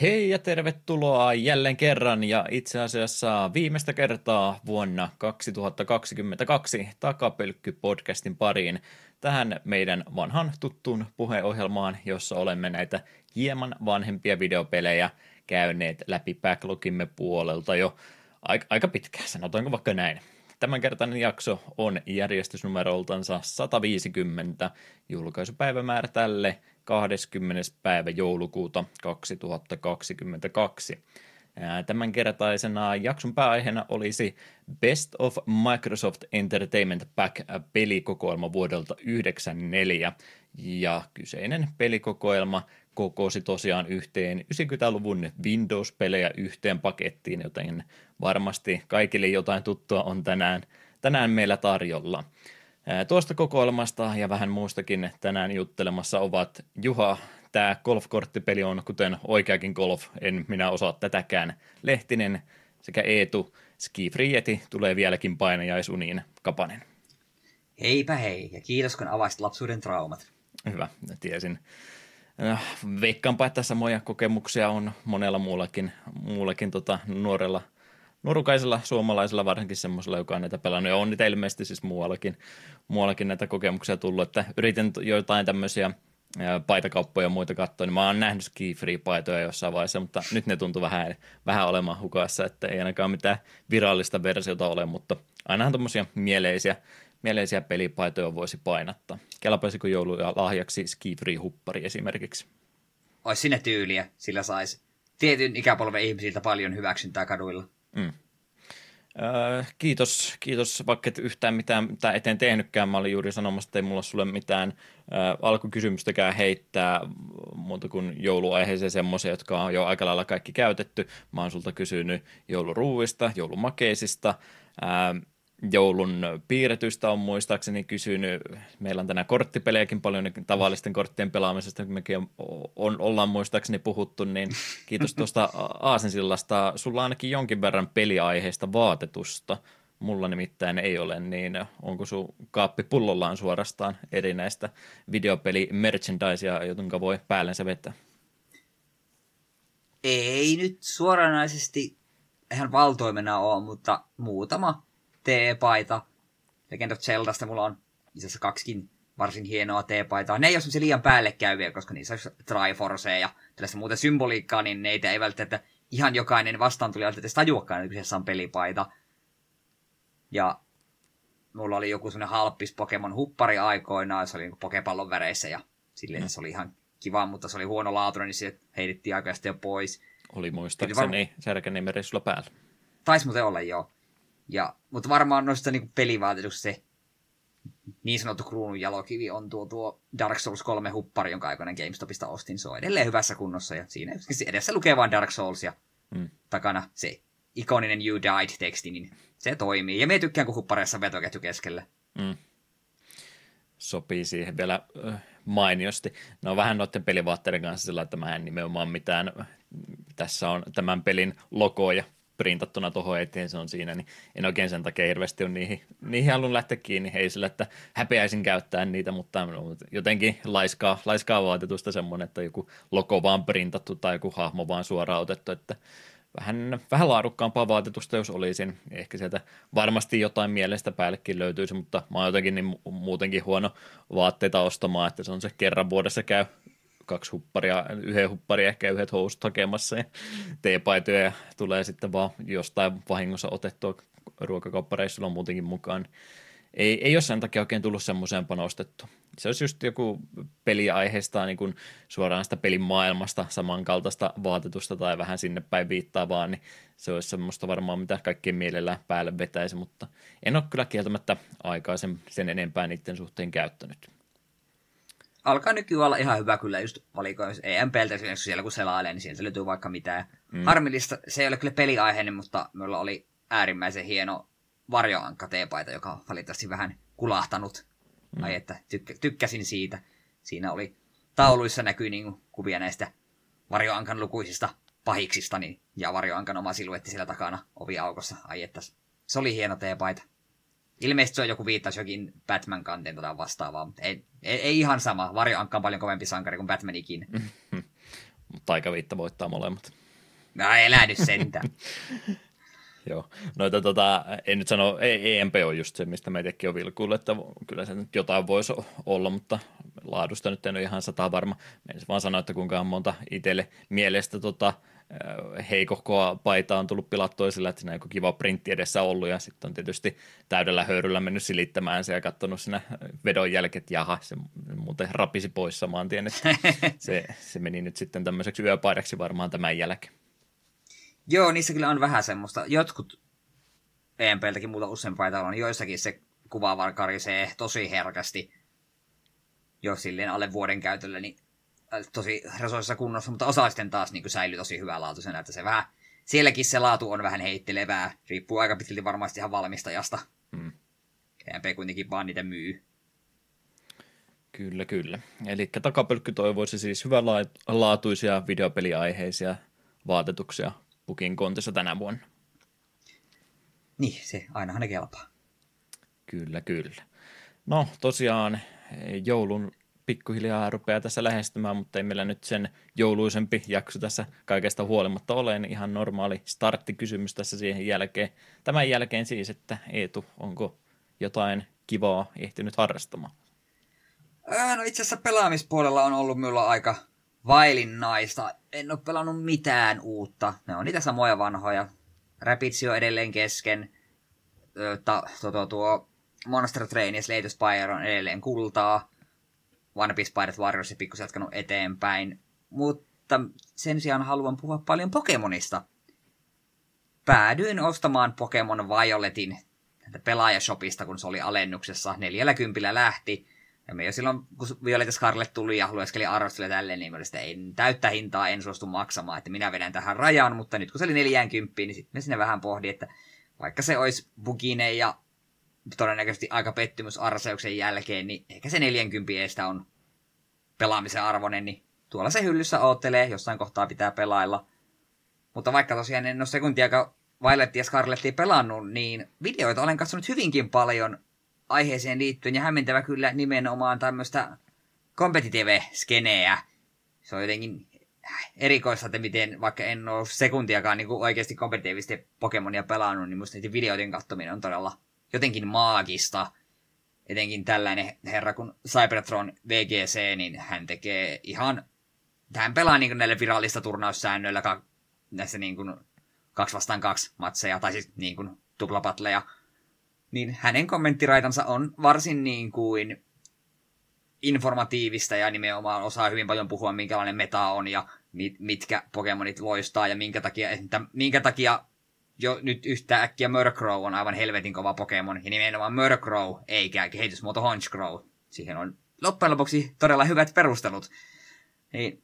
Hei ja tervetuloa jälleen kerran ja itse asiassa viimeistä kertaa vuonna 2022 Takapelkky-podcastin pariin tähän meidän vanhan tuttuun puheohjelmaan, jossa olemme näitä hieman vanhempia videopelejä käyneet läpi backlogimme puolelta jo aika, aika pitkään, sanotaanko vaikka näin. Tämänkertainen jakso on järjestysnumeroltansa 150, julkaisupäivämäärä tälle 20. päivä joulukuuta 2022. Tämänkertaisena jakson pääaiheena olisi Best of Microsoft Entertainment Pack pelikokoelma vuodelta 1994. Ja kyseinen pelikokoelma kokosi tosiaan yhteen 90-luvun Windows-pelejä yhteen pakettiin, joten varmasti kaikille jotain tuttua on tänään, tänään meillä tarjolla. Tuosta kokoelmasta ja vähän muustakin tänään juttelemassa ovat Juha, tämä golfkorttipeli on kuten oikeakin golf, en minä osaa tätäkään, Lehtinen sekä Eetu, Ski Frieti tulee vieläkin painajaisuniin, Kapanen. Heipä hei, ja kiitos kun avaisit lapsuuden traumat. Hyvä, tiesin. Veikkaanpa, että samoja kokemuksia on monella muullakin, muullakin tota, nuorella – nuorukaisella suomalaisella, varsinkin semmoisella, joka on näitä pelannut, ja on niitä ilmeisesti siis muuallakin, muuallakin näitä kokemuksia tullut, että yritin jotain tämmöisiä paitakauppoja ja muita katsoa, niin mä oon nähnyt ski free paitoja jossain vaiheessa, mutta nyt ne tuntuu vähän, vähän olemaan hukassa, että ei ainakaan mitään virallista versiota ole, mutta ainahan tuommoisia mieleisiä, mieleisiä pelipaitoja voisi painattaa. Kelpaisiko jouluja lahjaksi ski free huppari esimerkiksi? Olisi sinne tyyliä, sillä saisi tietyn ikäpolven ihmisiltä paljon hyväksyntää kaduilla. Mm. Öö, kiitos, kiitos, vaikka et yhtään mitään, mitään eteen tehnytkään. Mä olin juuri sanomassa, että ei mulla sulle mitään öö, alkukysymystäkään heittää muuta kuin jouluaiheeseen semmoisia, jotka on jo aika lailla kaikki käytetty. Mä oon sulta kysynyt jouluruuista, joulumakeisista, öö, joulun piirretystä on muistaakseni kysynyt. Meillä on tänään korttipelejäkin paljon niin tavallisten korttien pelaamisesta, kun mekin on, ollaan muistaakseni puhuttu, niin kiitos tuosta Aasensillasta. Sulla on ainakin jonkin verran peliaiheista vaatetusta. Mulla nimittäin ei ole, niin onko sun kaappi pullollaan suorastaan erinäistä videopeli merchandisea, jotenka voi päällensä vetää? Ei nyt suoranaisesti ihan valtoimena ole, mutta muutama teepaita. Legend of Zeldasta mulla on itse asiassa kaksikin varsin hienoa teepaitaa. Ne ei ole semmoisia liian päällekkäyviä, koska niissä olisi Triforce ja tällaista muuta symboliikkaa, niin ne ei välttämättä ihan jokainen vastaan tuli edes tajuakaan, että kyseessä on pelipaita. Ja mulla oli joku semmoinen halppis Pokemon huppari aikoinaan, se oli niin pokepallon väreissä ja silleen mm. se oli ihan kiva, mutta se oli huono laatuinen, niin se heitettiin aika jo pois. Oli muistaakseni var... Särkäniemen sulla päällä. Taisi muuten olla, joo. Ja, mutta varmaan noista niin pelivaatetuksista se niin sanottu kruunun jalokivi on tuo, tuo Dark Souls 3 huppari, jonka aikoinen GameStopista ostin. Se on edelleen hyvässä kunnossa ja siinä edessä lukee vain Dark Souls ja mm. takana se ikoninen You Died-teksti, niin se toimii. Ja me tykkään, kun huppareissa vetoketju keskellä. Mm. Sopii siihen vielä mainiosti. No vähän noiden pelivaatteiden kanssa sillä, että mä en nimenomaan mitään, tässä on tämän pelin logo ja printattuna tuohon eteen, se on siinä, niin en oikein sen takia hirveästi ole niihin, niihin halunnut lähteä kiinni, ei sillä, että häpeäisin käyttää niitä, mutta jotenkin laiskaa, laiskaa vaatetusta semmoinen, että joku logo vaan printattu tai joku hahmo vaan suoraan otettu, että vähän, vähän laadukkaampaa vaatetusta, jos olisin. Ehkä sieltä varmasti jotain mielestä päällekin löytyisi, mutta mä oon jotenkin niin muutenkin huono vaatteita ostamaan, että se on se kerran vuodessa käy kaksi hupparia, yhden hupparia ehkä yhdet housut hakemassa ja teepaitoja tulee sitten vaan jostain vahingossa otettua ruokakauppareissulla muutenkin mukaan. Ei, ei ole sen takia oikein tullut semmoiseen panostettu. Se olisi just joku peliaiheesta niin kuin suoraan sitä pelin maailmasta samankaltaista vaatetusta tai vähän sinne päin viittaavaa, niin se olisi semmoista varmaan mitä kaikkien mielellään päälle vetäisi, mutta en ole kyllä kieltämättä aikaa sen, sen enempää niiden suhteen käyttänyt alkaa nykyään olla ihan hyvä kyllä just valikoimus. EMPltä esimerkiksi siellä kun selailee, niin sieltä löytyy vaikka mitään. Mm. Harmillista, se ei ole kyllä peliaiheinen, mutta meillä oli äärimmäisen hieno varjoankka teepaita, joka on valitettavasti vähän kulahtanut. Mm. Ai että tykkä, tykkäsin siitä. Siinä oli tauluissa näkyy niin kuvia näistä varjoankan lukuisista pahiksista niin, ja varjoankan oma siluetti siellä takana oviaukossa. Ai että se oli hieno teepaita. Ilmeisesti se on joku viittaus jokin Batman-kanteen tota vastaavaa, mutta ei, ei, ei ihan sama. Varjoankka on paljon kovempi sankari kuin Batmanikin. mutta taikaviitta voittaa molemmat. No elä nyt sentään. Joo, noita tota, en nyt sano, EMP on just se, mistä meitäkin on vilkuilla, että kyllä se nyt jotain voisi olla, mutta laadusta nyt en ole ihan sata varma. Meissä vaan sanoa, että kuinka monta itselle mielestä tota, heikohkoa paitaa on tullut pilattua sillä, että siinä on kiva printti edessä ollut ja sitten on tietysti täydellä höyryllä mennyt silittämään se ja katsonut siinä vedon jälkeen, että jaha, se muuten rapisi pois samaan tien, että se, se meni nyt sitten tämmöiseksi yöpaidaksi varmaan tämän jälkeen. Joo, niissä kyllä on vähän semmoista. Jotkut EMPltäkin muuta useampaa on, joissakin se kuva karisee tosi herkästi jo silleen alle vuoden käytöllä, niin äh, tosi resoissa kunnossa, mutta osa sitten taas niin säilyy tosi hyvälaatuisena, että se vähän, sielläkin se laatu on vähän heittelevää, riippuu aika pitkälti varmasti ihan valmistajasta. Hmm. EMP kuitenkin vaan niitä myy. Kyllä, kyllä. Eli takapölkky toivoisi siis hyvänlaatuisia videopeliaiheisia vaatetuksia Pukin kontissa tänä vuonna. Niin, se ainahan ne kelpaa. Kyllä, kyllä. No tosiaan joulun pikkuhiljaa rupeaa tässä lähestymään, mutta ei meillä nyt sen jouluisempi jakso tässä kaikesta huolimatta ole, niin ihan normaali starttikysymys tässä siihen jälkeen. Tämän jälkeen siis, että Eetu, onko jotain kivaa ehtinyt harrastamaan? no itse asiassa pelaamispuolella on ollut minulla aika vailinnaista. En ole pelannut mitään uutta. Ne on niitä samoja vanhoja. Rapids on edelleen kesken. Ta, to, to, tuo Monster Train ja Slay Spire on edelleen kultaa. One Piece Pirate Warriors pikkusen jatkanut eteenpäin. Mutta sen sijaan haluan puhua paljon Pokemonista. Päädyin ostamaan Pokemon Violetin pelaajashopista, kun se oli alennuksessa. Neljällä kympillä lähti. Ja me jo silloin, kun Violeta Scarlet tuli ja lueskeli arvosteli tälleen, niin mä että ei täyttä hintaa en suostu maksamaan, että minä vedän tähän rajan, mutta nyt kun se oli 40, niin sitten me sinne vähän pohdin, että vaikka se olisi bugine ja todennäköisesti aika pettymys Arseuksen jälkeen, niin ehkä se 40 eestä on pelaamisen arvoinen, niin tuolla se hyllyssä oottelee, jossain kohtaa pitää pelailla. Mutta vaikka tosiaan en ole sekuntiakaan Violettia ja Scarlettia pelannut, niin videoita olen katsonut hyvinkin paljon aiheeseen liittyen, ja hämmentävä kyllä nimenomaan tämmöistä competitive-skeneä. Se on jotenkin erikoista, että miten, vaikka en ole sekuntiakaan niin oikeasti kompetitiivisesti Pokemonia pelannut, niin musta niiden videoiden katsominen on todella jotenkin maagista. Etenkin tällainen herra kuin Cybertron VGC, niin hän tekee ihan... Hän pelaa niin kuin näille virallista turnaussäännöillä ka, näissä niin kuin kaksi vastaan kaksi matseja, tai siis niin kuin tuplapatleja niin hänen kommenttiraitansa on varsin niin kuin informatiivista ja nimenomaan osaa hyvin paljon puhua, minkälainen meta on ja mit, mitkä Pokemonit loistaa ja minkä takia, että minkä takia jo nyt yhtäkkiä Murkrow on aivan helvetin kova Pokemon ja nimenomaan Murkrow eikä kehitysmuoto Honchkrow. Siihen on loppujen lopuksi todella hyvät perustelut. Niin,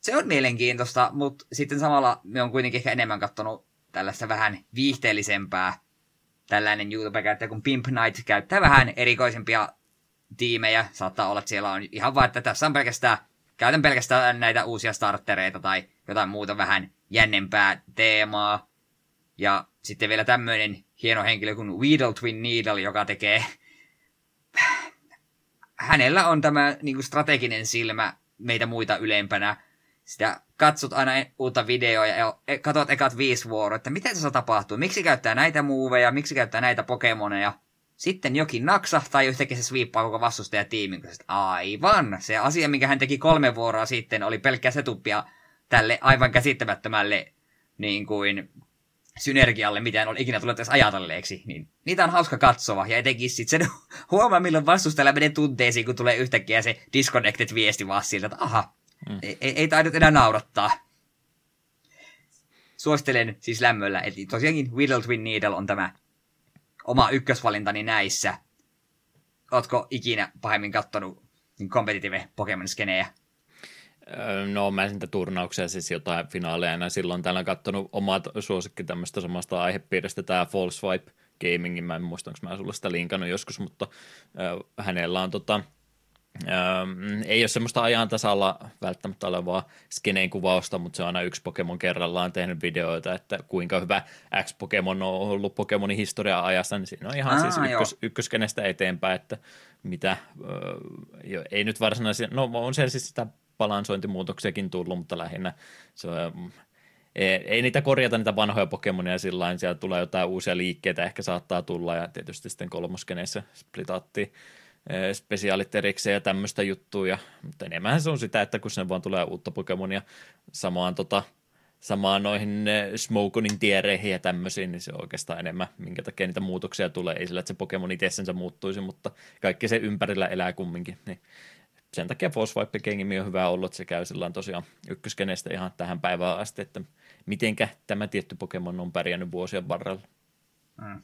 se on mielenkiintoista, mutta sitten samalla me on kuitenkin ehkä enemmän katsonut tällaista vähän viihteellisempää tällainen YouTube-käyttäjä kuin Pimp Night käyttää vähän erikoisempia tiimejä. Saattaa olla, että siellä on ihan vaan, että tässä on pelkästään, käytän pelkästään näitä uusia startereita tai jotain muuta vähän jännempää teemaa. Ja sitten vielä tämmöinen hieno henkilö kuin Weedle Twin Needle, joka tekee... Hänellä on tämä niin kuin strateginen silmä meitä muita ylempänä sitä katsot aina uutta videoa ja e, katsot ekat viisi vuoroa, että miten tässä tapahtuu, miksi käyttää näitä muuveja, miksi käyttää näitä pokemoneja. Sitten jokin naksa tai yhtäkkiä se sviippaa koko vastustajatiimin. Aivan, se asia, minkä hän teki kolme vuoroa sitten, oli pelkkä setuppia tälle aivan käsittämättömälle niin kuin, synergialle, mitä en ole ikinä tullut edes ajatelleeksi. Niin niitä on hauska katsoa, ja etenkin sitten sen huomaa, milloin vastustajalla menee tunteisiin, kun tulee yhtäkkiä se disconnected viesti vaan siltä, että aha, Mm. Ei, ei, taida enää naurattaa. Suosittelen siis lämmöllä, että tosiaankin Whittle Twin Needle on tämä oma ykkösvalintani näissä. Ootko ikinä pahemmin kattonut competitive Pokemon-skenejä? No mä sitä turnauksia, siis jotain finaaleja aina silloin täällä kattonut omat suosikki tämmöistä samasta aihepiiristä, tämä False Swipe Gamingin, mä en muista, onko mä sulla sitä linkannut joskus, mutta äh, hänellä on tota, Öö, ei ole semmoista ajan tasalla välttämättä olevaa skeneen kuvausta, mutta se on aina yksi Pokemon kerrallaan tehnyt videoita, että kuinka hyvä X-Pokemon on ollut Pokemonin historiaa ajassa, niin siinä on ihan siis Aa, siis ykkös, ykköskenestä eteenpäin, että mitä, öö, ei nyt varsinaisia, no on se siis sitä balansointimuutoksiakin tullut, mutta lähinnä se on, ei, ei niitä korjata niitä vanhoja Pokemonia sillä lailla, siellä tulee jotain uusia liikkeitä, ehkä saattaa tulla, ja tietysti sitten kolmoskeneessä splitaattiin spesiaalit erikseen ja tämmöistä juttuja, mutta enemmän se on sitä, että kun sinne vaan tulee uutta Pokemonia samaan, tota, samaan noihin Smokonin tiereihin ja tämmöisiin, niin se on oikeastaan enemmän, minkä takia niitä muutoksia tulee. Ei sillä, että se Pokemon itsensä muuttuisi, mutta kaikki se ympärillä elää kumminkin. Niin sen takia Force Vibe Kengimi on hyvä ollut, että se käy sillä tosiaan ykköskenestä ihan tähän päivään asti, että mitenkä tämä tietty Pokemon on pärjännyt vuosien varrella. Mm.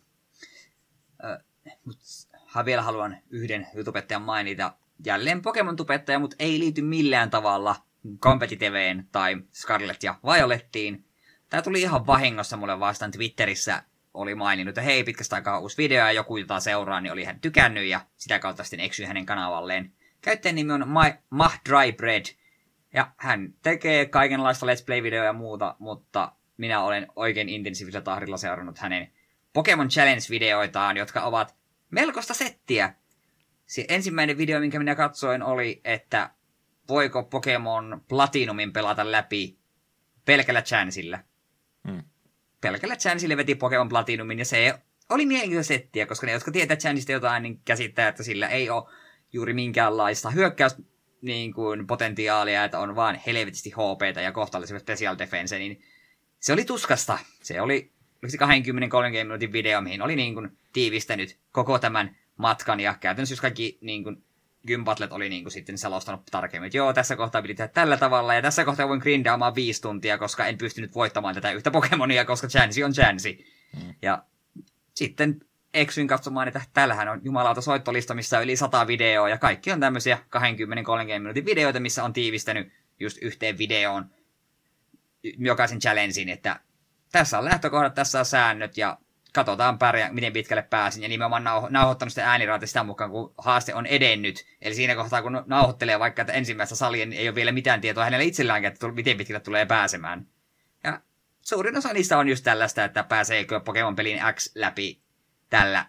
Äh, vielä haluan yhden jutupettajan mainita. Jälleen Pokemon-tubettaja, mutta ei liity millään tavalla Competitiveen tai Scarlet ja Violettiin. Tämä tuli ihan vahingossa mulle vastaan Twitterissä oli maininnut, että hei, pitkästä aikaa uusi video ja joku, jota seuraa, niin oli hän tykännyt ja sitä kautta sitten eksyi hänen kanavalleen. Käyttäjän nimi on Mah Dry Bread ja hän tekee kaikenlaista Let's Play-videoja ja muuta, mutta minä olen oikein intensiivisellä tahdilla seurannut hänen Pokemon Challenge-videoitaan, jotka ovat melkoista settiä. Se ensimmäinen video, minkä minä katsoin, oli, että voiko Pokemon Platinumin pelata läpi pelkällä chansillä. Hmm. Pelkällä chansilla veti Pokemon Platinumin, ja se oli mielenkiintoista settiä, koska ne, jotka tietää chansista jotain, niin käsittää, että sillä ei ole juuri minkäänlaista hyökkäys niin kuin potentiaalia, että on vaan helvetisti HP ja kohtalaisen special defense, niin se oli tuskasta. Se oli 20-30 minuutin video, mihin oli niin kuin tiivistänyt koko tämän matkan, ja käytännössä jos kaikki niin kuin, Gympatlet oli niin kuin sitten selostanut tarkemmin, että joo, tässä kohtaa piti tehdä tällä tavalla, ja tässä kohtaa voin grindaamaan viisi tuntia, koska en pystynyt voittamaan tätä yhtä Pokemonia, koska Chansey on Chansey. Mm. Ja sitten eksyin katsomaan, että tällähän on jumalauta soittolista, missä on yli sata videoa, ja kaikki on tämmöisiä 20-30 minuutin videoita, missä on tiivistänyt just yhteen videoon jokaisen challengein, että tässä on lähtökohdat, tässä on säännöt, ja katsotaan pärjää, miten pitkälle pääsin. Ja nimenomaan nauho- nauhoittanut sitä ääniraata sitä mukaan, kun haaste on edennyt. Eli siinä kohtaa, kun nauhoittelee vaikka että ensimmäistä salia, niin ei ole vielä mitään tietoa hänellä itsellään, että miten pitkälle tulee pääsemään. Ja suurin osa niistä on just tällaista, että pääseekö Pokemon-pelin X läpi tällä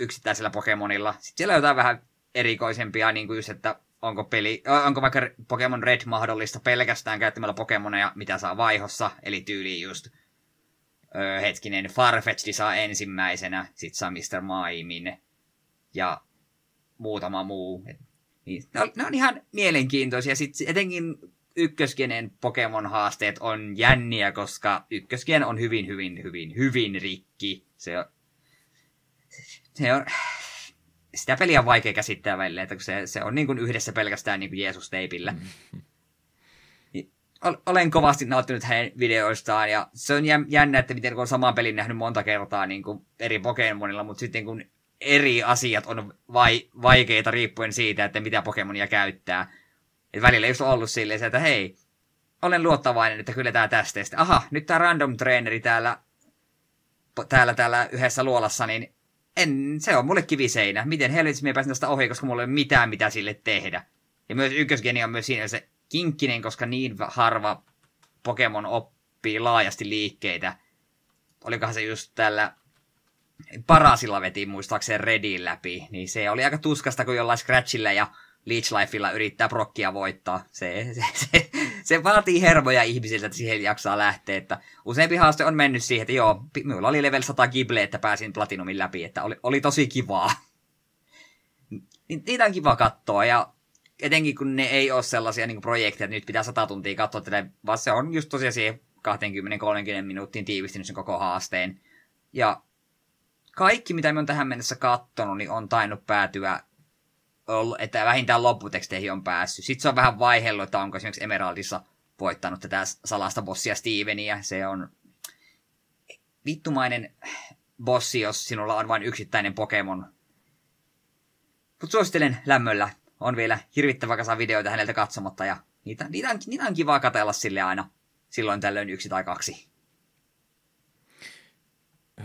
yksittäisellä Pokemonilla. Sitten siellä on jotain vähän erikoisempia, niin kuin just, että onko, peli, onko vaikka Pokemon Red mahdollista pelkästään käyttämällä Pokemoneja, mitä saa vaihossa, eli tyyli just öö, hetkinen, Farfetchdi saa ensimmäisenä, sit saa Mr. Maimin ja muutama muu. Et, niin, ne, on, ne on ihan mielenkiintoisia. Sitten etenkin ykköskenen Pokemon-haasteet on jänniä, koska ykköskien on hyvin, hyvin, hyvin, hyvin rikki. Se se on, sitä peliä on vaikea käsittää välillä, että se, se on niin kuin yhdessä pelkästään niin kuin Jeesus-teipillä. Mm-hmm olen kovasti nauttinut hänen videoistaan ja se on jännä, että miten kun on saman pelin nähnyt monta kertaa niin kuin eri Pokemonilla, mutta sitten kun eri asiat on vai, vaikeita riippuen siitä, että mitä Pokemonia käyttää. Et välillä just on ollut silleen, että hei, olen luottavainen, että kyllä tämä tästä. Ja sitten, aha, nyt tämä random traineri täällä, täällä, täällä yhdessä luolassa, niin en, se on mulle kiviseinä. Miten helvetissä minä pääsen tästä ohi, koska mulla ei ole mitään, mitä sille tehdä. Ja myös ykkösgeni on myös siinä se kinkkinen, koska niin harva Pokemon oppii laajasti liikkeitä. Olikohan se just tällä Parasilla veti muistaakseen Redin läpi, niin se oli aika tuskasta, kun jollain Scratchilla ja Leech Lifeilla yrittää prokkia voittaa. Se, se, se, se vaatii hermoja ihmisiltä, että siihen jaksaa lähteä. Että useampi haaste on mennyt siihen, että joo, minulla oli level 100 gible, että pääsin Platinumin läpi, että oli, oli tosi kivaa. Niitä on kiva katsoa, ja etenkin kun ne ei ole sellaisia niin projekteja, että nyt pitää 100 tuntia katsoa tätä, vaan se on just tosiaan siihen 20-30 minuuttiin tiivistynyt sen koko haasteen. Ja kaikki, mitä me on tähän mennessä katsonut, niin on tainnut päätyä, että vähintään lopputeksteihin on päässyt. Sitten se on vähän vaihellut, että onko esimerkiksi Emeraldissa voittanut tätä salasta bossia Steveniä. Se on vittumainen bossi, jos sinulla on vain yksittäinen Pokemon. Mutta suosittelen lämmöllä on vielä hirvittävä kasa videoita häneltä katsomatta ja niitä, niitä, on, niitä on kiva katella sille aina silloin tällöin yksi tai kaksi.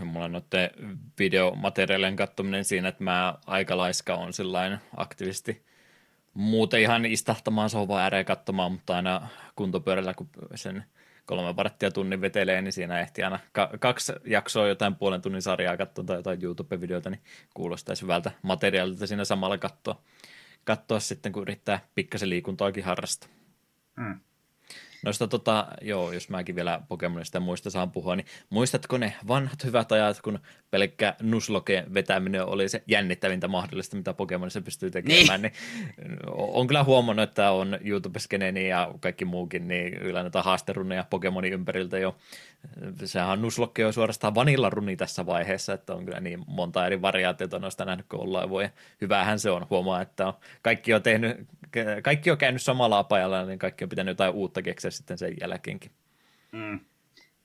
Mulla noiden videomateriaalien kattominen siinä, että mä aika laiska on sillain aktiivisesti muuten ihan istahtamaan sohvaa ääreen katsomaan, mutta aina kuntopyörällä, kun sen kolme varttia tunnin vetelee, niin siinä ehti aina ka- kaksi jaksoa jotain puolen tunnin sarjaa katsoa tai jotain YouTube-videota, niin kuulostaisi hyvältä materiaalilta siinä samalla katsoa katsoa sitten, kun yrittää pikkasen liikuntaakin harrastaa. Mm. Noista tota, joo, jos mäkin vielä Pokemonista muista saan puhua, niin muistatko ne vanhat hyvät ajat, kun pelkkä nusloke vetäminen oli se jännittävintä mahdollista, mitä Pokemonissa pystyy tekemään, niin. niin on kyllä huomannut, että on YouTube-skeneni ja kaikki muukin, niin kyllä näitä haasterunneja Pokemonin ympäriltä jo. Sehän on nuslokke jo suorastaan vanillaruni tässä vaiheessa, että on kyllä niin monta eri variaatiota noista nähnyt kuin ollaan voi. Hyvähän se on, huomaa, että on, kaikki on tehnyt, kaikki on käynyt samalla apajalla, niin kaikki on pitänyt jotain uutta keksiä sitten sen jälkeenkin. Mm.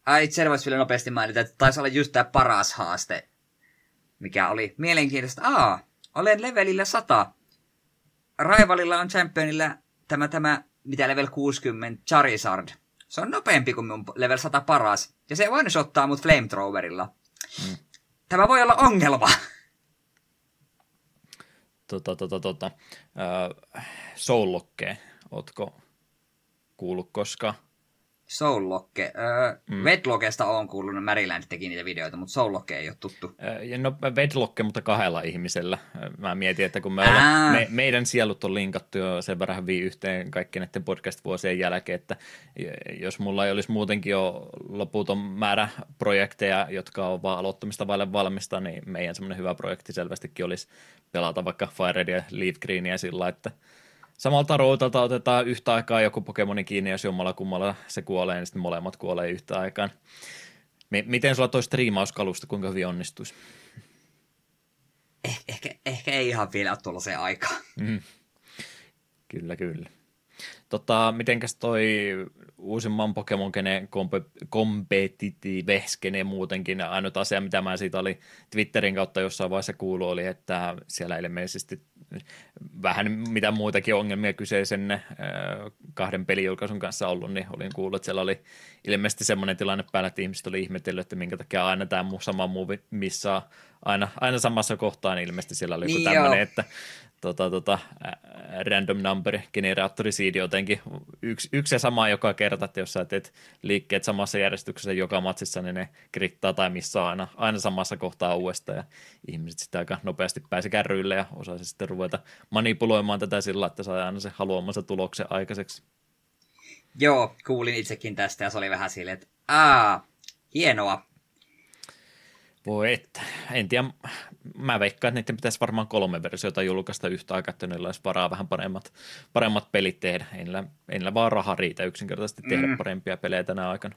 Ai, itse voisi vielä nopeasti mainita, että taisi olla just tämä paras haaste, mikä oli mielenkiintoista. Aa, olen levelillä 100. Rivalilla on championilla tämä, tämä mitä level 60, Charizard. Se on nopeampi kuin mun level 100 paras. Ja se voi ottaa mut flamethrowerilla. Mm. Tämä voi olla ongelma. Tota, tota, tota. Äh, Soullockeen, ootko kuullut koskaan? Soullocke. Öö, mm. Vedlockesta on kuullut, Maryland teki niitä videoita, mutta Soullocke ei ole tuttu. Öö, no Vedlocke, mutta kahdella ihmisellä. Mä mietin, että kun me ollaan, me, meidän sielut on linkattu jo sen verran hyvin yhteen kaikkien näiden podcast-vuosien jälkeen, että jos mulla ei olisi muutenkin jo loputon määrä projekteja, jotka on vaan aloittamista vaille valmista, niin meidän semmoinen hyvä projekti selvästikin olisi pelata vaikka Fire ja Leaf Greenia sillä, että – samalta routalta otetaan yhtä aikaa joku Pokemoni kiinni, jos jommalla kummalla se kuolee, niin sitten molemmat kuolee yhtä aikaan. M- miten sulla toi striimauskalusta, kuinka hyvin onnistuisi? Eh, ehkä, ehkä ei ihan vielä ole tuollaiseen aikaan. Mm. Kyllä, kyllä. Tota, mitenkäs toi uusimman Pokemon Gene competitive skene muutenkin, ainut asia, mitä mä siitä oli Twitterin kautta jossain vaiheessa kuullut, oli, että siellä ilmeisesti vähän mitä muitakin ongelmia kyseisen kahden pelijulkaisun kanssa ollut, niin olin kuullut, että siellä oli ilmeisesti semmoinen tilanne päällä, että ihmiset oli ihmetellyt, että minkä takia aina tämä sama muuvi missä aina, aina samassa kohtaa, niin ilmeisesti siellä oli niin tämmöinen, että tota, tota, random number generaattori seed jotenkin yksi, yksi ja sama joka kerta, että jos sä teet liikkeet samassa järjestyksessä joka matsissa, niin ne krittaa tai missä aina, aina samassa kohtaa uudestaan ja ihmiset sitten aika nopeasti pääsi kärryille ja osasi sitten ruveta manipuloimaan tätä sillä, että saa aina se haluamansa tuloksen aikaiseksi. Joo, kuulin itsekin tästä ja se oli vähän silleen, että aa, hienoa, voi että, en tiedä, mä veikkaan, että niiden pitäisi varmaan kolme versiota julkaista yhtä aikaa, että niillä olisi varaa vähän paremmat, paremmat pelit tehdä. Ei niillä, ei niillä vaan raha riitä yksinkertaisesti tehdä mm. parempia pelejä tänä aikana.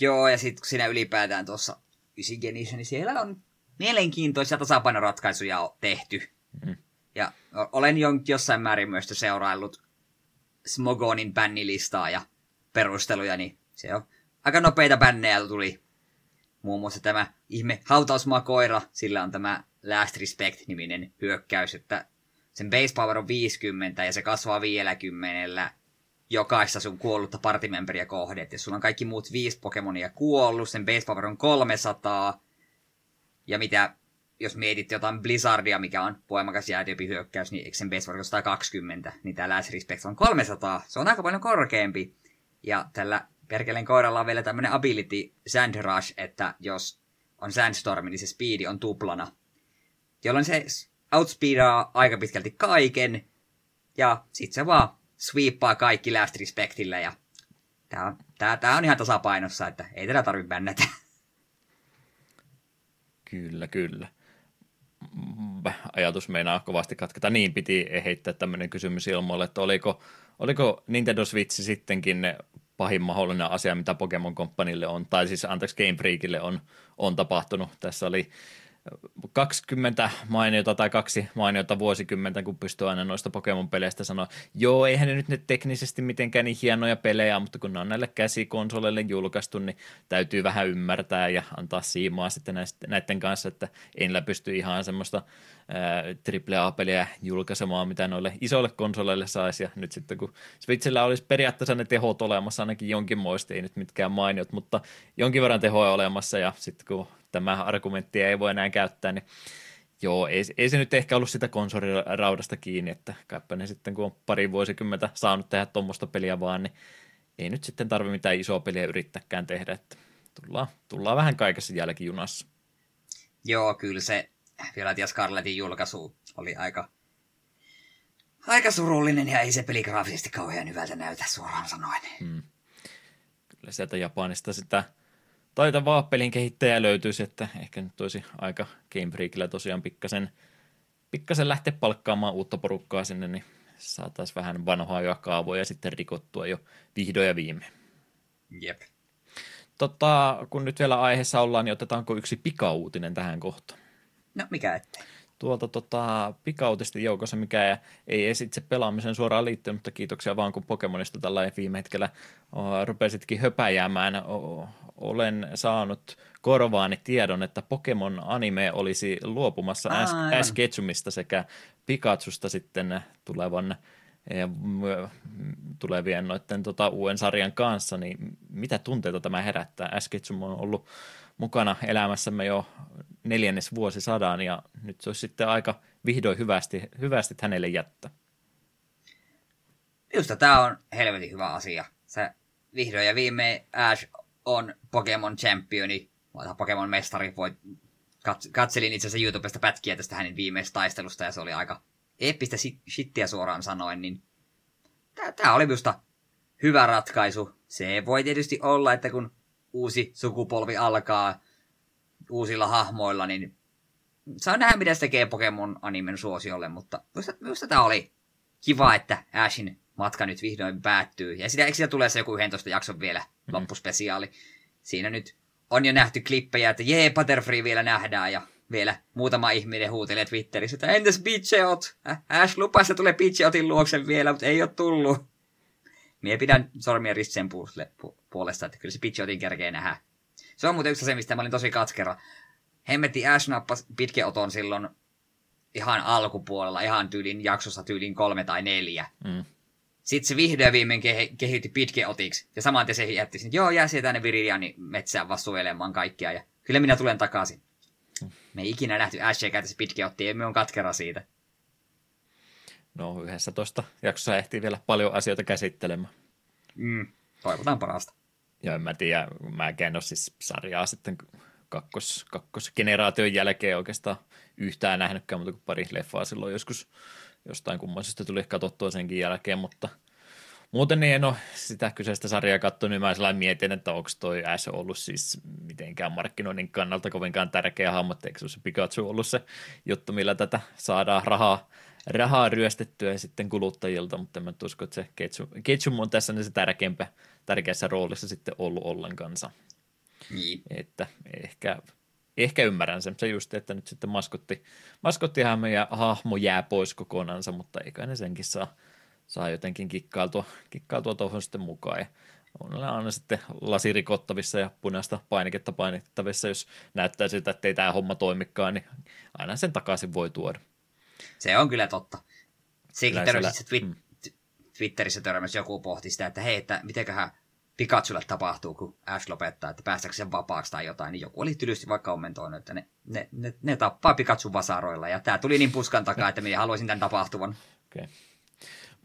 Joo, ja sitten kun siinä ylipäätään tuossa 9 Genissä, niin siellä on mielenkiintoisia tasapainoratkaisuja tehty. Mm. Ja olen jo, jossain määrin myös seuraillut Smogonin bännilistaa ja perusteluja, niin se on aika nopeita bännejä tuli Muun muassa tämä ihme hautausmaa-koira, sillä on tämä Last Respect-niminen hyökkäys, että sen base power on 50 ja se kasvaa 50 jokaista sun kuollutta partimemberiä kohde. Et jos sulla on kaikki muut viisi Pokemonia kuollut, sen base power on 300. Ja mitä, jos mietit jotain Blizzardia, mikä on voimakas hyökkäys, niin sen base power on 120, niin tämä Last Respect on 300. Se on aika paljon korkeampi. Ja tällä perkeleen koiralla on vielä tämmöinen ability Sand Rush, että jos on Sandstorm, niin se speedi on tuplana. Jolloin se outspeedaa aika pitkälti kaiken, ja sit se vaan sweepaa kaikki last respectillä, ja tää on, tää, tää on ihan tasapainossa, että ei tätä tarvitse bännätä. Kyllä, kyllä. Ajatus meinaa kovasti katketa. Niin piti heittää tämmöinen kysymys ilmoille, että oliko, oliko Nintendo Switch sittenkin pahin mahdollinen asia, mitä Pokemon Companylle on, tai siis anteeksi Game Freakille on, on tapahtunut. Tässä oli 20 mainiota tai kaksi mainiota vuosikymmentä, kun pystyy aina noista Pokemon-peleistä sanoa, joo, eihän ne nyt ne teknisesti mitenkään niin hienoja pelejä, mutta kun ne on näille käsikonsoleille julkaistu, niin täytyy vähän ymmärtää ja antaa siimaa sitten näiden kanssa, että ei pysty ihan semmoista AAA-peliä julkaisemaan, mitä noille isoille konsoleille saisi, ja nyt sitten kun Switchillä olisi periaatteessa ne tehot olemassa, ainakin jonkinmoista, ei nyt mitkään mainiot, mutta jonkin verran tehoa olemassa, ja sitten kun tämä argumentti ei voi enää käyttää, niin joo, ei, ei se nyt ehkä ollut sitä konsoliraudasta kiinni, että kaipa ne sitten kun on pari vuosikymmentä saanut tehdä tuommoista peliä vaan, niin ei nyt sitten tarvitse mitään isoa peliä yrittääkään tehdä, että tullaan, tullaan vähän kaikessa jälkijunassa. Joo, kyllä se Violet Scarletin julkaisu oli aika aika surullinen ja ei se peli graafisesti kauhean hyvältä näytä suoraan sanoen. Hmm. Kyllä sieltä Japanista sitä taitavaa pelin kehittäjää löytyisi, että ehkä nyt olisi aika Game Freakillä tosiaan pikkasen, pikkasen lähteä palkkaamaan uutta porukkaa sinne, niin saataisiin vähän vanhaa kaavoja sitten rikottua jo vihdoin ja viime. Jep. Tota, kun nyt vielä aiheessa ollaan, niin otetaanko yksi pikauutinen tähän kohtaan? No, mikä ettei tuolta tota, pikautisten joukossa, mikä ei esitse pelaamisen suoraan liittynyt, mutta kiitoksia vaan kun Pokemonista tällä viime hetkellä o, rupesitkin höpäjäämään. O, olen saanut korvaani tiedon, että Pokemon anime olisi luopumassa Ash Ketchumista sekä Pikachusta sitten tulevan ja tulevien noiden tota, uuden sarjan kanssa, niin mitä tunteita tämä herättää? Ash Ketchum on ollut mukana elämässämme jo neljännes vuosisadan ja nyt se olisi sitten aika vihdoin hyvästi, hyvästi hänelle jättää. Minusta tämä on helvetin hyvä asia. Se vihdoin ja viimein Ash on Pokemon championi, Pokemon mestari. Voi, katselin itse asiassa YouTubesta pätkiä tästä hänen viimeistä taistelusta ja se oli aika eeppistä shittiä suoraan sanoen, niin tämä oli minusta hyvä ratkaisu. Se voi tietysti olla, että kun uusi sukupolvi alkaa uusilla hahmoilla, niin saa nähdä, mitä se tekee Pokemon animen suosiolle, mutta minusta tämä oli kiva, että Ashin matka nyt vihdoin päättyy. Ja sitä, eikö siitä tulee se joku 11 jakson vielä mm. loppuspesiaali. Siinä nyt on jo nähty klippejä, että jee, Butterfree vielä nähdään ja vielä muutama ihminen huutelee Twitterissä, että entäs Pidgeot? Ash lupasi, että tulee Pidgeotin luoksen vielä, mutta ei ole tullut. Mie pidän sormia ristsen puolesta, että kyllä se Pidgeotin kerkee nähdä. Se on muuten yksi asia, mistä mä olin tosi katkera. Hemmetti Ash nappasi Pidgeoton silloin ihan alkupuolella, ihan tyylin jaksossa tyylin kolme tai neljä. Mm. Sitten se vihdoin viimein ke- kehitti Pidgeotiksi. Ja saman se jätti että joo, jää sieltä tänne Viridianin metsään vasuelemaan kaikkia. Ja kyllä minä tulen takaisin. Me ei ikinä nähty Ashia käytä se Pidgeottia, emme on katkera siitä. No, yhdessä toista jaksossa ehtii vielä paljon asioita käsittelemään. Mm, toivotaan parasta. Ja en mä tiedä, mä en ole siis sarjaa sitten kakkos, kakkosgeneraation jälkeen oikeastaan yhtään nähnytkään, mutta kuin pari leffaa silloin joskus jostain kummoisesta tuli katsottua senkin jälkeen, mutta muuten niin en ole sitä kyseistä sarjaa katsonut, niin mä sellainen mietin, että onko toi S ollut siis mitenkään markkinoinnin kannalta kovinkaan tärkeä hahmo, eikö se Pikachu ollut se juttu, millä tätä saadaan rahaa rahaa ryöstettyä sitten kuluttajilta, mutta mä usko, että se Ketchum, Ketchum on tässä se tärkeämpä, tärkeässä roolissa sitten ollut ollenkansa. Niin. Että ehkä, ehkä ymmärrän sen, se just, että nyt sitten maskotti, maskottihahmo ja hahmo jää pois kokonansa, mutta eikä ne senkin saa, saa jotenkin kikkailtua, kikkailtua tuohon sitten mukaan. Ja on aina sitten lasirikottavissa ja punaista painiketta painittavissa, jos näyttää siltä, että ei tämä homma toimikaan, niin aina sen takaisin voi tuoda. Se on kyllä totta. Sekin törmäsi twi- mm. Twitterissä törmäsi joku pohti sitä, että hei, että mitenköhän Pikachulle tapahtuu, kun Ash lopettaa, että päästääkö sen vapaaksi tai jotain, niin joku oli tylysti vaikka kommentoinut, että ne, ne, ne, ne tappaa Pikachu vasaroilla, ja tämä tuli niin puskan takaa, että minä haluaisin tämän tapahtuvan. Okay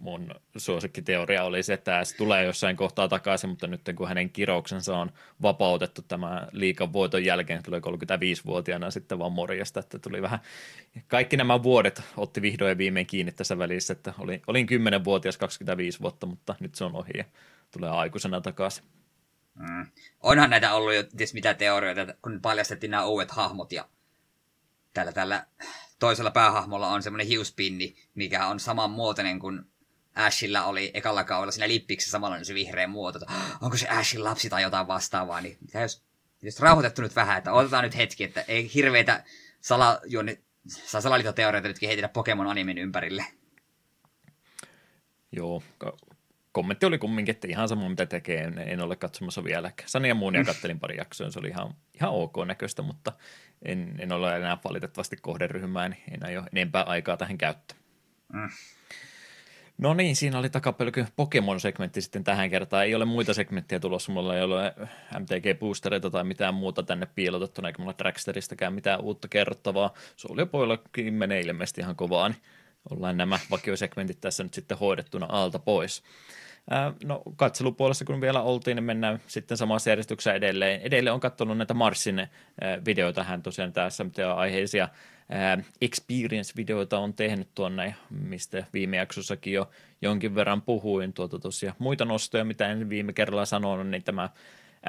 mun suosikkiteoria oli se, että se tulee jossain kohtaa takaisin, mutta nyt kun hänen kirouksensa on vapautettu tämä liikan voiton jälkeen, tulee 35-vuotiaana sitten vaan morjesta, että tuli vähän, kaikki nämä vuodet otti vihdoin ja viimein kiinni tässä välissä, että olin, olin 10-vuotias 25 vuotta, mutta nyt se on ohi ja tulee aikuisena takaisin. Mm. Onhan näitä ollut jo ties mitä teorioita, kun paljastettiin nämä uudet hahmot ja tällä, tällä toisella päähahmolla on semmoinen hiuspinni, mikä on saman muotoinen kuin Ashilla oli ekalla kaudella siinä lippiksessä samalla se vihreä muoto, että onko se Ashin lapsi tai jotain vastaavaa, niin jos, jos rauhoitettu nyt vähän, että otetaan nyt hetki, että ei hirveitä salajuoni, salaliittoteorioita nyt kehitetä Pokemon animen ympärille. Joo, kommentti oli kumminkin, että ihan sama mitä tekee, en, en ole katsomassa vieläkään. Sani ja Moonia kattelin pari jaksoa, se oli ihan, ihan ok näköistä, mutta en, en ole enää valitettavasti kohderyhmään, niin en aio enempää aikaa tähän käyttää. Mm. No niin, siinä oli takapelky Pokemon-segmentti sitten tähän kertaan. Ei ole muita segmenttejä tulossa, mulla ei ole MTG-boostereita tai mitään muuta tänne piilotettuna, eikä mulla Dragsteristäkään mitään uutta kerrottavaa. Se oli poillakin menee ilmeisesti ihan kovaa, niin ollaan nämä vakiosegmentit tässä nyt sitten hoidettuna alta pois. No katselupuolessa kun vielä oltiin, niin mennään sitten samassa järjestyksessä edelleen. Edelleen on katsonut näitä Marsin videoita, hän tosiaan tässä aiheisia experience-videoita on tehnyt tuonne, mistä viime jaksossakin jo jonkin verran puhuin. Tuota tosiaan muita nostoja, mitä en viime kerralla sanonut, niin tämä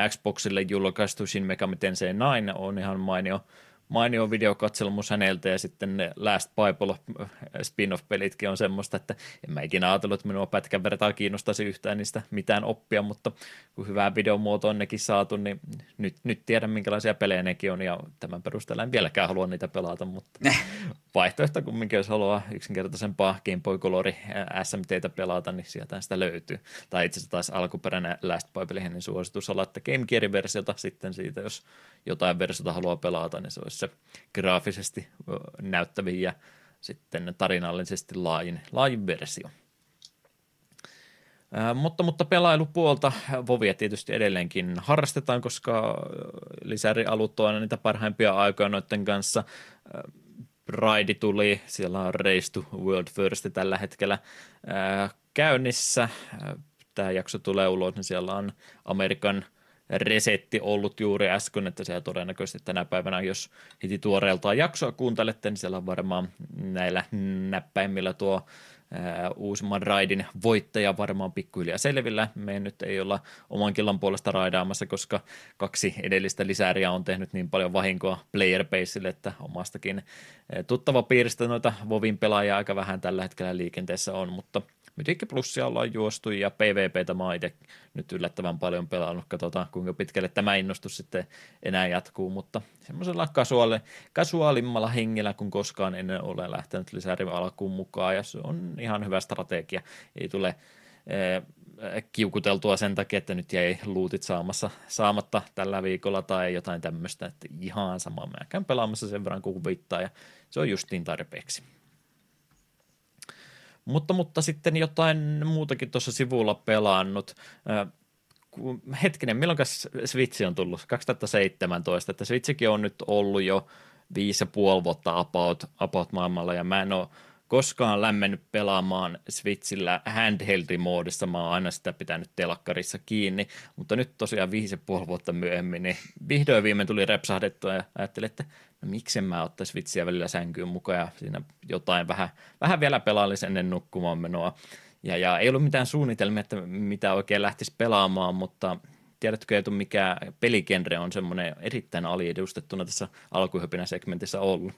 Xboxille julkaistu Shin Megami Tensei 9 on ihan mainio mainio videokatselmus häneltä ja sitten ne Last Bible äh, spin-off-pelitkin on semmoista, että en mä ikinä ajatellut, että minua pätkän vertaa kiinnostaisi yhtään niistä mitään oppia, mutta kun hyvää videomuotoa on nekin saatu, niin nyt, nyt tiedän minkälaisia pelejä nekin on ja tämän perusteella en vieläkään halua niitä pelata, mutta vaihtoehto kumminkin, jos haluaa yksinkertaisempaa Game Boy Color äh, SMTtä pelata, niin sieltä sitä löytyy. Tai itse asiassa taas alkuperäinen Last Bible, niin suositus olla, että Game Gear-versiota sitten siitä, jos jotain versiota haluaa pelata, niin se olisi se graafisesti näyttävin ja sitten tarinallisesti laajin, laajin versio. Ää, mutta, mutta pelailupuolta Vovia tietysti edelleenkin harrastetaan, koska lisärialut on niitä parhaimpia aikoja noiden kanssa. Raidi tuli, siellä on Race to World First tällä hetkellä ää, käynnissä. Tämä jakso tulee ulos, niin siellä on Amerikan – resetti ollut juuri äsken, että siellä todennäköisesti tänä päivänä, jos heti tuoreeltaan jaksoa kuuntelette, niin siellä on varmaan näillä näppäimillä tuo uusimman raidin voittaja varmaan pikkuhiljaa selvillä. Me nyt ei olla oman killan puolesta raidaamassa, koska kaksi edellistä lisääriä on tehnyt niin paljon vahinkoa player baseille, että omastakin tuttava piiristä noita Vovin pelaajia aika vähän tällä hetkellä liikenteessä on, mutta – Mythic Plusia ollaan juostu ja PvPtä mä itse nyt yllättävän paljon pelannut. Katsotaan kuinka pitkälle tämä innostus sitten enää jatkuu, mutta semmoisella kasuaali, kasuaalimmalla hengellä kuin koskaan ennen ole lähtenyt lisäri alkuun mukaan ja se on ihan hyvä strategia. Ei tule eh, kiukuteltua sen takia, että nyt jäi luutit saamassa, saamatta tällä viikolla tai jotain tämmöistä, että ihan sama. Mä käyn pelaamassa sen verran kuin huvittaa ja se on justiin tarpeeksi. Mutta, mutta sitten jotain muutakin tuossa sivulla pelannut. Hetkinen, milloin Switch on tullut? 2017, että Switchikin on nyt ollut jo viisi ja puoli vuotta about, about maailmalla, ja mä en ole koskaan lämmennyt pelaamaan Switchillä handheld-moodissa, mä oon aina sitä pitänyt telakkarissa kiinni, mutta nyt tosiaan viisi ja puoli vuotta myöhemmin, niin vihdoin viimein tuli repsahdettua ja ajattelin, että miksen mä ottaisin Switchiä välillä sänkyyn mukaan ja siinä jotain vähän, vähän vielä pelaallisi ennen nukkumaan menoa. Ja, ja ei ollut mitään suunnitelmia, että mitä oikein lähtisi pelaamaan, mutta tiedätkö Eetu, mikä peligenre on semmoinen erittäin aliedustettuna tässä alkuhypinä segmentissä ollut?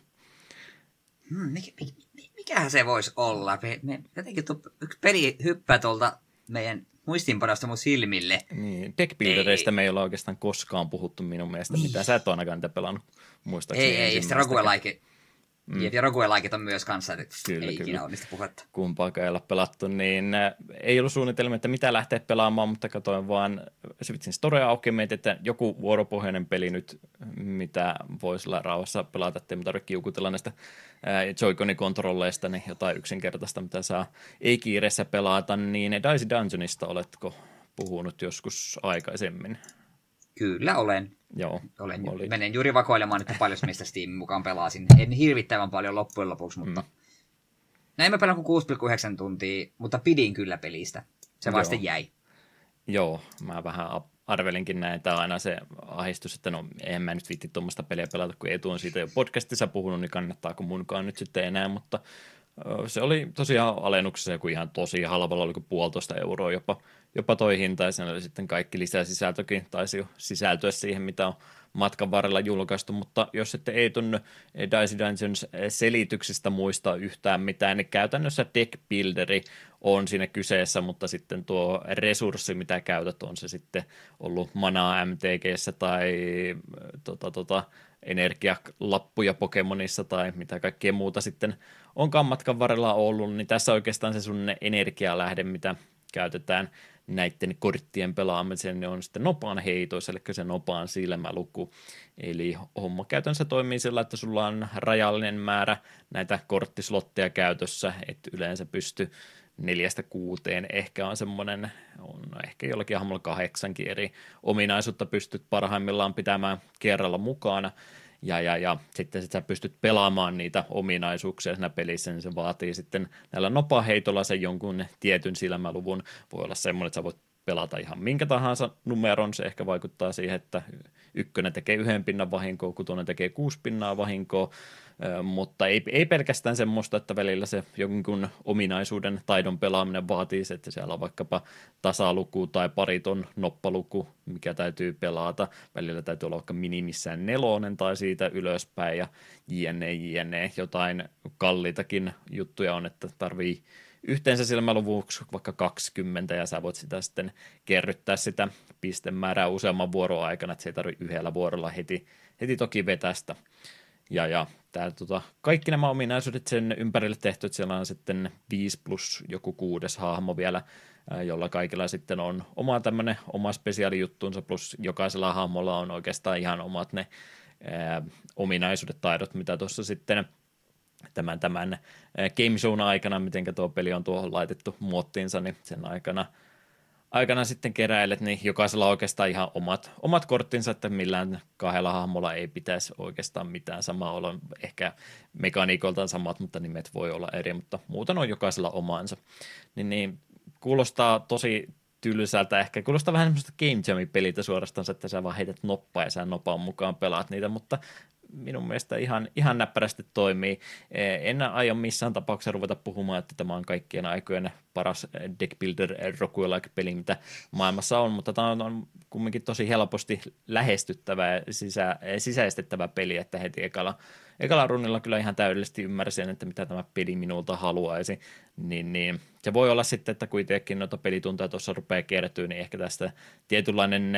Hmm, mikä, mikähän se voisi olla? Me, me, jotenkin tuo yksi peli hyppää tuolta meidän muistinpanosta mun silmille. Niin, deckbuildereista me ei ole oikeastaan koskaan puhuttu minun mielestä, niin. mitä sä et ole ainakaan niitä pelannut, muistaakseni. Ei, ei, sitten roguelike, Mm. Ja roguelike on myös kanssa, että kyllä, ei kyllä. ikinä ole niistä puhetta. Kumpaakaan ei ole pelattu, niin äh, ei ollut suunnitelma, että mitä lähteä pelaamaan, mutta katsoin vaan Switchin Storea auki että joku vuoropohjainen peli nyt, mitä voisi olla rauhassa pelata, ettei tarvitse kiukutella näistä äh, Joy-Conin kontrolleista, niin jotain yksinkertaista, mitä saa ei kiireessä pelata, niin Dicey Dungeonista oletko puhunut joskus aikaisemmin? Kyllä olen. Joo, olen, oli. Menen juuri vakoilemaan, että paljon mistä Steam mukaan pelasin. En hirvittävän paljon loppujen lopuksi, mutta... Mm. Näin mä pelaan kuin 6,9 tuntia, mutta pidin kyllä pelistä. Se vaan sitten jäi. Joo, mä vähän arvelinkin näin. On aina se ahistus, että no en mä nyt viitti tuommoista peliä pelata, kun Eetu on siitä jo podcastissa puhunut, niin kannattaako munkaan nyt sitten enää, mutta se oli tosiaan alennuksessa joku ihan tosi halvalla, oliko puolitoista euroa jopa, jopa toi hinta, ja sen oli sitten kaikki lisäsisältökin, taisi jo sisältyä siihen, mitä on matkan varrella julkaistu, mutta jos sitten ei tunnu Dicey Dungeons selityksestä muista yhtään mitään, niin käytännössä deck builderi on siinä kyseessä, mutta sitten tuo resurssi, mitä käytät, on se sitten ollut manaa MTGssä tai tota, tota, energialappuja Pokemonissa tai mitä kaikkea muuta sitten onkaan matkan varrella ollut, niin tässä oikeastaan se sun energialähde, mitä käytetään näiden korttien pelaamiseen, ne on sitten nopaan heitoissa, eli se nopaan silmäluku. Eli homma käytännössä toimii sillä, että sulla on rajallinen määrä näitä korttislotteja käytössä, että yleensä pysty neljästä kuuteen ehkä on semmoinen, on ehkä jollakin hahmolla kahdeksankin eri ominaisuutta pystyt parhaimmillaan pitämään kerralla mukana, ja, ja, ja sitten sit sä pystyt pelaamaan niitä ominaisuuksia siinä pelissä, niin se vaatii sitten näillä nopaheitolla sen jonkun tietyn silmäluvun. Voi olla semmoinen, että sä voit pelata ihan minkä tahansa numeron. Se ehkä vaikuttaa siihen, että ykkönen tekee yhden pinnan vahinkoa, kutonen tekee kuusi pinnaa vahinkoa, mutta ei, ei pelkästään semmoista, että välillä se jonkun ominaisuuden taidon pelaaminen vaatii että siellä on vaikkapa tasaluku tai pariton noppaluku, mikä täytyy pelata. Välillä täytyy olla vaikka minimissään nelonen tai siitä ylöspäin ja jne, jne. Jotain kalliitakin juttuja on, että tarvii yhteensä silmäluvuksi vaikka 20 ja sä voit sitä sitten kerryttää sitä pistemäärää useamman vuoron aikana, että se ei tarvitse yhdellä vuorolla heti, heti toki vetästä. Ja, ja tää, tota, kaikki nämä ominaisuudet sen ympärille tehty, että siellä on sitten 5 plus joku kuudes hahmo vielä, jolla kaikilla sitten on oma tämmöinen oma spesiaalijuttunsa, plus jokaisella hahmolla on oikeastaan ihan omat ne ää, ominaisuudet, taidot, mitä tuossa sitten tämän, tämän Game Zone aikana, miten tuo peli on tuohon laitettu muottiinsa, niin sen aikana, aikana sitten keräilet, niin jokaisella on oikeastaan ihan omat, omat korttinsa, että millään kahdella hahmolla ei pitäisi oikeastaan mitään samaa olla. Ehkä mekaniikoltaan samat, mutta nimet voi olla eri, mutta muuten on jokaisella omaansa. Niin, niin kuulostaa tosi tylsältä ehkä. Kuulostaa vähän semmoista Game Jam-peliltä suorastaan, että sä vaan heität noppaa ja sä nopan mukaan pelaat niitä, mutta minun mielestä ihan, ihan näppärästi toimii. E, en aio missään tapauksessa ruveta puhumaan, että tämä on kaikkien aikojen paras deck builder roguelike peli, mitä maailmassa on, mutta tämä on, on kumminkin tosi helposti lähestyttävä ja sisä, sisäistettävä peli, että heti ekalla, ekalla runnilla kyllä ihan täydellisesti ymmärsin, että mitä tämä peli minulta haluaisi, niin, niin se voi olla sitten, että kuitenkin noita pelitunteja tuossa rupeaa kertyä, niin ehkä tästä tietynlainen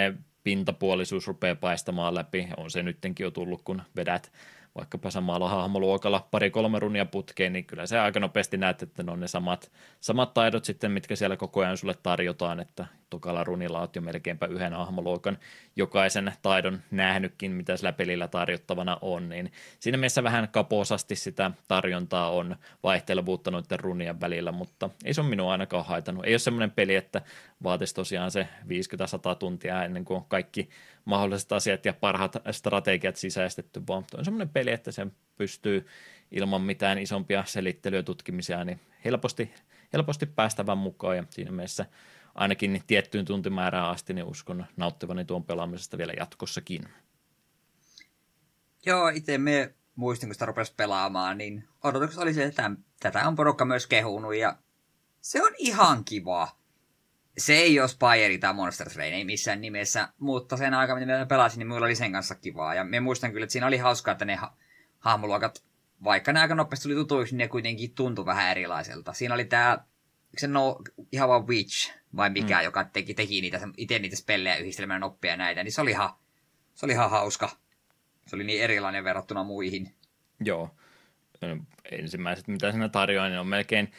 pintapuolisuus rupeaa paistamaan läpi. On se nyttenkin jo tullut, kun vedät vaikkapa samalla hahmoluokalla pari-kolme runia putkeen, niin kyllä se aika nopeasti näet, että ne on ne samat, samat taidot sitten, mitkä siellä koko ajan sulle tarjotaan, että tokalla runilla oot jo melkeinpä yhden hahmoluokan jokaisen taidon nähnytkin, mitä sillä pelillä tarjottavana on, niin siinä mielessä vähän kaposasti sitä tarjontaa on vaihtelevuutta noiden runien välillä, mutta ei se ole minua ainakaan haitannut. Ei ole semmoinen peli, että vaatisi tosiaan se 50-100 tuntia ennen kuin kaikki mahdolliset asiat ja parhaat strategiat sisäistetty, vaan on semmoinen peli, että sen pystyy ilman mitään isompia selittelyä tutkimisia, niin helposti, helposti päästävän mukaan ja siinä mielessä ainakin tiettyyn tuntimäärään asti, niin uskon nauttivani tuon pelaamisesta vielä jatkossakin. Joo, itse me muistin, kun sitä rupesi pelaamaan, niin odotukset oli se, että tätä on porukka myös kehunut ja se on ihan kiva. Se ei ole Spire tai Monster Train, ei missään nimessä, mutta sen aikaa, mitä mä pelasin, niin mulla oli sen kanssa kivaa. Ja me muistan kyllä, että siinä oli hauskaa, että ne ha- hahmoluokat, vaikka ne aika nopeasti tuli tutuiksi, niin ne kuitenkin tuntui vähän erilaiselta. Siinä oli tää, se no, ihan vaan Witch, vai mikä, mm. joka teki, teki niitä, itse niitä spellejä yhdistelmään oppia näitä, niin se oli ihan, se oli ihan hauska. Se oli niin erilainen verrattuna muihin. Joo. Ensimmäiset, mitä siinä tarjoaa, niin on melkein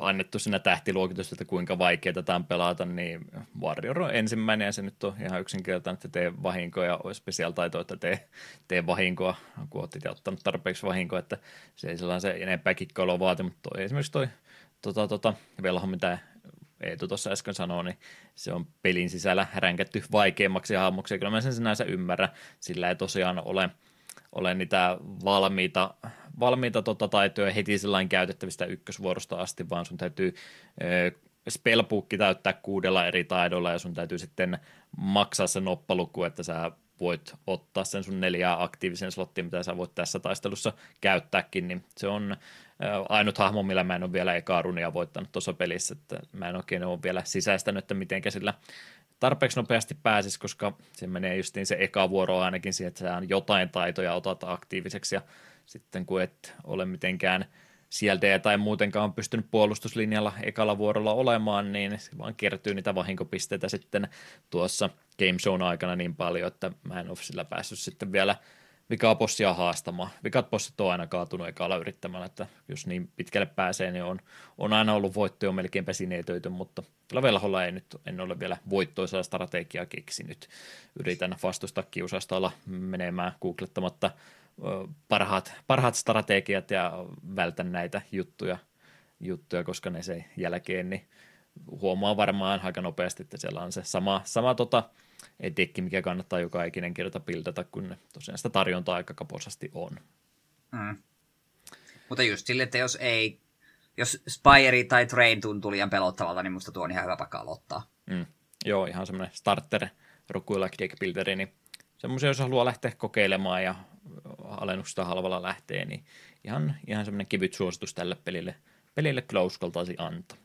annettu siinä tähtiluokitus, että kuinka vaikeaa tätä on pelata, niin Warrior on ensimmäinen ja se nyt on ihan yksinkertainen, että tee vahinkoa ja special taito, että tee, tee vahinkoa, kun olet itse ottanut tarpeeksi vahinkoa, että se ei sellainen enempää kikkailua vaati, mutta toi, esimerkiksi toi tota, tota, velho, mitä Eetu tuossa äsken sanoi, niin se on pelin sisällä ränkätty vaikeammaksi hahmoksi, ja kyllä mä sen sinänsä ymmärrän, sillä ei tosiaan ole, ole niitä valmiita, valmiita tota, taitoja heti sellainen käytettävistä ykkösvuorosta asti, vaan sun täytyy spellbookki täyttää kuudella eri taidolla, ja sun täytyy sitten maksaa se noppaluku, että sä voit ottaa sen sun neljää aktiivisen slottia, mitä sä voit tässä taistelussa käyttääkin, niin se on ainut hahmo, millä mä en ole vielä ekaa runia voittanut tuossa pelissä, että mä en oikein ole vielä sisäistänyt, että miten sillä tarpeeksi nopeasti pääsisi, koska se menee justiin se eka vuoro ainakin siihen, että sä jotain taitoja otat aktiiviseksi ja sitten kun et ole mitenkään sieltä tai muutenkaan pystynyt puolustuslinjalla ekalla vuorolla olemaan, niin vaan kertyy niitä vahinkopisteitä sitten tuossa Game Zone aikana niin paljon, että mä en ole sillä päässyt sitten vielä vikapossia haastamaan. Vikat possit on aina kaatunut ekalla yrittämällä, että jos niin pitkälle pääsee, niin on, on aina ollut voittoja melkeinpä sineetöity, mutta kyllä velholla ei nyt, en ole vielä voittoisaa strategiaa keksinyt. Yritän vastustaa kiusausta olla menemään googlettamatta parhaat, parhaat strategiat ja vältän näitä juttuja, juttuja koska ne se jälkeen niin huomaa varmaan aika nopeasti, että siellä on se sama, sama tota, dekki, mikä kannattaa joka ikinen kerta pildata, kun tosiaan sitä tarjontaa aika kaposasti on. Mm. Mutta just sille, että jos ei, jos Spire tai Train tuntuu liian pelottavalta, niin musta tuo on ihan hyvä paikka aloittaa. Mm. Joo, ihan semmoinen starter roguelike deck builderi, niin semmoisia, jos haluaa lähteä kokeilemaan ja alennusta halvalla lähtee, niin ihan, ihan semmoinen kivyt suositus tälle pelille, pelille Close taisi antaa.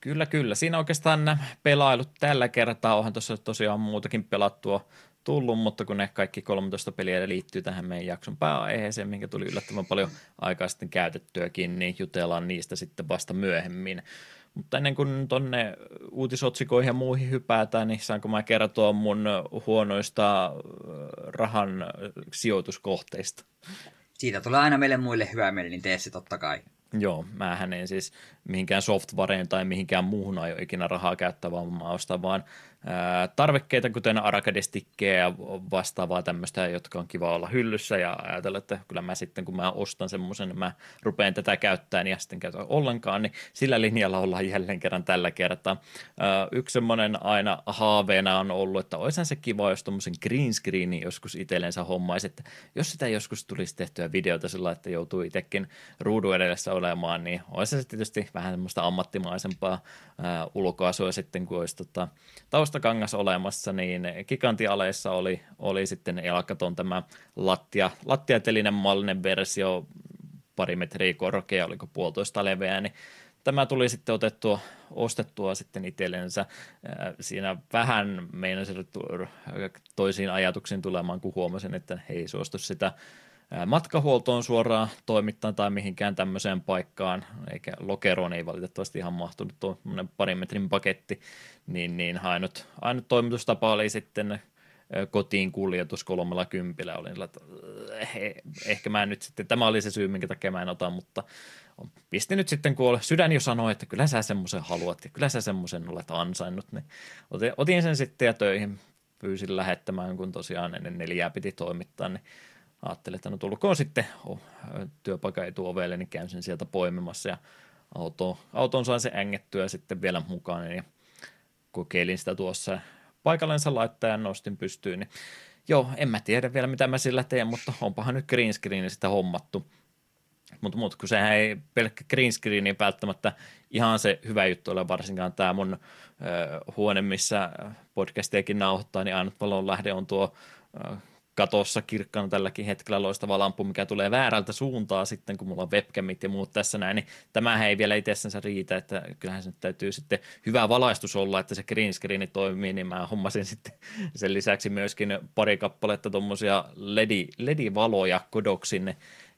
Kyllä, kyllä. Siinä oikeastaan nämä pelailut tällä kertaa. Onhan tuossa tosiaan muutakin pelattua tullut, mutta kun ne kaikki 13 peliä liittyy tähän meidän jakson pääaiheeseen, minkä tuli yllättävän paljon aikaa sitten käytettyäkin, niin jutellaan niistä sitten vasta myöhemmin. Mutta ennen kuin tonne uutisotsikoihin ja muihin hypätään, niin saanko mä kertoa mun huonoista äh, rahan sijoituskohteista? Siitä tulee aina meille muille hyvä mieli, niin tee se totta kai. Joo, mä en siis mihinkään softwareen tai mihinkään muuhun aio ikinä rahaa käyttää, vaan mä ostan vaan tarvikkeita, kuten arcade-stikkejä ja vastaavaa tämmöistä, jotka on kiva olla hyllyssä ja ajatella, että kyllä mä sitten, kun mä ostan semmoisen, mä rupean tätä käyttämään ja sitten käytän ollenkaan, niin sillä linjalla ollaan jälleen kerran tällä kertaa. Yksi semmoinen aina haaveena on ollut, että olisihan se kiva, jos tuommoisen green screenin joskus itsellensä hommaisi, että jos sitä joskus tulisi tehtyä videota sillä, että joutuu itsekin ruudun edessä olemaan, niin olisi se tietysti vähän semmoista ammattimaisempaa ulkoasua sitten, kun olisi tota, taustakangas olemassa, niin gigantialeissa oli, oli sitten Elkaton tämä lattia, lattiatelinen mallinen versio, pari metriä korkea, oliko puolitoista leveä, niin tämä tuli sitten otettua, ostettua sitten itsellensä. Siinä vähän meinasin toisiin ajatuksiin tulemaan, kun huomasin, että he ei suostu sitä matkahuoltoon suoraan toimittaa tai mihinkään tämmöiseen paikkaan, eikä lokeroon ei valitettavasti ihan mahtunut tuo parin metrin paketti, niin, niin ainut, ainut toimitustapa oli sitten kotiin kuljetus kolmella kympillä. Olin sillä, että ehkä mä nyt sitten, tämä oli se syy, minkä takia mä en ota, mutta pisti nyt sitten, kun sydän jo sanoi, että kyllä sä semmoisen haluat ja kyllä sä semmoisen olet ansainnut, niin otin sen sitten ja töihin. Pyysin lähettämään, kun tosiaan ennen neljää piti toimittaa, niin ajattelin, että no tulkoon sitten oh, työpaikan etuovelle, niin käyn sen sieltä poimimassa ja auto, autoon sain se ängettyä sitten vielä mukaan ja kokeilin sitä tuossa paikallensa laittaa ja nostin pystyyn, niin joo, en mä tiedä vielä mitä mä sillä teen, mutta onpahan nyt green screen sitä hommattu. Mutta mut, kun sehän ei pelkkä green screen välttämättä ihan se hyvä juttu ole, varsinkaan tämä mun ö, huone, missä podcastiakin nauhoittaa, niin ainut valon lähde on tuo ö, katossa kirkkana tälläkin hetkellä loistava lampu, mikä tulee väärältä suuntaa sitten, kun mulla on webcamit ja muut tässä näin, niin tämä ei vielä itsessänsä riitä, että kyllähän se nyt täytyy sitten hyvä valaistus olla, että se green screen toimii, niin mä hommasin sitten sen lisäksi myöskin pari kappaletta tuommoisia LED, LED-valoja kodoksin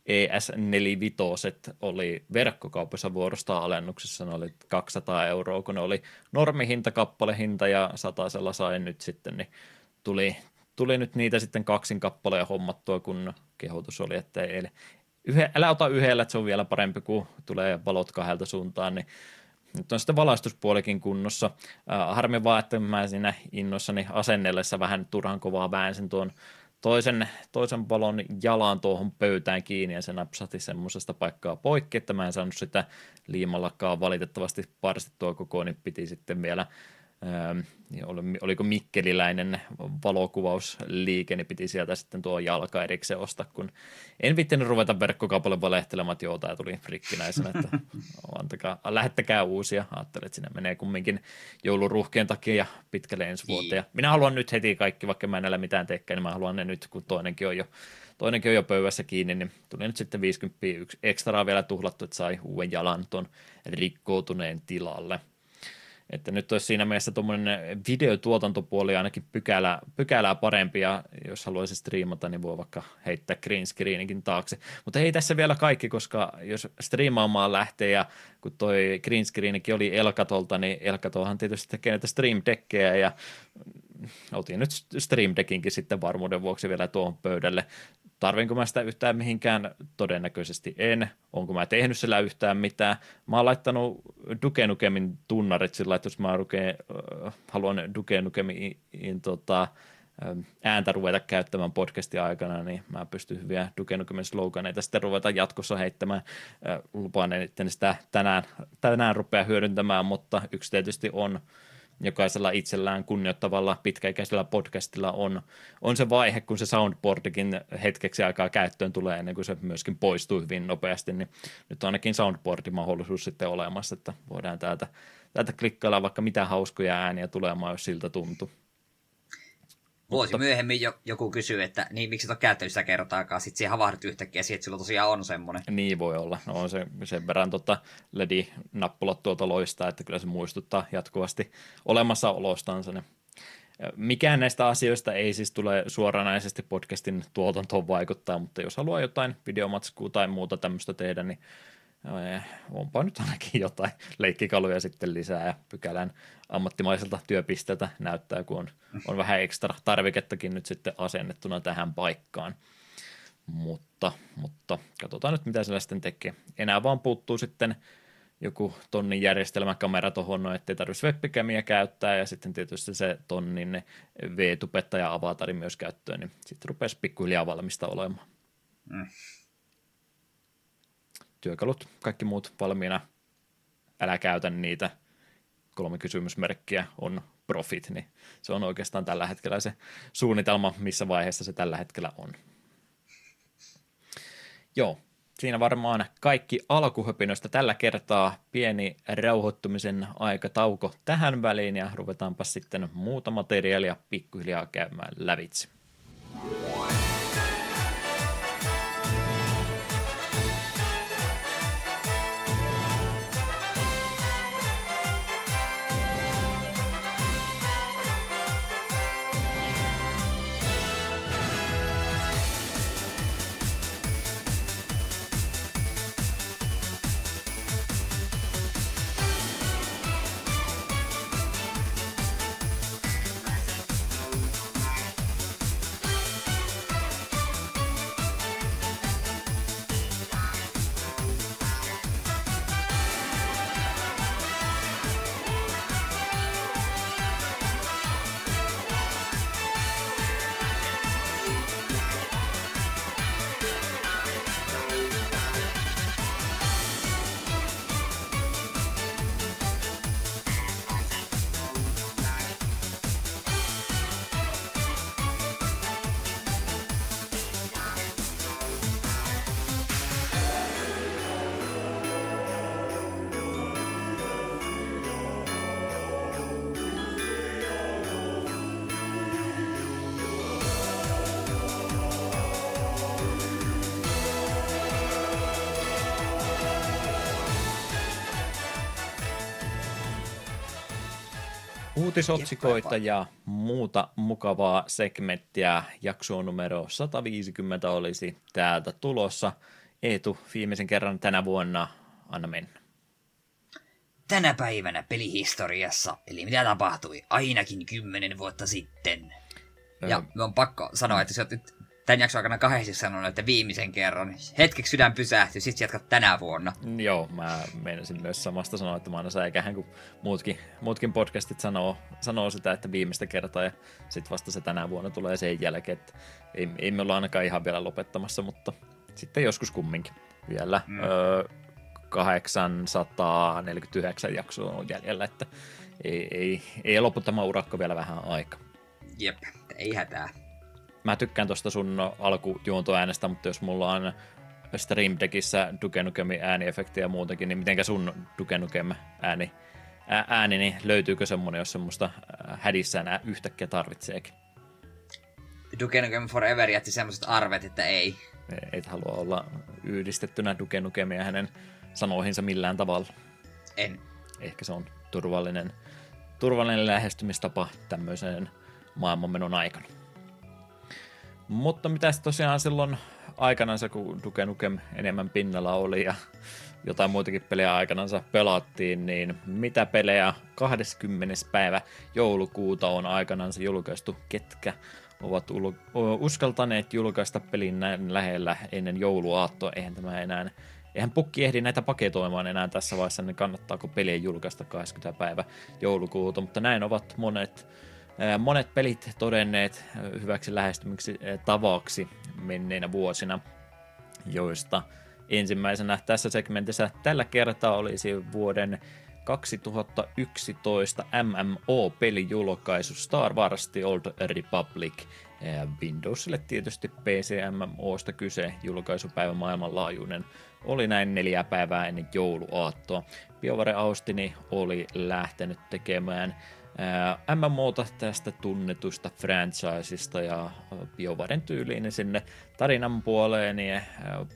ES45 oli verkkokaupassa vuorostaan alennuksessa, ne oli 200 euroa, kun ne oli normihinta, kappalehinta ja satasella sain nyt sitten, niin tuli, tuli nyt niitä sitten kaksin kappaleja hommattua, kun kehotus oli, että ei, yhe, älä ota yhdellä, että se on vielä parempi, kuin tulee valot kahdelta suuntaan, niin nyt on sitten valaistuspuolikin kunnossa. Äh, harmi vaan, että mä siinä innossani asennellessa vähän turhan kovaa väänsin tuon toisen, toisen valon jalan tuohon pöytään kiinni ja se napsahti semmoisesta paikkaa poikki, että mä en saanut sitä liimallakaan valitettavasti parstettua koko, niin piti sitten vielä oliko mikkeliläinen valokuvausliike, niin piti sieltä sitten tuo jalka erikseen ostaa, kun en vittinyt ruveta verkkokaupalle valehtelemaan, että joo, tämä tuli frikkinäisenä, että antakaa, lähettäkää uusia. Ajattelin, että sinne menee kumminkin jouluruhkeen takia ja pitkälle ensi vuoteen. Ja minä haluan nyt heti kaikki, vaikka mä en näillä mitään teekään, niin mä haluan ne nyt, kun toinenkin on jo toinenkin on jo pöydässä kiinni, niin tuli nyt sitten 50 yksi ekstraa vielä tuhlattu, että sai uuden jalan tuon rikkoutuneen tilalle. Että nyt olisi siinä mielessä tuommoinen videotuotantopuoli ainakin pykälä, pykälää parempi, ja jos haluaisi striimata, niin voi vaikka heittää green screeninkin taakse. Mutta ei tässä vielä kaikki, koska jos striimaamaan lähtee, ja kun toi green screenikin oli Elkatolta, niin Elkatolhan tietysti tekee näitä stream deckejä, ja otin nyt Stream Deckinkin sitten varmuuden vuoksi vielä tuohon pöydälle. Tarvinko mä sitä yhtään mihinkään? Todennäköisesti en. Onko mä tehnyt sillä yhtään mitään? Mä oon laittanut Duke Nukemin tunnarit sillä, että jos mä ruke, äh, haluan Duke Nukemin tota, äh, ääntä ruveta käyttämään podcastin aikana, niin mä pystyn hyviä Duke Nukemin sloganeita sitten ruveta jatkossa heittämään. Äh, lupaan, että sitä tänään, tänään rupeaa hyödyntämään, mutta yksi tietysti on jokaisella itsellään kunnioittavalla pitkäikäisellä podcastilla on, on se vaihe, kun se soundboardikin hetkeksi aikaa käyttöön tulee ennen kuin se myöskin poistuu hyvin nopeasti, niin nyt on ainakin soundboardin mahdollisuus sitten olemassa, että voidaan täältä, täältä klikkailla vaikka mitä hauskoja ääniä tulemaan, jos siltä tuntuu. Vuosi Mutta... myöhemmin jo, joku kysyy, että niin miksi et ole käyttänyt sitä kertaakaan, sitten siihen havahdut yhtäkkiä siihen, että sillä tosiaan on semmoinen. Niin voi olla, no on se sen verran tota LED-nappulat tuolta loistaa, että kyllä se muistuttaa jatkuvasti olemassaolostansa ne. Mikään näistä asioista ei siis tule suoranaisesti podcastin tuotantoon vaikuttaa, mutta jos haluaa jotain videomatskua tai muuta tämmöistä tehdä, niin Eh, onpa nyt ainakin jotain leikkikaluja sitten lisää ja pykälän ammattimaiselta työpisteeltä näyttää, kun on, on vähän ekstra tarvikettakin nyt sitten asennettuna tähän paikkaan. Mutta, mutta katsotaan nyt, mitä sillä sitten tekee. Enää vaan puuttuu sitten joku tonnin järjestelmäkamera tuohon, no, ettei tarvitsisi webcamia käyttää, ja sitten tietysti se tonnin V-tupetta ja avatari myös käyttöön, niin sitten rupesi pikkuhiljaa valmista olemaan. Mm työkalut, kaikki muut valmiina, älä käytä niitä, kolme kysymysmerkkiä on profit, niin se on oikeastaan tällä hetkellä se suunnitelma, missä vaiheessa se tällä hetkellä on. Joo, siinä varmaan kaikki alkuhöpinöistä tällä kertaa. Pieni rauhoittumisen aikatauko tähän väliin ja ruvetaanpa sitten muuta materiaalia pikkuhiljaa käymään lävitse. Uutisotsikoita ja muuta mukavaa segmenttiä. Jakso numero 150 olisi täältä tulossa. Eetu, viimeisen kerran tänä vuonna, anna mennä. Tänä päivänä pelihistoriassa, eli mitä tapahtui ainakin kymmenen vuotta sitten. Ja me on pakko sanoa, että sä oot nyt tämän jakson aikana kahdesti sanonut, että viimeisen kerran. Hetkeksi sydän pysähtyi, sit jatkat tänä vuonna. Joo, mä meinasin myös samasta sanoa, että mä aina säikähän, kun muutkin, muutkin podcastit sanoo, sanoo sitä, että viimeistä kertaa ja sitten vasta se tänä vuonna tulee sen jälkeen, että ei, ei me olla ainakaan ihan vielä lopettamassa, mutta sitten joskus kumminkin vielä. Mm. Öö, 849 jaksoa on jäljellä, että ei, ei, ei lopu tämä urakka vielä vähän aika. Jep, ei hätää mä tykkään tuosta sun alkujuontoäänestä, mutta jos mulla on Stream Deckissä Duke Nukemin ääniefektiä ja muutenkin, niin mitenkä sun Duke Nukem ääni, ääni, niin löytyykö semmonen, jos semmoista hädissään yhtäkkiä tarvitseekin? Duke Nukem Forever jätti semmoiset arvet, että ei. Et halua olla yhdistettynä Duke Nukemia hänen sanoihinsa millään tavalla. En. Ehkä se on turvallinen, turvallinen lähestymistapa tämmöiseen maailmanmenon aikana. Mutta mitä tosiaan silloin aikanansa, kun Duke Nukem enemmän pinnalla oli ja jotain muitakin pelejä aikanansa pelattiin, niin mitä pelejä 20. päivä joulukuuta on aikanansa julkaistu, ketkä ovat uskaltaneet julkaista pelin näin lähellä ennen jouluaattoa, eihän tämä enää Eihän pukki ehdi näitä paketoimaan enää tässä vaiheessa, niin kannattaako peliä julkaista 20. päivä joulukuuta, mutta näin ovat monet monet pelit todenneet hyväksi lähestymiksi tavaksi menneinä vuosina, joista ensimmäisenä tässä segmentissä tällä kertaa olisi vuoden 2011 MMO-pelijulkaisu Star Wars The Old Republic. Windowsille tietysti PC MMOsta kyse, julkaisupäivä maailmanlaajuinen oli näin neljä päivää ennen jouluaattoa. BioWare Austini oli lähtenyt tekemään MMOta tästä tunnetusta franchisesta ja BioWaren tyyliin sinne tarinan puoleen niin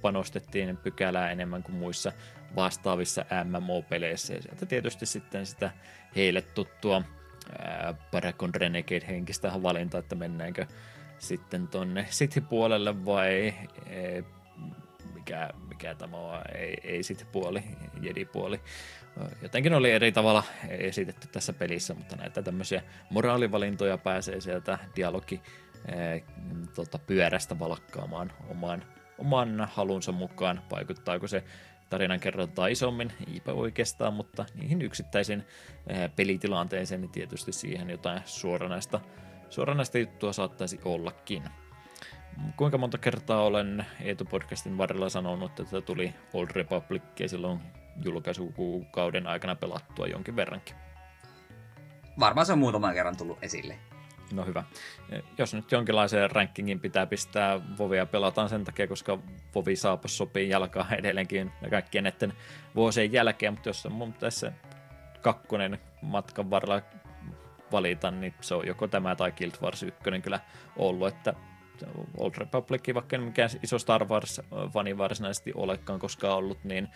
panostettiin pykälää enemmän kuin muissa vastaavissa MMO-peleissä ja sieltä tietysti sitten sitä heille tuttua Paragon Renegade henkistä valintaa, että mennäänkö sitten tonne City-puolelle vai mikä, mikä tämä on, ei, ei sitten puoli, Jedi-puoli. Jotenkin oli eri tavalla esitetty tässä pelissä, mutta näitä tämmöisiä moraalivalintoja pääsee sieltä dialogi ee, tota, pyörästä valkkaamaan oman, oman halunsa mukaan. Vaikuttaako se tarinan kerrotaan isommin, eipä oikeastaan, mutta niihin yksittäisiin pelitilanteeseen niin tietysti siihen jotain suoranaista, suoranaista juttua saattaisi ollakin kuinka monta kertaa olen Eetu-podcastin varrella sanonut, että tuli Old Republic ja silloin julkaisukuukauden aikana pelattua jonkin verrankin. Varmaan se on muutaman kerran tullut esille. No hyvä. Jos nyt jonkinlaiseen rankingin pitää pistää Vovia pelataan sen takia, koska Vovi saapas sopii jalkaa edelleenkin kaikkien näiden vuosien jälkeen, mutta jos on mun tässä kakkonen matkan varrella valita, niin se on joko tämä tai Guild Wars 1 kyllä ollut, että Old Republic, vaikka en mikään iso Star Wars-fani varsinaisesti olekaan koskaan ollut, niin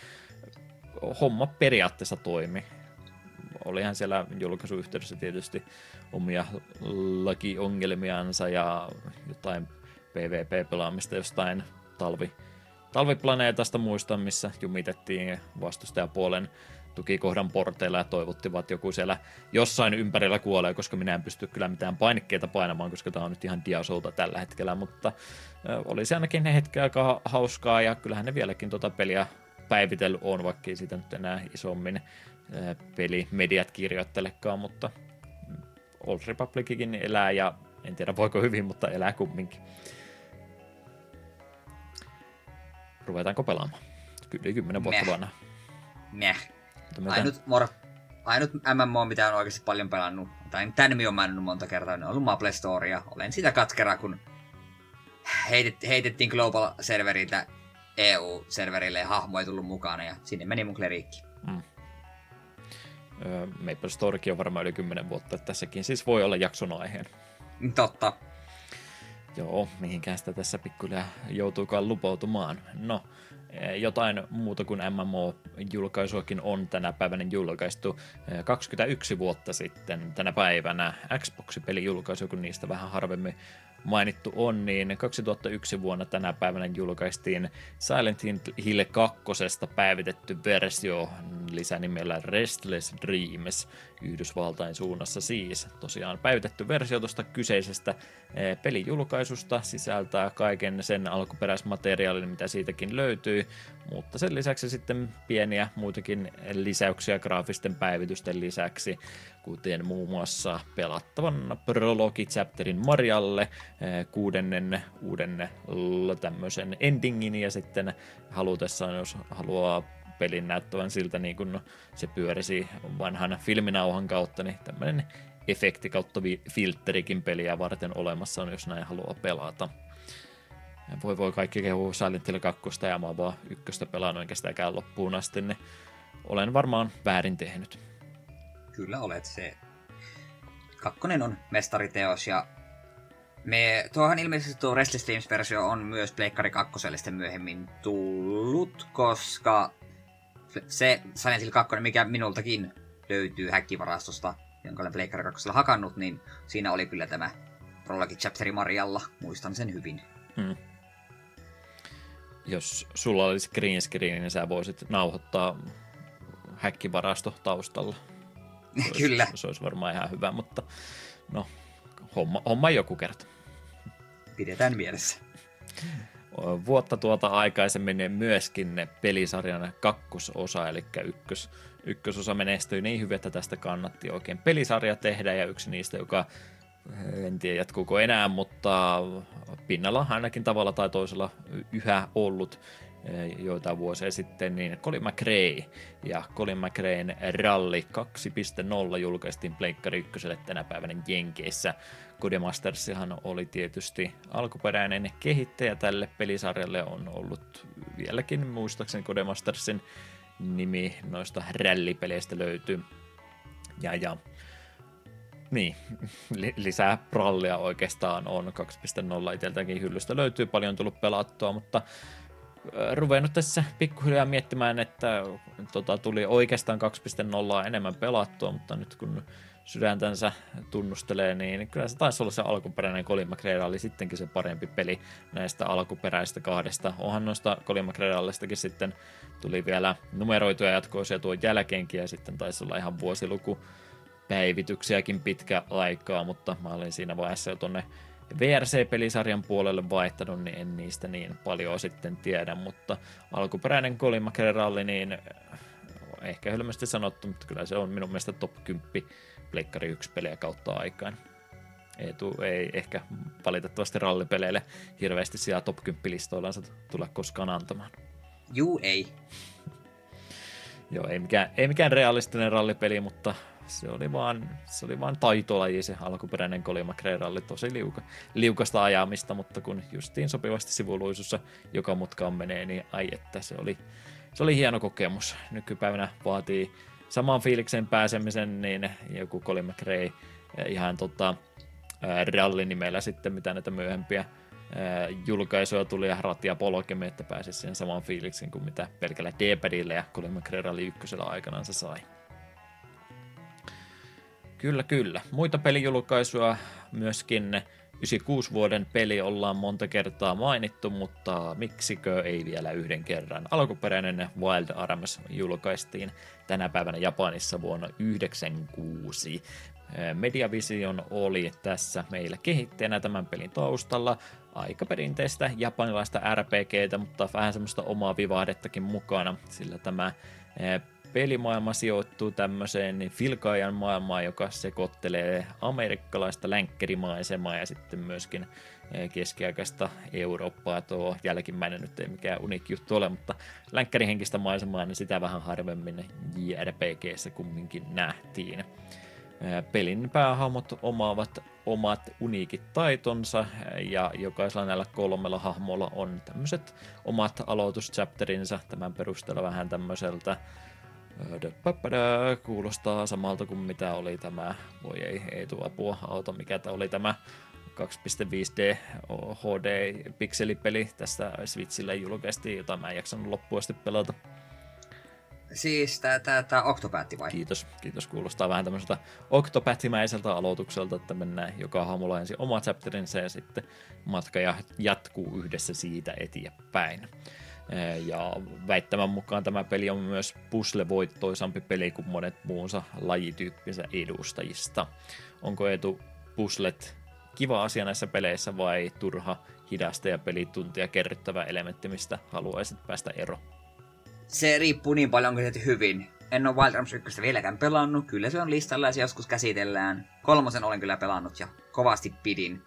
homma periaatteessa toimi. Olihan siellä julkaisuyhteydessä tietysti omia lakiongelmiansa ja jotain PvP-pelaamista jostain talvi, talviplaneetasta muista, missä jumitettiin vastustajapuolen tukikohdan porteilla ja toivottivat joku siellä jossain ympärillä kuolee, koska minä en pysty kyllä mitään painikkeita painamaan, koska tämä on nyt ihan diasolta tällä hetkellä, mutta oli se ainakin hetken aika hauskaa ja kyllähän ne vieläkin tuota peliä päivitellyt on, vaikka ei siitä nyt enää isommin pelimediat kirjoittelekaan, mutta Old Republicikin elää ja en tiedä voiko hyvin, mutta elää kumminkin. Ruvetaanko pelaamaan? Kyllä kymmenen vuotta vanha. Meh. Ainut, mor, ainut MMO, mitä on oikeasti paljon pelannut, tai tämän on männnyt monta kertaa, on ollut Maple Storya. Olen sitä katkera, kun heitet, heitettiin Global-serveriltä EU-serverille ja hahmo ei tullut mukana, ja sinne meni mun kleriikki. Mm. Maple Storykin on varmaan yli 10 vuotta, että tässäkin siis voi olla jakson aiheen. Totta. Joo, mihinkään sitä tässä pikkuhiljaa joutuukaan lupautumaan. No, Eh, jotain muuta kuin MMO-julkaisuakin on tänä päivänä julkaistu 21 eh, vuotta sitten tänä päivänä. Xbox-peli julkaisu, kun niistä vähän harvemmin mainittu on, niin 2001 vuonna tänä päivänä julkaistiin Silent Hill 2. päivitetty versio lisänimellä Restless Dreams Yhdysvaltain suunnassa siis. Tosiaan päivitetty versio tuosta kyseisestä eh, pelijulkaisusta sisältää kaiken sen alkuperäismateriaalin, mitä siitäkin löytyy, mutta sen lisäksi sitten pieniä muitakin lisäyksiä graafisten päivitysten lisäksi kuten muun muassa pelattavan prologi-chapterin Marialle, eh, kuudennen uuden tämmöisen endingin ja sitten halutessaan, jos haluaa pelin näyttävän siltä niin kuin se pyörisi vanhan filminauhan kautta, niin tämmöinen efekti kautta filterikin peliä varten olemassa on, jos näin haluaa pelata. Voi voi kaikki kehuu Silent Hill 2 ja mä vaan ykköstä pelannut enkä sitäkään loppuun asti, niin olen varmaan väärin tehnyt kyllä olet se. Kakkonen on mestariteos ja me, tuohan ilmeisesti tuo Restless Dreams-versio on myös Pleikkari 2 sitten myöhemmin tullut, koska se Silent Hill 2, mikä minultakin löytyy häkkivarastosta, jonka olen Pleikkari 2 hakannut, niin siinä oli kyllä tämä Prologi Chapteri Marialla, muistan sen hyvin. Hmm. Jos sulla olisi green screen, niin sä voisit nauhoittaa häkkivarasto taustalla. Se olisi, Kyllä. Se olisi varmaan ihan hyvä, mutta no, homma, homma joku kerta. Pidetään mielessä. Vuotta tuota aikaisemmin myöskin ne pelisarjan kakkososa, eli ykkös, ykkösosa menestyi niin hyvin, että tästä kannatti oikein pelisarja tehdä, ja yksi niistä, joka en tiedä jatkuuko enää, mutta pinnalla ainakin tavalla tai toisella yhä ollut joita vuosia sitten, niin Colin McRae ja Colin McRaen Rally 2.0 julkaistiin Pleikkari 1 tänä päivänä Jenkeissä. Codemastersihan oli tietysti alkuperäinen kehittäjä tälle pelisarjalle, on ollut vieläkin muistaakseni Codemastersin nimi noista rallipeleistä löytyy. Ja, ja niin, lisää prallia oikeastaan on. 2.0 itseltäkin hyllystä löytyy, paljon tullut pelattua, mutta ruvennut tässä pikkuhiljaa miettimään, että tota, tuli oikeastaan 2.0 enemmän pelattua, mutta nyt kun sydäntänsä tunnustelee, niin kyllä se taisi olla se alkuperäinen Colin McRae oli sittenkin se parempi peli näistä alkuperäistä kahdesta. Onhan noista Colin McRae sitten tuli vielä numeroituja jatkoosia tuon jälkeenkin, ja sitten taisi olla ihan vuosiluku päivityksiäkin pitkä aikaa, mutta mä olin siinä vaiheessa jo tonne VRC-pelisarjan puolelle vaihtanut, niin en niistä niin paljon sitten tiedä, mutta alkuperäinen Colin McRae niin ehkä hölmästi sanottu, mutta kyllä se on minun mielestä top 10 Pleikkari 1 peliä kautta aikaan. Ei, tu, ei ehkä valitettavasti rallipeleille hirveästi siellä top 10 listoillaan tule koskaan antamaan. Juu, ei. Joo, ei mikään, ei mikään realistinen rallipeli, mutta se oli vaan, se oli vaan taitolaji se alkuperäinen Colin McRae tosi liuka, liukasta ajamista, mutta kun justiin sopivasti sivuluisussa joka mutkaan menee, niin ai että se oli, se oli hieno kokemus. Nykypäivänä vaatii saman fiiliksen pääsemisen, niin joku Colin McRae ihan tota, rallinimellä sitten, mitä näitä myöhempiä julkaisuja tuli ja ratia polkemme, että pääsisi sen saman fiiliksen kuin mitä pelkällä D-padilla ja Colin McRae Rally ykkösellä aikanaan se sai. Kyllä, kyllä. Muita pelijulkaisuja myöskin 96 vuoden peli ollaan monta kertaa mainittu, mutta miksikö ei vielä yhden kerran. Alkuperäinen Wild Arms julkaistiin tänä päivänä Japanissa vuonna 1996. Mediavision oli tässä meillä kehittäjänä tämän pelin taustalla. Aika perinteistä japanilaista RPGtä, mutta vähän semmoista omaa vivahdettakin mukana, sillä tämä pelimaailma sijoittuu tämmöiseen niin filkaajan maailmaan, joka sekoittelee amerikkalaista länkkärimaisemaa ja sitten myöskin eh, keskiaikaista Eurooppaa. Tuo jälkimmäinen nyt ei mikään unik juttu ole, mutta länkkärihenkistä maisemaa, niin sitä vähän harvemmin JRPGssä kumminkin nähtiin. Eh, pelin päähahmot omaavat omat uniikit taitonsa ja jokaisella näillä kolmella hahmolla on tämmöiset omat aloituschapterinsa. Tämän perusteella vähän tämmöiseltä kuulostaa samalta kuin mitä oli tämä, voi ei, ei tuo apua auto, mikä tämä oli tämä 2.5D HD pikselipeli tästä Switchille julkaistiin, jota mä en jaksanut loppuun asti pelata. Siis tää Octopath vai? Kiitos, kiitos. Kuulostaa vähän tämmöiseltä Octopathimäiseltä aloitukselta, että mennään joka hahmolla ensin oma chapterinsa ja sitten matka jatkuu yhdessä siitä eteenpäin. Ja väittämän mukaan tämä peli on myös puslevoittoisampi peli kuin monet muunsa lajityyppinsä edustajista. Onko Eetu puslet kiva asia näissä peleissä vai turha hidasta ja pelituntia kerryttävä elementti, mistä haluaisit päästä ero? Se riippuu niin paljon kuin hyvin. En ole Wild Arms 1 vieläkään pelannut, kyllä se on listalla ja se joskus käsitellään. Kolmosen olen kyllä pelannut ja kovasti pidin.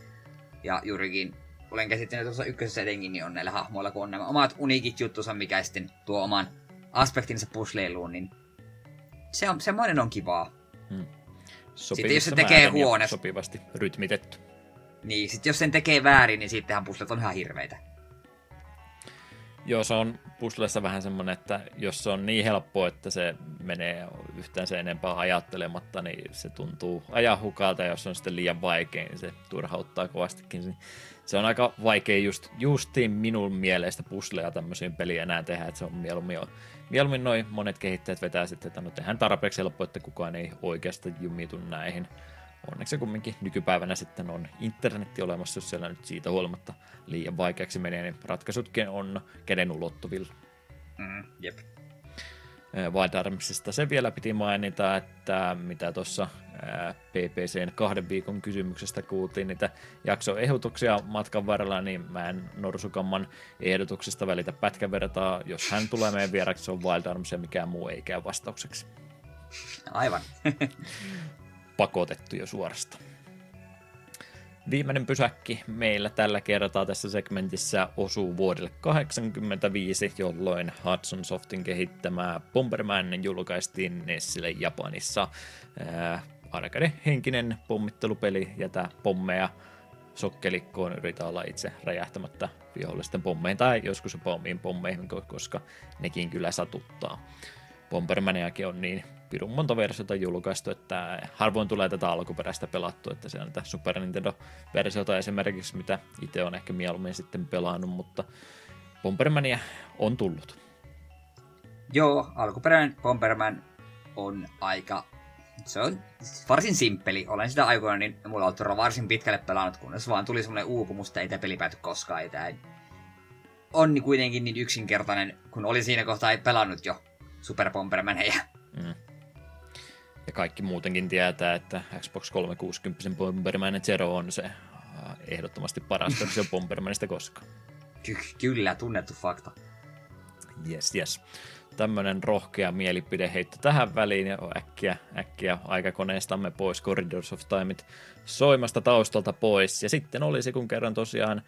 Ja juurikin olen käsittänyt tuossa ykkösessä etenkin, niin on näillä hahmoilla, kun on nämä omat uniikit juttusa, mikä sitten tuo oman aspektinsa pusleiluun, niin se on, semmoinen on kivaa. Hmm. Sitten jos se tekee huone... Sopivasti rytmitetty. Niin, sitten jos sen tekee väärin, niin sittenhän puslet on ihan hirveitä. Joo, se on puslessa vähän semmoinen, että jos se on niin helppo, että se menee yhtään se enempää ajattelematta, niin se tuntuu ajahukalta, ja jos on sitten liian vaikea, niin se turhauttaa kovastikin se on aika vaikea just, justiin minun mielestä pusleja tämmöisiin peliin enää tehdä, että se on mieluummin, mieluummin noin monet kehittäjät vetää sitten, että no tehdään tarpeeksi helppo, että kukaan ei oikeasti jumitu näihin. Onneksi kumminkin nykypäivänä sitten on internetti olemassa, jos siellä nyt siitä huolimatta liian vaikeaksi menee, niin ratkaisutkin on käden ulottuvilla. Mm, jep. Wild Armsista se vielä piti mainita, että mitä tuossa PPCn kahden viikon kysymyksestä kuultiin niitä jaksoehdotuksia matkan varrella, niin mä en Norsukamman ehdotuksista välitä pätkän vertaa. Jos hän tulee meidän vieraksi, se on Wild Arms ja mikään muu ei käy vastaukseksi. Aivan. Pakotettu jo suorasta. Viimeinen pysäkki meillä tällä kertaa tässä segmentissä osuu vuodelle 85, jolloin Hudson Softin kehittämää Bomberman julkaistiin Nessille Japanissa. arcade henkinen pommittelupeli, jätä pommeja sokkelikkoon, yritä olla itse räjähtämättä vihollisten pommeihin tai joskus jopa omiin pommeihin, koska nekin kyllä satuttaa. Bombermaniakin on niin pirun monta versiota julkaistu, että harvoin tulee tätä alkuperäistä pelattua, että se on tätä Super Nintendo-versiota esimerkiksi, mitä itse on ehkä mieluummin sitten pelannut, mutta Bombermania on tullut. Joo, alkuperäinen Bomberman on aika se on varsin simppeli. Olen sitä aikoina, niin mulla on varsin pitkälle pelannut, kunnes vaan tuli semmoinen uupumus, että ei tämä peli pääty koskaan. Ei on niin kuitenkin niin yksinkertainen, kun oli siinä kohtaa ei pelannut jo Super Bombermaneja. Mm. Ja kaikki muutenkin tietää, että Xbox 360 Bomberman Zero on se äh, ehdottomasti paras versio Bombermanista koskaan. Ky- kyllä, tunnettu fakta. Yes, yes tämmöinen rohkea mielipide heitto tähän väliin ja äkkiä, äkkiä aikakoneestamme pois Corridors of Timeit soimasta taustalta pois. Ja sitten olisi kun kerran tosiaan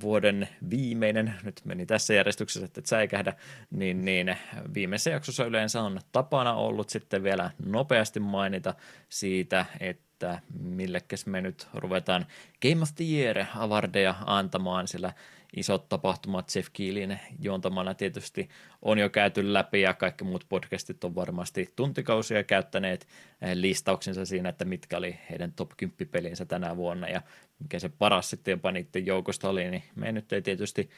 vuoden viimeinen, nyt meni tässä järjestyksessä, että et säikähdä, niin, niin viimeisessä jaksossa yleensä on tapana ollut sitten vielä nopeasti mainita siitä, että millekäs me nyt ruvetaan Game of the Year awardeja antamaan, sillä isot tapahtumat Jeff Keelin juontamana tietysti on jo käyty läpi ja kaikki muut podcastit on varmasti tuntikausia käyttäneet eh, listauksensa siinä, että mitkä oli heidän top 10 pelinsä tänä vuonna ja mikä se paras sitten jopa niiden joukosta oli, niin me nyt ei tietysti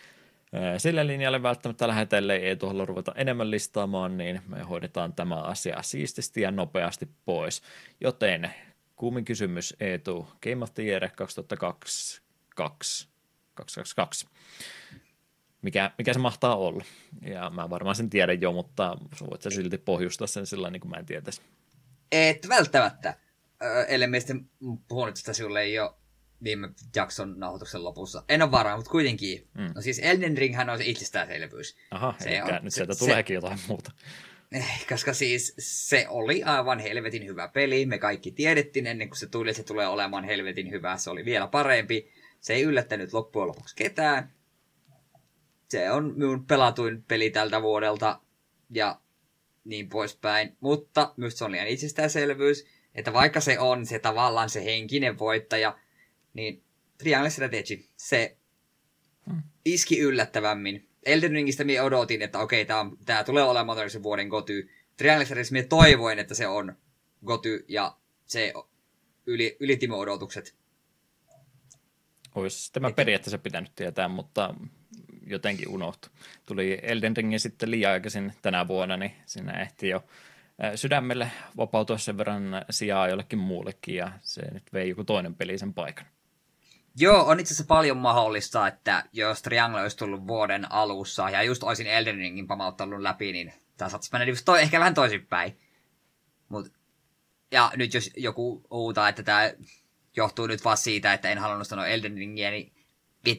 eh, sille linjalle välttämättä lähetelle ei tuolla ruveta enemmän listaamaan, niin me hoidetaan tämä asia siististi ja nopeasti pois. Joten kuumin kysymys Eetu, Game of the Year 2022 222. Mikä, mikä se mahtaa olla? Ja mä varmaan sen tiedän jo, mutta voit sä silti pohjustaa sen sillä niin kuin mä en tietäisi. Et välttämättä. ellei meistä puhunut sitä sinulle jo viime jakson nauhoituksen lopussa. En ole varaa, mutta kuitenkin. Mm. No siis Elden Ringhän on se itsestäänselvyys. Aha, se on, nyt sieltä se, tuleekin se, jotain muuta. Eh, koska siis se oli aivan helvetin hyvä peli. Me kaikki tiedettiin ennen kuin se tuli, että se tulee olemaan helvetin hyvä. Se oli vielä parempi. Se ei yllättänyt loppujen lopuksi ketään. Se on minun pelatuin peli tältä vuodelta ja niin poispäin. Mutta myös se on liian itsestäänselvyys, että vaikka se on se tavallaan se henkinen voittaja, niin Triangle Strategy, se hmm. iski yllättävämmin. Elden Ringistä minä odotin, että okei, tämä, tämä tulee olemaan todellisen vuoden goty. Strategy minä toivoin, että se on goty ja se yli, ylitti odotukset. Olisi tämä periaatteessa pitänyt tietää, mutta jotenkin unohtui. Tuli Elden Ringin sitten liian aikaisin tänä vuonna, niin siinä ehti jo sydämelle vapautua sen verran sijaa jollekin muullekin, ja se nyt vei joku toinen peli sen paikan. Joo, on itse asiassa paljon mahdollista, että jos Triangle olisi tullut vuoden alussa, ja just olisin Elden Ringin pamauttanut läpi, niin tämä saattaisi mennä just toi, ehkä vähän toisinpäin. Mut, ja nyt jos joku uutaa, että tämä johtuu nyt vaan siitä, että en halunnut sanoa Elden Ringiä, niin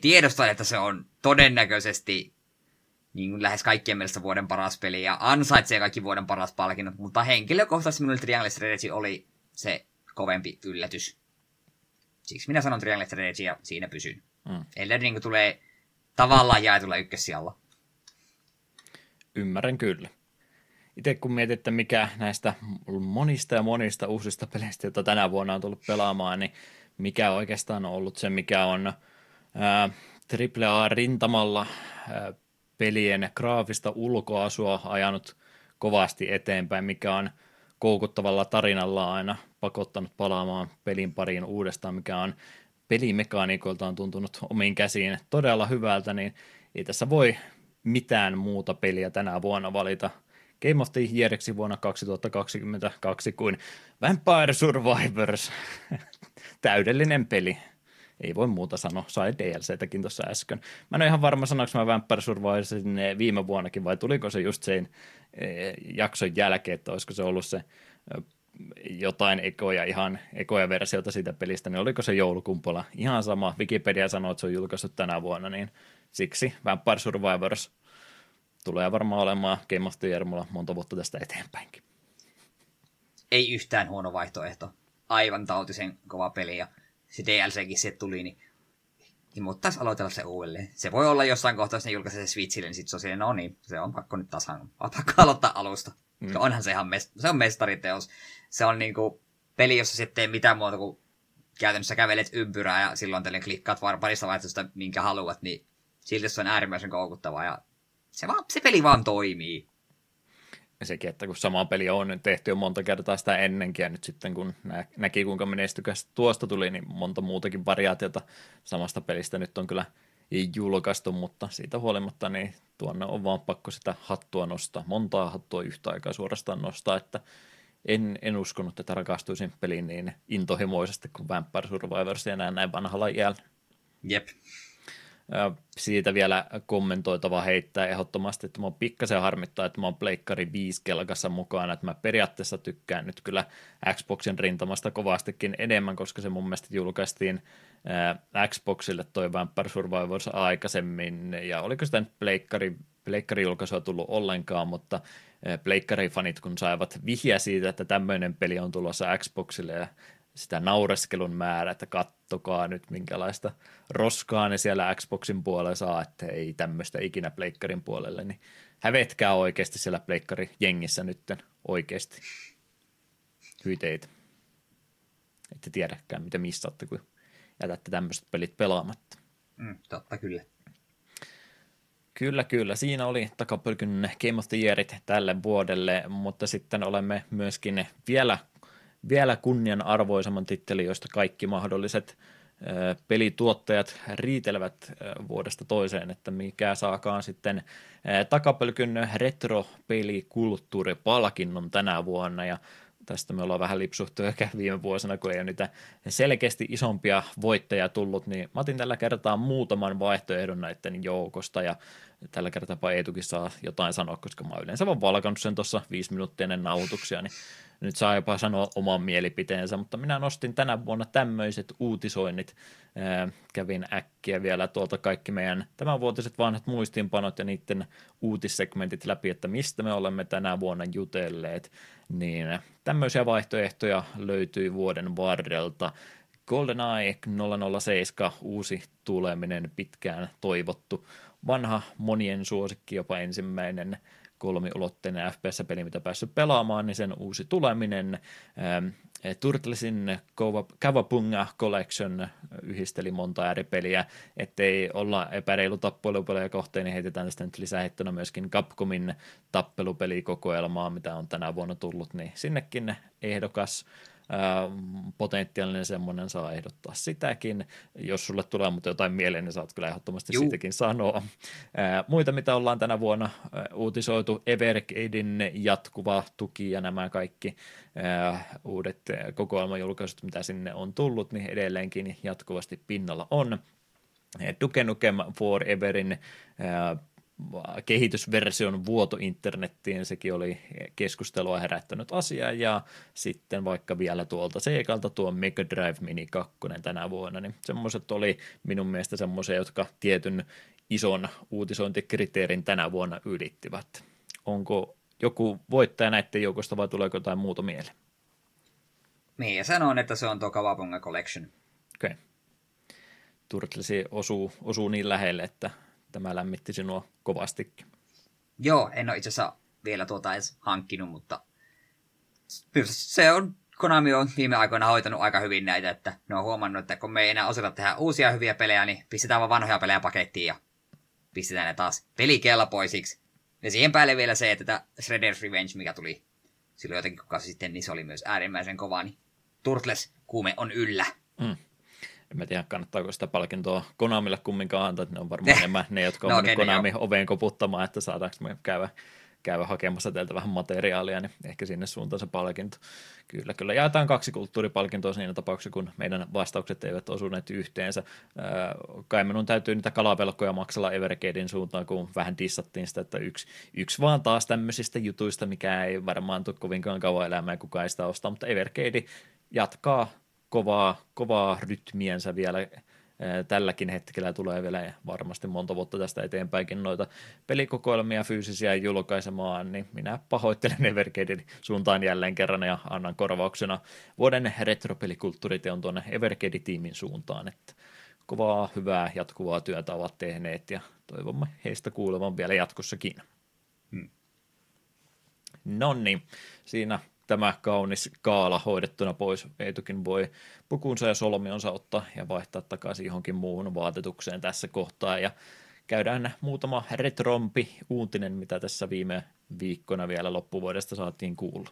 tiedostan, että se on todennäköisesti niin kuin lähes kaikkien mielestä vuoden paras peli ja ansaitsee kaikki vuoden paras palkinnot, mutta henkilökohtaisesti minulle Triangle Strategy oli se kovempi yllätys. Siksi minä sanon Triangle Strategy ja siinä pysyn. Mm. Elden Ring tulee tavallaan jaetulla ykkössijalla. Ymmärrän kyllä itse kun mietit, että mikä näistä monista ja monista uusista peleistä, joita tänä vuonna on tullut pelaamaan, niin mikä oikeastaan on ollut se, mikä on ää, AAA-rintamalla ää, pelien graafista ulkoasua ajanut kovasti eteenpäin, mikä on koukuttavalla tarinalla aina pakottanut palaamaan pelin pariin uudestaan, mikä on pelimekaniikoilta on tuntunut omiin käsiin todella hyvältä, niin ei tässä voi mitään muuta peliä tänä vuonna valita – Game of the Yeariksi vuonna 2022 kuin Vampire Survivors. Täydellinen peli. Ei voi muuta sanoa. Sai DLCtäkin tuossa äsken. Mä en ole ihan varma, sanoinko mä Vampire Survivorsin viime vuonnakin vai tuliko se just sen eh, jakson jälkeen, että olisiko se ollut se eh, jotain ekoja, ihan ekoja versioita siitä pelistä, niin oliko se joulukumpola ihan sama. Wikipedia sanoo, että se on julkaissut tänä vuonna, niin siksi Vampire Survivors tulee varmaan olemaan Game of the Year mulla monta vuotta tästä eteenpäinkin. Ei yhtään huono vaihtoehto. Aivan tautisen kova peli. Ja se DLCkin se tuli, niin himottaisi aloitella se uudelleen. Se voi olla jossain kohtaa, jos ne julkaisee se Switchille, niin sitten se on silleen, no niin, se on pakko nyt taas on pakko aloittaa alusta. Mm. Onhan se ihan mest- se on mestariteos. Se on niinku peli, jossa sitten ei mitään muuta kuin käytännössä kävelet ympyrää ja silloin teille klikkaat vaan parista vaihtoehtoista, minkä haluat, niin silti se on äärimmäisen koukuttavaa ja se, vaan, se peli vaan toimii. Ja sekin, että kun sama peli on tehty jo monta kertaa sitä ennenkin, ja nyt sitten kun nä- näki kuinka menestykäs tuosta tuli, niin monta muutakin variaatiota samasta pelistä nyt on kyllä julkaistu, mutta siitä huolimatta niin tuonne on vaan pakko sitä hattua nostaa, montaa hattua yhtä aikaa suorastaan nostaa, että en, en uskonut, että rakastuisin peliin niin intohimoisesti kuin Vampire Survivors enää näin vanhalla iällä. Jep. Siitä vielä kommentoitava heittää ehdottomasti, että mä pikkasen harmittaa, että mä oon Pleikkari 5 kelkassa mukana, että mä periaatteessa tykkään nyt kyllä Xboxin rintamasta kovastikin enemmän, koska se mun mielestä julkaistiin Xboxille toi Vampire Survivors aikaisemmin, ja oliko sitä nyt Pleikkari, Pleikkari julkaisua tullut ollenkaan, mutta Pleikkari-fanit kun saivat vihjä siitä, että tämmöinen peli on tulossa Xboxille ja sitä naureskelun määrä, että kattokaa nyt minkälaista roskaa ne siellä Xboxin puolella saa, että ei tämmöistä ikinä pleikkarin puolelle, niin hävetkää oikeasti siellä jengissä nytten oikeasti. Hyiteitä. Ette tiedäkään, mitä missaatte, kun jätätte tämmöiset pelit pelaamatta. Mm, totta kyllä. Kyllä, kyllä. Siinä oli takapölkyn Game of the Yearit tälle vuodelle, mutta sitten olemme myöskin vielä vielä kunnianarvoisemman titteli, josta kaikki mahdolliset pelituottajat riitelevät vuodesta toiseen, että mikä saakaan sitten takapölkyn retro-pelikulttuuripalkinnon tänä vuonna, ja tästä me ollaan vähän lipsuhtu ehkä viime vuosina, kun ei ole niitä selkeästi isompia voittajia tullut, niin mä otin tällä kertaa muutaman vaihtoehdon näiden joukosta, ja tällä kertaa Eetukin saa jotain sanoa, koska mä oon yleensä vaan valkannut sen tuossa viisi minuuttia ennen nauhoituksia, niin nyt saa jopa sanoa oman mielipiteensä, mutta minä nostin tänä vuonna tämmöiset uutisoinnit. Kävin äkkiä vielä tuolta kaikki meidän tämänvuotiset vanhat muistiinpanot ja niiden uutissegmentit läpi, että mistä me olemme tänä vuonna jutelleet. Niin tämmöisiä vaihtoehtoja löytyi vuoden varrelta. GoldenEye 007, uusi tuleminen, pitkään toivottu, vanha monien suosikki, jopa ensimmäinen kolmiulotteinen FPS-peli, mitä päässyt pelaamaan, niin sen uusi tuleminen. Ähm, Turtlesin Kavapunga Collection yhdisteli monta eri peliä, ettei olla epäreilu tappelupelejä kohteen, niin heitetään tästä nyt lisähettona myöskin Capcomin tappelupelikokoelmaa, mitä on tänä vuonna tullut, niin sinnekin ehdokas potentiaalinen semmoinen saa ehdottaa sitäkin. Jos sulle tulee mutta jotain mieleen, niin saat kyllä ehdottomasti Juu. siitäkin sanoa. muita, mitä ollaan tänä vuonna uutisoitu, Evercadein jatkuva tuki ja nämä kaikki uudet kokoelmajulkaisut, mitä sinne on tullut, niin edelleenkin jatkuvasti pinnalla on. Duke Nukem Foreverin kehitysversion vuoto internettiin, sekin oli keskustelua herättänyt asia, ja sitten vaikka vielä tuolta Seikalta tuo Mega Drive Mini 2 tänä vuonna, niin semmoiset oli minun mielestä semmoisia, jotka tietyn ison uutisointikriteerin tänä vuonna ylittivät. Onko joku voittaja näiden joukosta vai tuleeko jotain muuta mieleen? Minä sanon, että se on tuo Kavapunga Collection. Okei. Okay. Turtlesi osuu, osuu niin lähelle, että tämä lämmitti sinua kovastikin. Joo, en ole itse asiassa vielä tuota edes hankkinut, mutta se on, Konami on viime aikoina hoitanut aika hyvin näitä, että ne on huomannut, että kun me ei enää osata tehdä uusia hyviä pelejä, niin pistetään vaan vanhoja pelejä pakettiin ja pistetään ne taas pelikelpoisiksi. Ja siihen päälle vielä se, että tämä Shredder's Revenge, mikä tuli silloin jotenkin kuka sitten, niin se oli myös äärimmäisen kova, niin Turtles-kuume on yllä. Mm en mä tiedä, kannattaako sitä palkintoa Konamille kumminkaan antaa, että ne on varmaan enemmän ne, jotka on no, okay, Konami jo. oveen koputtamaan, että saadaanko me käydä, käydä hakemassa teiltä vähän materiaalia, niin ehkä sinne suuntaan se palkinto. Kyllä, kyllä. Jaetaan kaksi kulttuuripalkintoa siinä tapauksessa, kun meidän vastaukset eivät osuneet yhteensä. kai minun täytyy niitä kalavelkoja maksella Evercadein suuntaan, kun vähän dissattiin sitä, että yksi, yksi vaan taas tämmöisistä jutuista, mikä ei varmaan tule kovinkaan kauan elämää, kukaan ei sitä ostaa, mutta Evercade jatkaa kovaa, kovaa rytmiensä vielä tälläkin hetkellä tulee vielä varmasti monta vuotta tästä eteenpäinkin noita pelikokoelmia fyysisiä julkaisemaan, niin minä pahoittelen Evergadein suuntaan jälleen kerran ja annan korvauksena vuoden retropelikulttuuriteon tuonne Evergade-tiimin suuntaan, että kovaa, hyvää, jatkuvaa työtä ovat tehneet ja toivomme heistä kuulevan vielä jatkossakin. Hmm. No niin, siinä tämä kaunis kaala hoidettuna pois. Eetukin voi pukunsa ja solmionsa ottaa ja vaihtaa takaisin johonkin muuhun vaatetukseen tässä kohtaa. Ja käydään muutama retrompi uutinen, mitä tässä viime viikkona vielä loppuvuodesta saatiin kuulla.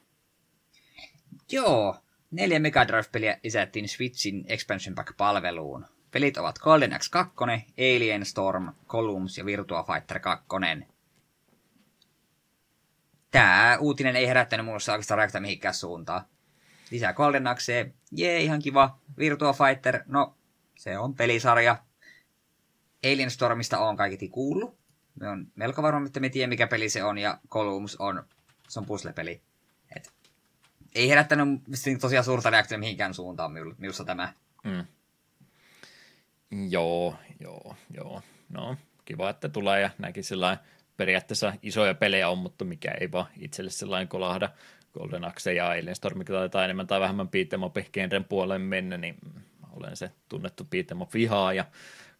Joo, neljä Mega Drive-peliä lisättiin Switchin Expansion Pack-palveluun. Pelit ovat Golden X2, Alien Storm, Columns ja Virtua Fighter 2 tämä uutinen ei herättänyt minussa oikeastaan reakta mihinkään suuntaan. Lisää Axe, jee, ihan kiva. Virtua Fighter, no, se on pelisarja. Alien Stormista on kaiketi kuullut. Me on melko varma, että me tiedä mikä peli se on, ja Columns on, se on puzzle-peli. Et, ei herättänyt tosiaan suurta reaktiota mihinkään suuntaan minussa tämä. Mm. Joo, joo, joo. No, kiva, että tulee ja näki sellainen periaatteessa isoja pelejä on, mutta mikä ei vaan itselle sellainen kolahda. Golden Axe ja Alien Storm, taitaa enemmän tai vähemmän beat'em genren puoleen mennä, niin olen se tunnettu beat'em vihaa ja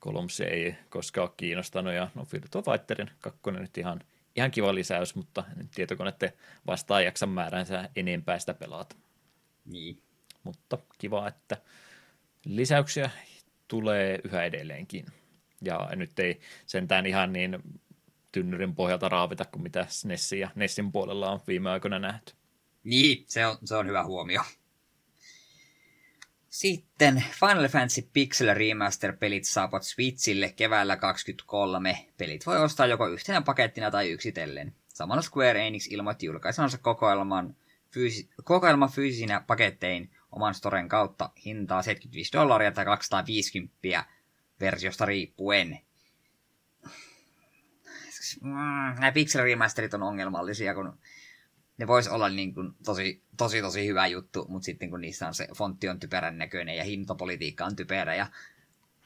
Columns ei koskaan ole kiinnostanut ja no Virtua Fighterin kakkonen nyt ihan, ihan kiva lisäys, mutta tietokoneiden vastaan jaksa määränsä enempää sitä pelata. Niin. Mutta kiva, että lisäyksiä tulee yhä edelleenkin. Ja nyt ei sentään ihan niin tynnyrin pohjalta raavita kuin mitä Nessin ja Nessin puolella on viime aikoina nähty. Niin, se on, se on hyvä huomio. Sitten Final Fantasy Pixel Remaster-pelit saavat Switchille keväällä 23. Pelit voi ostaa joko yhtenä pakettina tai yksitellen. Samalla Square Enix ilmoitti julkaisemansa kokoelman, fyysi- kokoelman fyysisinä pakettein oman storen kautta hintaa 75 dollaria tai 250 versiosta riippuen mm, nämä pixel remasterit on ongelmallisia, kun ne vois olla niin kuin tosi, tosi, tosi hyvä juttu, mutta sitten kun niissä on se fontti on typerän näköinen ja hintapolitiikka on typerä ja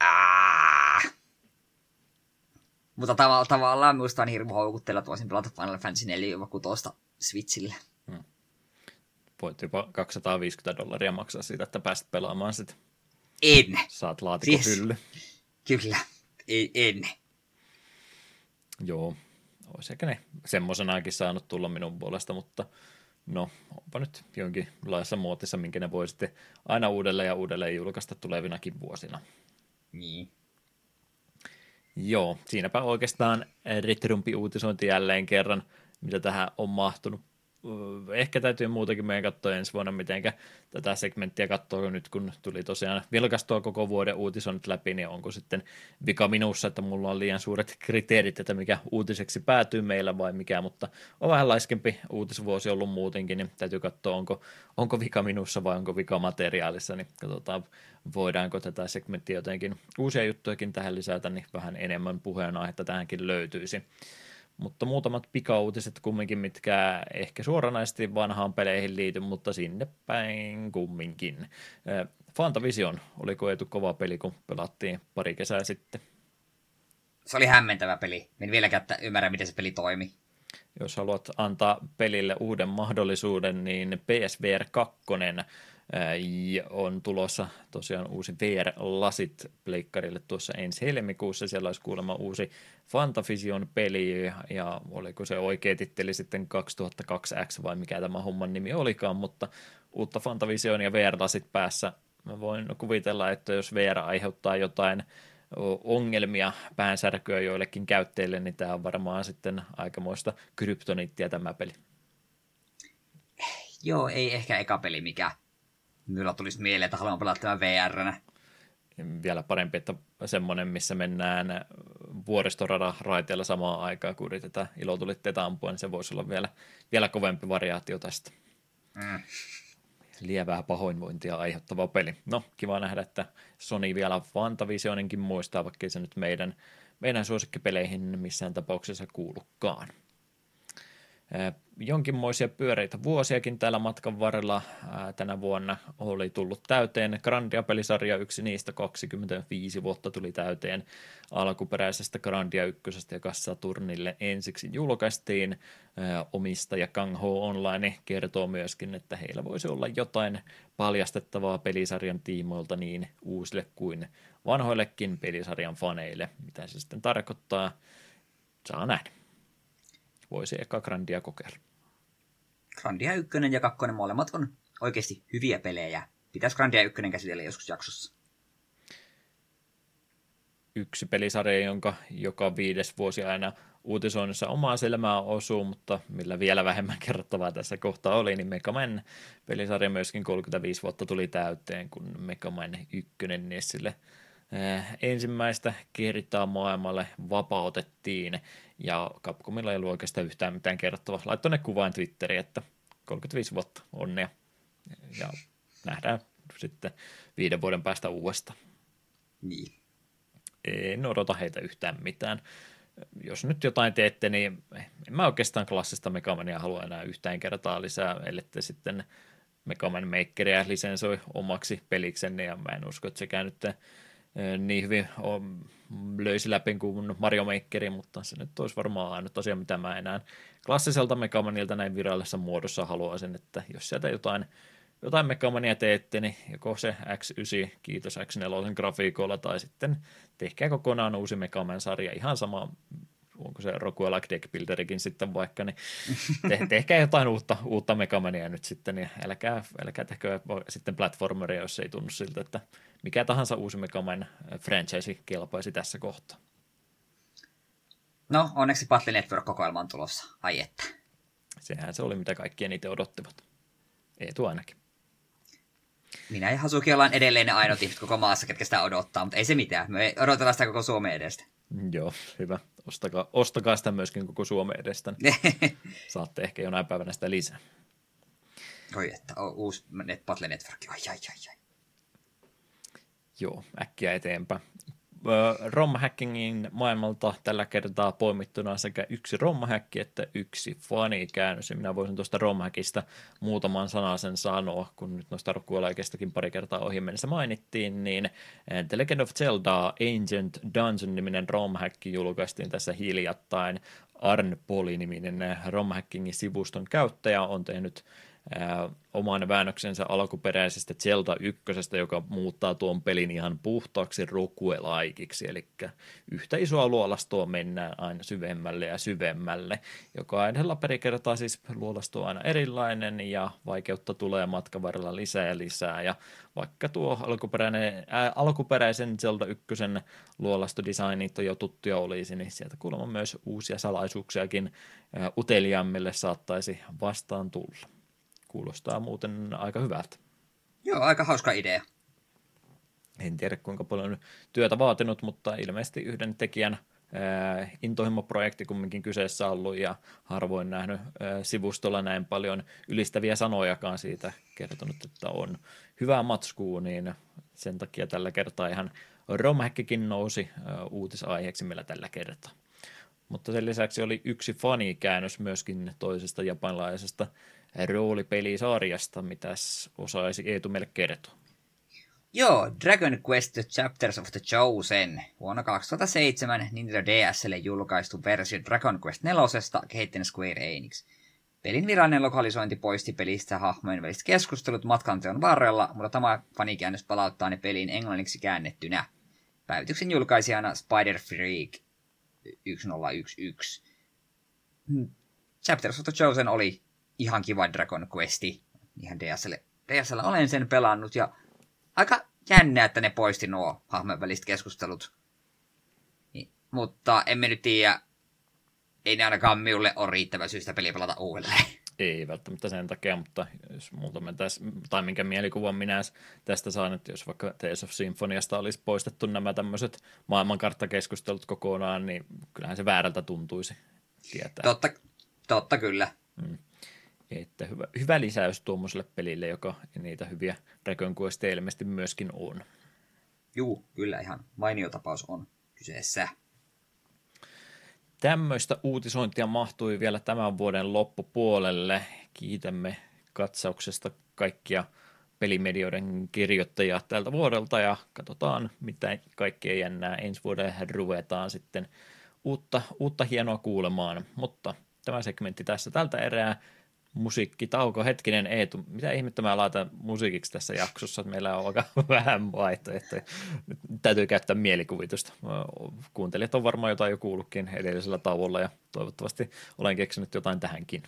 Aa! Mutta tav- tavallaan minusta on hirveän houkuttella, että voisin pelata Final Fantasy 4 6 Switchille. Hmm. Voit jopa 250 dollaria maksaa siitä, että pääset pelaamaan sitä. En. Saat laatikon siis, hylly. Kyllä, en. Joo, olisi ehkä ne semmoisenakin saanut tulla minun puolesta, mutta no, onpa nyt jonkinlaisessa muotissa, minkä ne voi sitten aina uudelleen ja uudelleen julkaista tulevinakin vuosina. Niin. Joo, siinäpä oikeastaan Retrumpi uutisointi jälleen kerran, mitä tähän on mahtunut ehkä täytyy muutakin meidän katsoa ensi vuonna, miten tätä segmenttiä katsoo nyt, kun tuli tosiaan vilkastua koko vuoden uutisoinnit läpi, niin onko sitten vika minussa, että mulla on liian suuret kriteerit, että mikä uutiseksi päätyy meillä vai mikä, mutta on vähän laiskempi uutisvuosi ollut muutenkin, niin täytyy katsoa, onko, onko vika minussa vai onko vika materiaalissa, niin katsotaan, voidaanko tätä segmenttiä jotenkin uusia juttujakin tähän lisätä, niin vähän enemmän puheenaihetta tähänkin löytyisi. Mutta muutamat pikauutiset kumminkin, mitkä ehkä suoranaisesti vanhaan peleihin liity, mutta sinne päin kumminkin. Fantavision, oliko etu kova peli, kun pelattiin pari kesää sitten? Se oli hämmentävä peli. En vieläkään ymmärrä, miten se peli toimi. Jos haluat antaa pelille uuden mahdollisuuden, niin PSVR 2 on tulossa tosiaan uusi VR-lasit pleikkarille tuossa ensi helmikuussa. Siellä olisi kuulemma uusi Fantavision peli ja oliko se oikea titteli sitten 2002X vai mikä tämä homman nimi olikaan, mutta uutta Fantavision ja VR-lasit päässä. Mä voin kuvitella, että jos VR aiheuttaa jotain ongelmia, päänsärkyä joillekin käyttäjille, niin tämä on varmaan sitten aikamoista kryptonittia tämä peli. Joo, ei ehkä eka peli, mikä Minulla tulisi mieleen, että haluan pelata tämän vr Vielä parempi, että semmoinen, missä mennään vuoristoradan raiteella samaan aikaan, kun yritetään ilotulitteita ampua, niin se voisi olla vielä, vielä kovempi variaatio tästä. Mm. Lievää pahoinvointia aiheuttava peli. No, kiva nähdä, että Sony vielä Fantavisioninkin muistaa, vaikka se nyt meidän, meidän suosikkipeleihin missään tapauksessa kuulukaan. Jonkinmoisia pyöreitä vuosiakin täällä matkan varrella tänä vuonna oli tullut täyteen. Grandia-pelisarja yksi niistä 25 vuotta tuli täyteen alkuperäisestä Grandia ykkösestä, joka Saturnille ensiksi julkaistiin. Omistaja Kang Ho Online kertoo myöskin, että heillä voisi olla jotain paljastettavaa pelisarjan tiimoilta niin uusille kuin vanhoillekin pelisarjan faneille. Mitä se sitten tarkoittaa, saa nähdä voisi eka Grandia kokeilla. Grandia 1 ja 2 molemmat on oikeasti hyviä pelejä. Pitäisi Grandia 1 käsitellä joskus jaksossa. Yksi pelisarja, jonka joka viides vuosi aina uutisoinnissa omaa silmää osuu, mutta millä vielä vähemmän kerrottavaa tässä kohtaa oli, niin Mega Man pelisarja myöskin 35 vuotta tuli täyteen, kun Mega Man 1 Nessille Eh, ensimmäistä kertaa maailmalle vapautettiin, ja Capcomilla ei ollut oikeastaan yhtään mitään kerrottavaa. Laittoi ne kuvaan Twitteriin, että 35 vuotta onnea, ja nähdään sitten viiden vuoden päästä uudestaan. Niin. En odota heitä yhtään mitään. Jos nyt jotain teette, niin en mä oikeastaan klassista Megamania halua enää yhtään kertaa lisää, ellette sitten Megaman Makeria lisensoi omaksi peliksenne, ja mä en usko, että sekään nyt niin hyvin löysi läpi kuin Mario Makeri, mutta se nyt olisi varmaan ainut asia, mitä mä enää klassiselta Megamanilta näin virallisessa muodossa haluaisin, että jos sieltä jotain, jotain Megamania teette, niin joko se X9, kiitos X4 grafiikolla, tai sitten tehkää kokonaan uusi Megaman-sarja, ihan sama onko se Rockwell Deck Builderikin sitten vaikka, niin te, tehkää jotain uutta, uutta Megamania nyt sitten, niin älkää, älkää tehkö sitten platformeria, jos ei tunnu siltä, että mikä tahansa uusi Megaman franchise kelpaisi tässä kohtaa. No, onneksi Battle Network-kokoelma on tulossa. Ai että. Sehän se oli, mitä kaikki eniten odottivat. Eetu ainakin. Minä ja Hasuki ollaan edelleen ne ainoat ihmiset koko maassa, ketkä sitä odottaa, mutta ei se mitään. Me odotetaan sitä koko Suomen edestä. Joo, hyvä. Ostakaa, ostakaa sitä myöskin koko Suomen edestä. Saatte ehkä jonain päivänä sitä lisää. Oi, että uusi Net Battle Network. Ai, ai, ai, ai. Joo, äkkiä eteenpäin. ROM-hackingin maailmalta tällä kertaa poimittuna sekä yksi ROM-häkki että yksi fanikäännös. Ja minä voisin tuosta ROM-häkistä muutaman sanasen sanoa, kun nyt noista rokkuolaikistakin pari kertaa ohi mennessä mainittiin, niin The Legend of Zelda Ancient Dungeon-niminen ROM-häkki julkaistiin tässä hiljattain. Arn Poli-niminen ROM-hackingin sivuston käyttäjä on tehnyt oman väännöksensä alkuperäisestä Zelda 1, joka muuttaa tuon pelin ihan puhtaaksi rokuelaikiksi, eli yhtä isoa luolastoa mennään aina syvemmälle ja syvemmälle. Jokaisella perikertaa siis luolasto on aina erilainen ja vaikeutta tulee matkan varrella lisää ja lisää, ja vaikka tuo alkuperäinen, ää, alkuperäisen Zelda 1 luolastodesignit on jo tuttuja olisi, niin sieltä kuulemma myös uusia salaisuuksiakin ää, saattaisi vastaan tulla. Kuulostaa muuten aika hyvältä. Joo, aika hauska idea. En tiedä kuinka paljon työtä vaatinut, mutta ilmeisesti yhden tekijän äh, intohimo-projekti kumminkin kyseessä ollut ja harvoin nähnyt äh, sivustolla näin paljon ylistäviä sanojakaan siitä kertonut, että on hyvää matskua, niin sen takia tällä kertaa ihan romhäkkikin nousi äh, uutisaiheeksi meillä tällä kertaa. Mutta sen lisäksi oli yksi fanikäännös myöskin toisesta japanilaisesta roolipelisarjasta, mitäs osaisi Eetu meille kertoa? Joo, Dragon Quest The Chapters of the Chosen. Vuonna 2007 Nintendo DSlle julkaistu versio Dragon Quest 4 kehittänyt Square Enix. Pelin virallinen lokalisointi poisti pelistä hahmojen väliset keskustelut matkanteon varrella, mutta tämä fanikäännös palauttaa ne peliin englanniksi käännettynä. Päivityksen julkaisijana Spider Freak 1011. Hmm. Chapters of the Chosen oli ihan kiva Dragon Questi. Ihan DSL, DSL olen sen pelannut ja aika jännä, että ne poisti nuo hahmojen väliset keskustelut. Niin, mutta emme nyt tiedä, ei ne ainakaan minulle ole riittävä syystä peliä pelata uudelleen. Ei välttämättä sen takia, mutta jos multa mentäisi, tai minkä mielikuvan minä tästä saan, että jos vaikka Tales of Symphoniasta olisi poistettu nämä tämmöiset maailmankarttakeskustelut kokonaan, niin kyllähän se väärältä tuntuisi tietää. Totta, totta kyllä. Mm. Että hyvä, hyvä lisäys tuommoiselle pelille, joka niitä hyviä Dragon Quest ilmeisesti myöskin on. Juu, kyllä ihan mainio tapaus on kyseessä. tämmöistä uutisointia mahtui vielä tämän vuoden loppupuolelle. Kiitämme katsauksesta kaikkia pelimedioiden kirjoittajia tältä vuodelta ja katsotaan, mitä kaikkea jännää ensi vuodelle ruvetaan sitten uutta, uutta hienoa kuulemaan. Mutta tämä segmentti tässä tältä erää musiikkitauko. Hetkinen Eetu, mitä ihmettä mä laitan musiikiksi tässä jaksossa? Meillä on aika vähän vaihtoehtoja. Nyt täytyy käyttää mielikuvitusta. Kuuntelijat on varmaan jotain jo kuullutkin edellisellä tauolla ja toivottavasti olen keksinyt jotain tähänkin.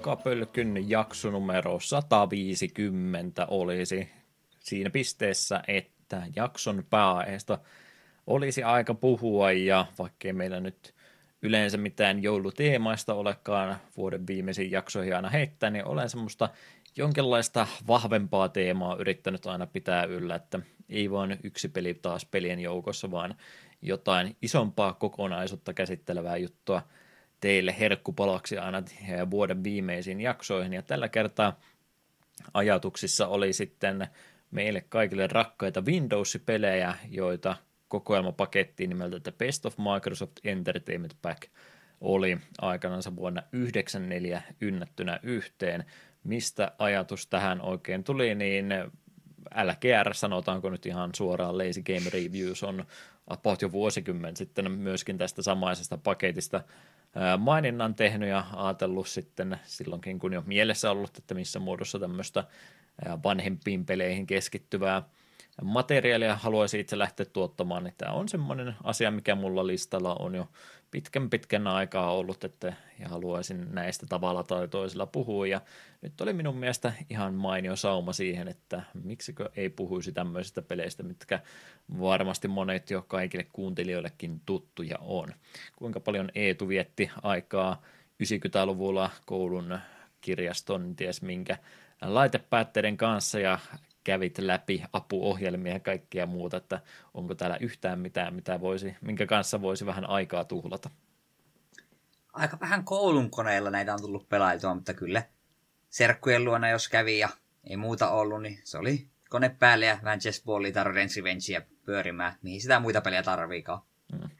Takapölkyn jakso numero 150 olisi siinä pisteessä, että jakson pääaiheesta olisi aika puhua. Ja vaikkei meillä nyt yleensä mitään jouluteemaista olekaan vuoden viimeisiin jaksoihin aina heittää, niin olen semmoista jonkinlaista vahvempaa teemaa yrittänyt aina pitää yllä, että ei vain yksi peli taas pelien joukossa, vaan jotain isompaa kokonaisuutta käsittelevää juttua – teille herkkupalaksi aina vuoden viimeisiin jaksoihin. Ja tällä kertaa ajatuksissa oli sitten meille kaikille rakkaita Windows-pelejä, joita kokoelmapakettiin nimeltä The Best of Microsoft Entertainment Pack oli aikanaan vuonna 1994 ynnättynä yhteen. Mistä ajatus tähän oikein tuli, niin LGR, sanotaanko nyt ihan suoraan Lazy Game Reviews, on about jo vuosikymmen sitten myöskin tästä samaisesta paketista maininnan tehnyt ja ajatellut sitten silloinkin, kun jo mielessä ollut, että missä muodossa tämmöistä vanhempiin peleihin keskittyvää materiaalia haluaisin itse lähteä tuottamaan, niin tämä on semmoinen asia, mikä mulla listalla on jo pitkän pitkän aikaa ollut, että ja haluaisin näistä tavalla tai toisella puhua, ja nyt oli minun mielestä ihan mainio sauma siihen, että miksikö ei puhuisi tämmöisistä peleistä, mitkä varmasti monet jo kaikille kuuntelijoillekin tuttuja on. Kuinka paljon Eetu vietti aikaa 90-luvulla koulun kirjaston, ties minkä laitepäätteiden kanssa ja kävit läpi apuohjelmia ja kaikkea muuta, että onko täällä yhtään mitään, mitä voisi, minkä kanssa voisi vähän aikaa tuhlata? Aika vähän koulun koneilla näitä on tullut pelailtua, mutta kyllä serkkujen luona jos kävi ja ei muuta ollut, niin se oli kone päälle ja vähän chessballia tai Revengea pyörimään, mihin sitä muita pelejä tarviikaan. Hmm.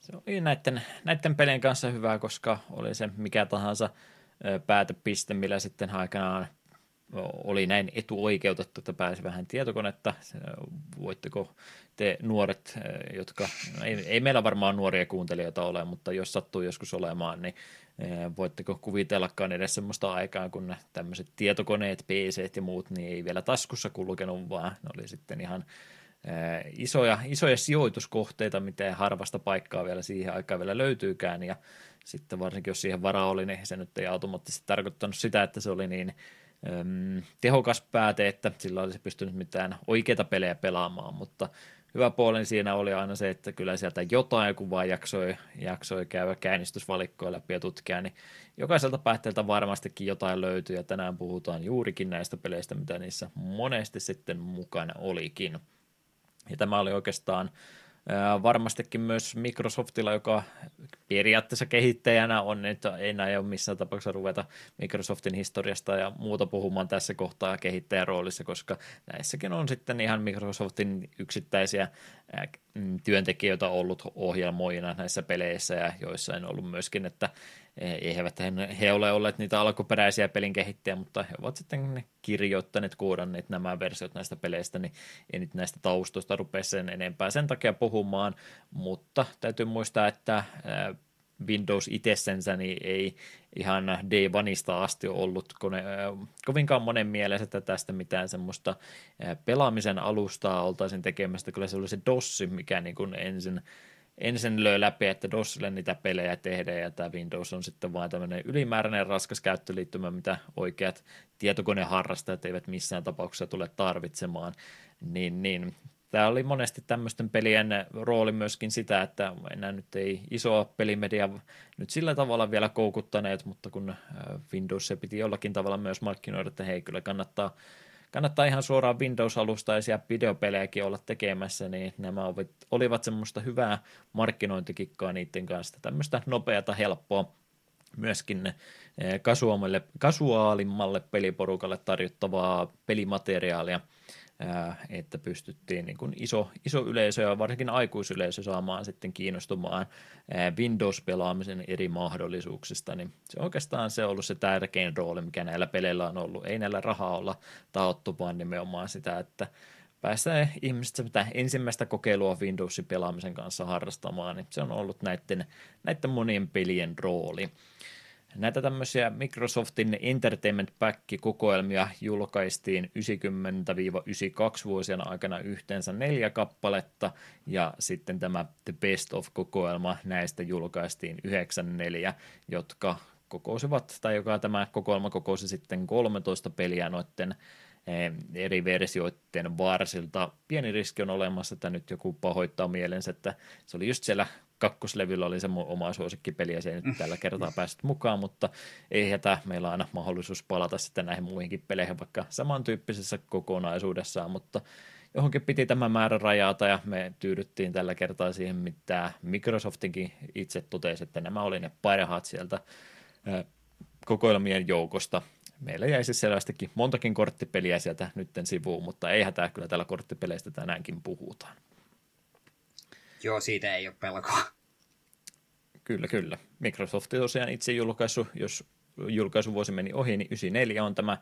Se oli näiden, näiden pelien kanssa hyvää, koska oli se mikä tahansa päätepiste, millä sitten aikanaan oli näin etuoikeutettu, että pääsi vähän tietokonetta. Voitteko te nuoret, eh, jotka, no ei, ei meillä varmaan nuoria kuuntelijoita ole, mutta jos sattuu joskus olemaan, niin eh, voitteko kuvitellakaan edes semmoista aikaa, kun tämmöiset tietokoneet, PC ja muut, niin ei vielä taskussa kulkenut, vaan ne oli sitten ihan eh, isoja, isoja sijoituskohteita, mitä harvasta paikkaa vielä siihen aikaan vielä löytyykään, ja sitten varsinkin jos siihen varaa oli, niin se nyt ei automaattisesti tarkoittanut sitä, että se oli niin tehokas pääte, että sillä olisi pystynyt mitään oikeita pelejä pelaamaan, mutta hyvä puoli siinä oli aina se, että kyllä sieltä jotain, kun vaan jaksoi, jaksoi käydä käynnistysvalikkoja läpi ja tutkia, niin jokaiselta päätteeltä varmastikin jotain löytyy, ja tänään puhutaan juurikin näistä peleistä, mitä niissä monesti sitten mukana olikin. Ja tämä oli oikeastaan varmastikin myös Microsoftilla, joka periaatteessa kehittäjänä on, että ei näin ole missään tapauksessa ruveta Microsoftin historiasta ja muuta puhumaan tässä kohtaa kehittäjän roolissa, koska näissäkin on sitten ihan Microsoftin yksittäisiä mm, työntekijöitä ollut ohjelmoina näissä peleissä ja joissain ollut myöskin, että eivät he ole olleet niitä alkuperäisiä pelin kehittäjiä, mutta he ovat sitten kirjoittaneet, koodanneet nämä versiot näistä peleistä, niin ei nyt näistä taustoista rupea sen enempää sen takia puhumaan, mutta täytyy muistaa, että Windows itsessensä niin ei ihan day oneista asti ollut kone, kovinkaan monen mielessä, että tästä mitään semmoista pelaamisen alustaa oltaisiin tekemästä. Kyllä se oli se DOS, mikä niin kuin ensin ensin löi läpi, että DOSille niitä pelejä tehdään ja tämä Windows on sitten vain tämmöinen ylimääräinen raskas käyttöliittymä, mitä oikeat tietokoneharrastajat eivät missään tapauksessa tule tarvitsemaan, niin, niin. Tämä oli monesti tämmöisten pelien rooli myöskin sitä, että enää nyt ei isoa pelimedia nyt sillä tavalla vielä koukuttaneet, mutta kun Windows se piti jollakin tavalla myös markkinoida, että hei kyllä kannattaa kannattaa ihan suoraan Windows-alustaisia videopelejäkin olla tekemässä, niin nämä olivat semmoista hyvää markkinointikikkaa niiden kanssa, tämmöistä nopeata, helppoa myöskin eh, kasuaalimmalle peliporukalle tarjottavaa pelimateriaalia – että pystyttiin niin kuin iso, iso yleisö ja varsinkin aikuisyleisö saamaan sitten kiinnostumaan Windows-pelaamisen eri mahdollisuuksista, niin se oikeastaan se on ollut se tärkein rooli, mikä näillä peleillä on ollut. Ei näillä rahaa olla taottu, vaan nimenomaan sitä, että päästään ihmiset sitä ensimmäistä kokeilua Windowsin pelaamisen kanssa harrastamaan, niin se on ollut näiden, näiden monien pelien rooli. Näitä tämmöisiä Microsoftin Entertainment Pack-kokoelmia julkaistiin 90-92 vuosien aikana yhteensä neljä kappaletta, ja sitten tämä The Best of-kokoelma näistä julkaistiin 94, jotka kokoisivat, tai joka tämä kokoelma kokoisi sitten 13 peliä noiden eri versioiden varsilta. Pieni riski on olemassa, että nyt joku pahoittaa mielensä, että se oli just siellä kakkoslevyllä oli se mun oma suosikkipeli ja se ei nyt tällä kertaa päässyt mukaan, mutta ei hätä, meillä on aina mahdollisuus palata sitten näihin muihinkin peleihin vaikka samantyyppisessä kokonaisuudessaan, mutta johonkin piti tämä määrä rajata ja me tyydyttiin tällä kertaa siihen, mitä Microsoftinkin itse totesi, että nämä oli ne parhaat sieltä kokoelmien joukosta. Meillä jäi siis selvästikin montakin korttipeliä sieltä nytten sivuun, mutta ei hätää, kyllä täällä korttipeleistä tänäänkin puhutaan. Joo, siitä ei ole pelkoa. Kyllä, kyllä. Microsoft tosiaan itse julkaisu, jos julkaisuvuosi meni ohi, niin 94 on tämä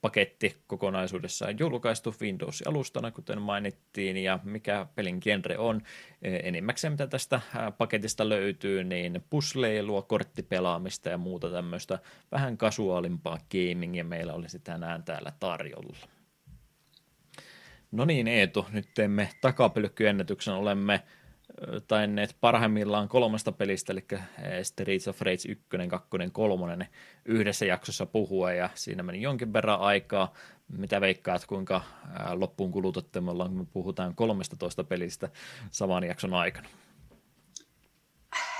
paketti kokonaisuudessaan julkaistu Windows-alustana, kuten mainittiin, ja mikä pelin genre on. Enimmäkseen mitä tästä paketista löytyy, niin pusleilua, korttipelaamista ja muuta tämmöistä vähän kasuaalimpaa gamingia meillä olisi tänään täällä tarjolla. No niin Eetu, nyt teemme takapelykkyennätyksen, olemme tainneet parhaimmillaan kolmesta pelistä, eli Streets of Rage 1, 2, 3 yhdessä jaksossa puhua, ja siinä meni jonkin verran aikaa. Mitä veikkaat, kuinka loppuun kulutatte, me ollaan, kun me puhutaan 13 pelistä saman jakson aikana?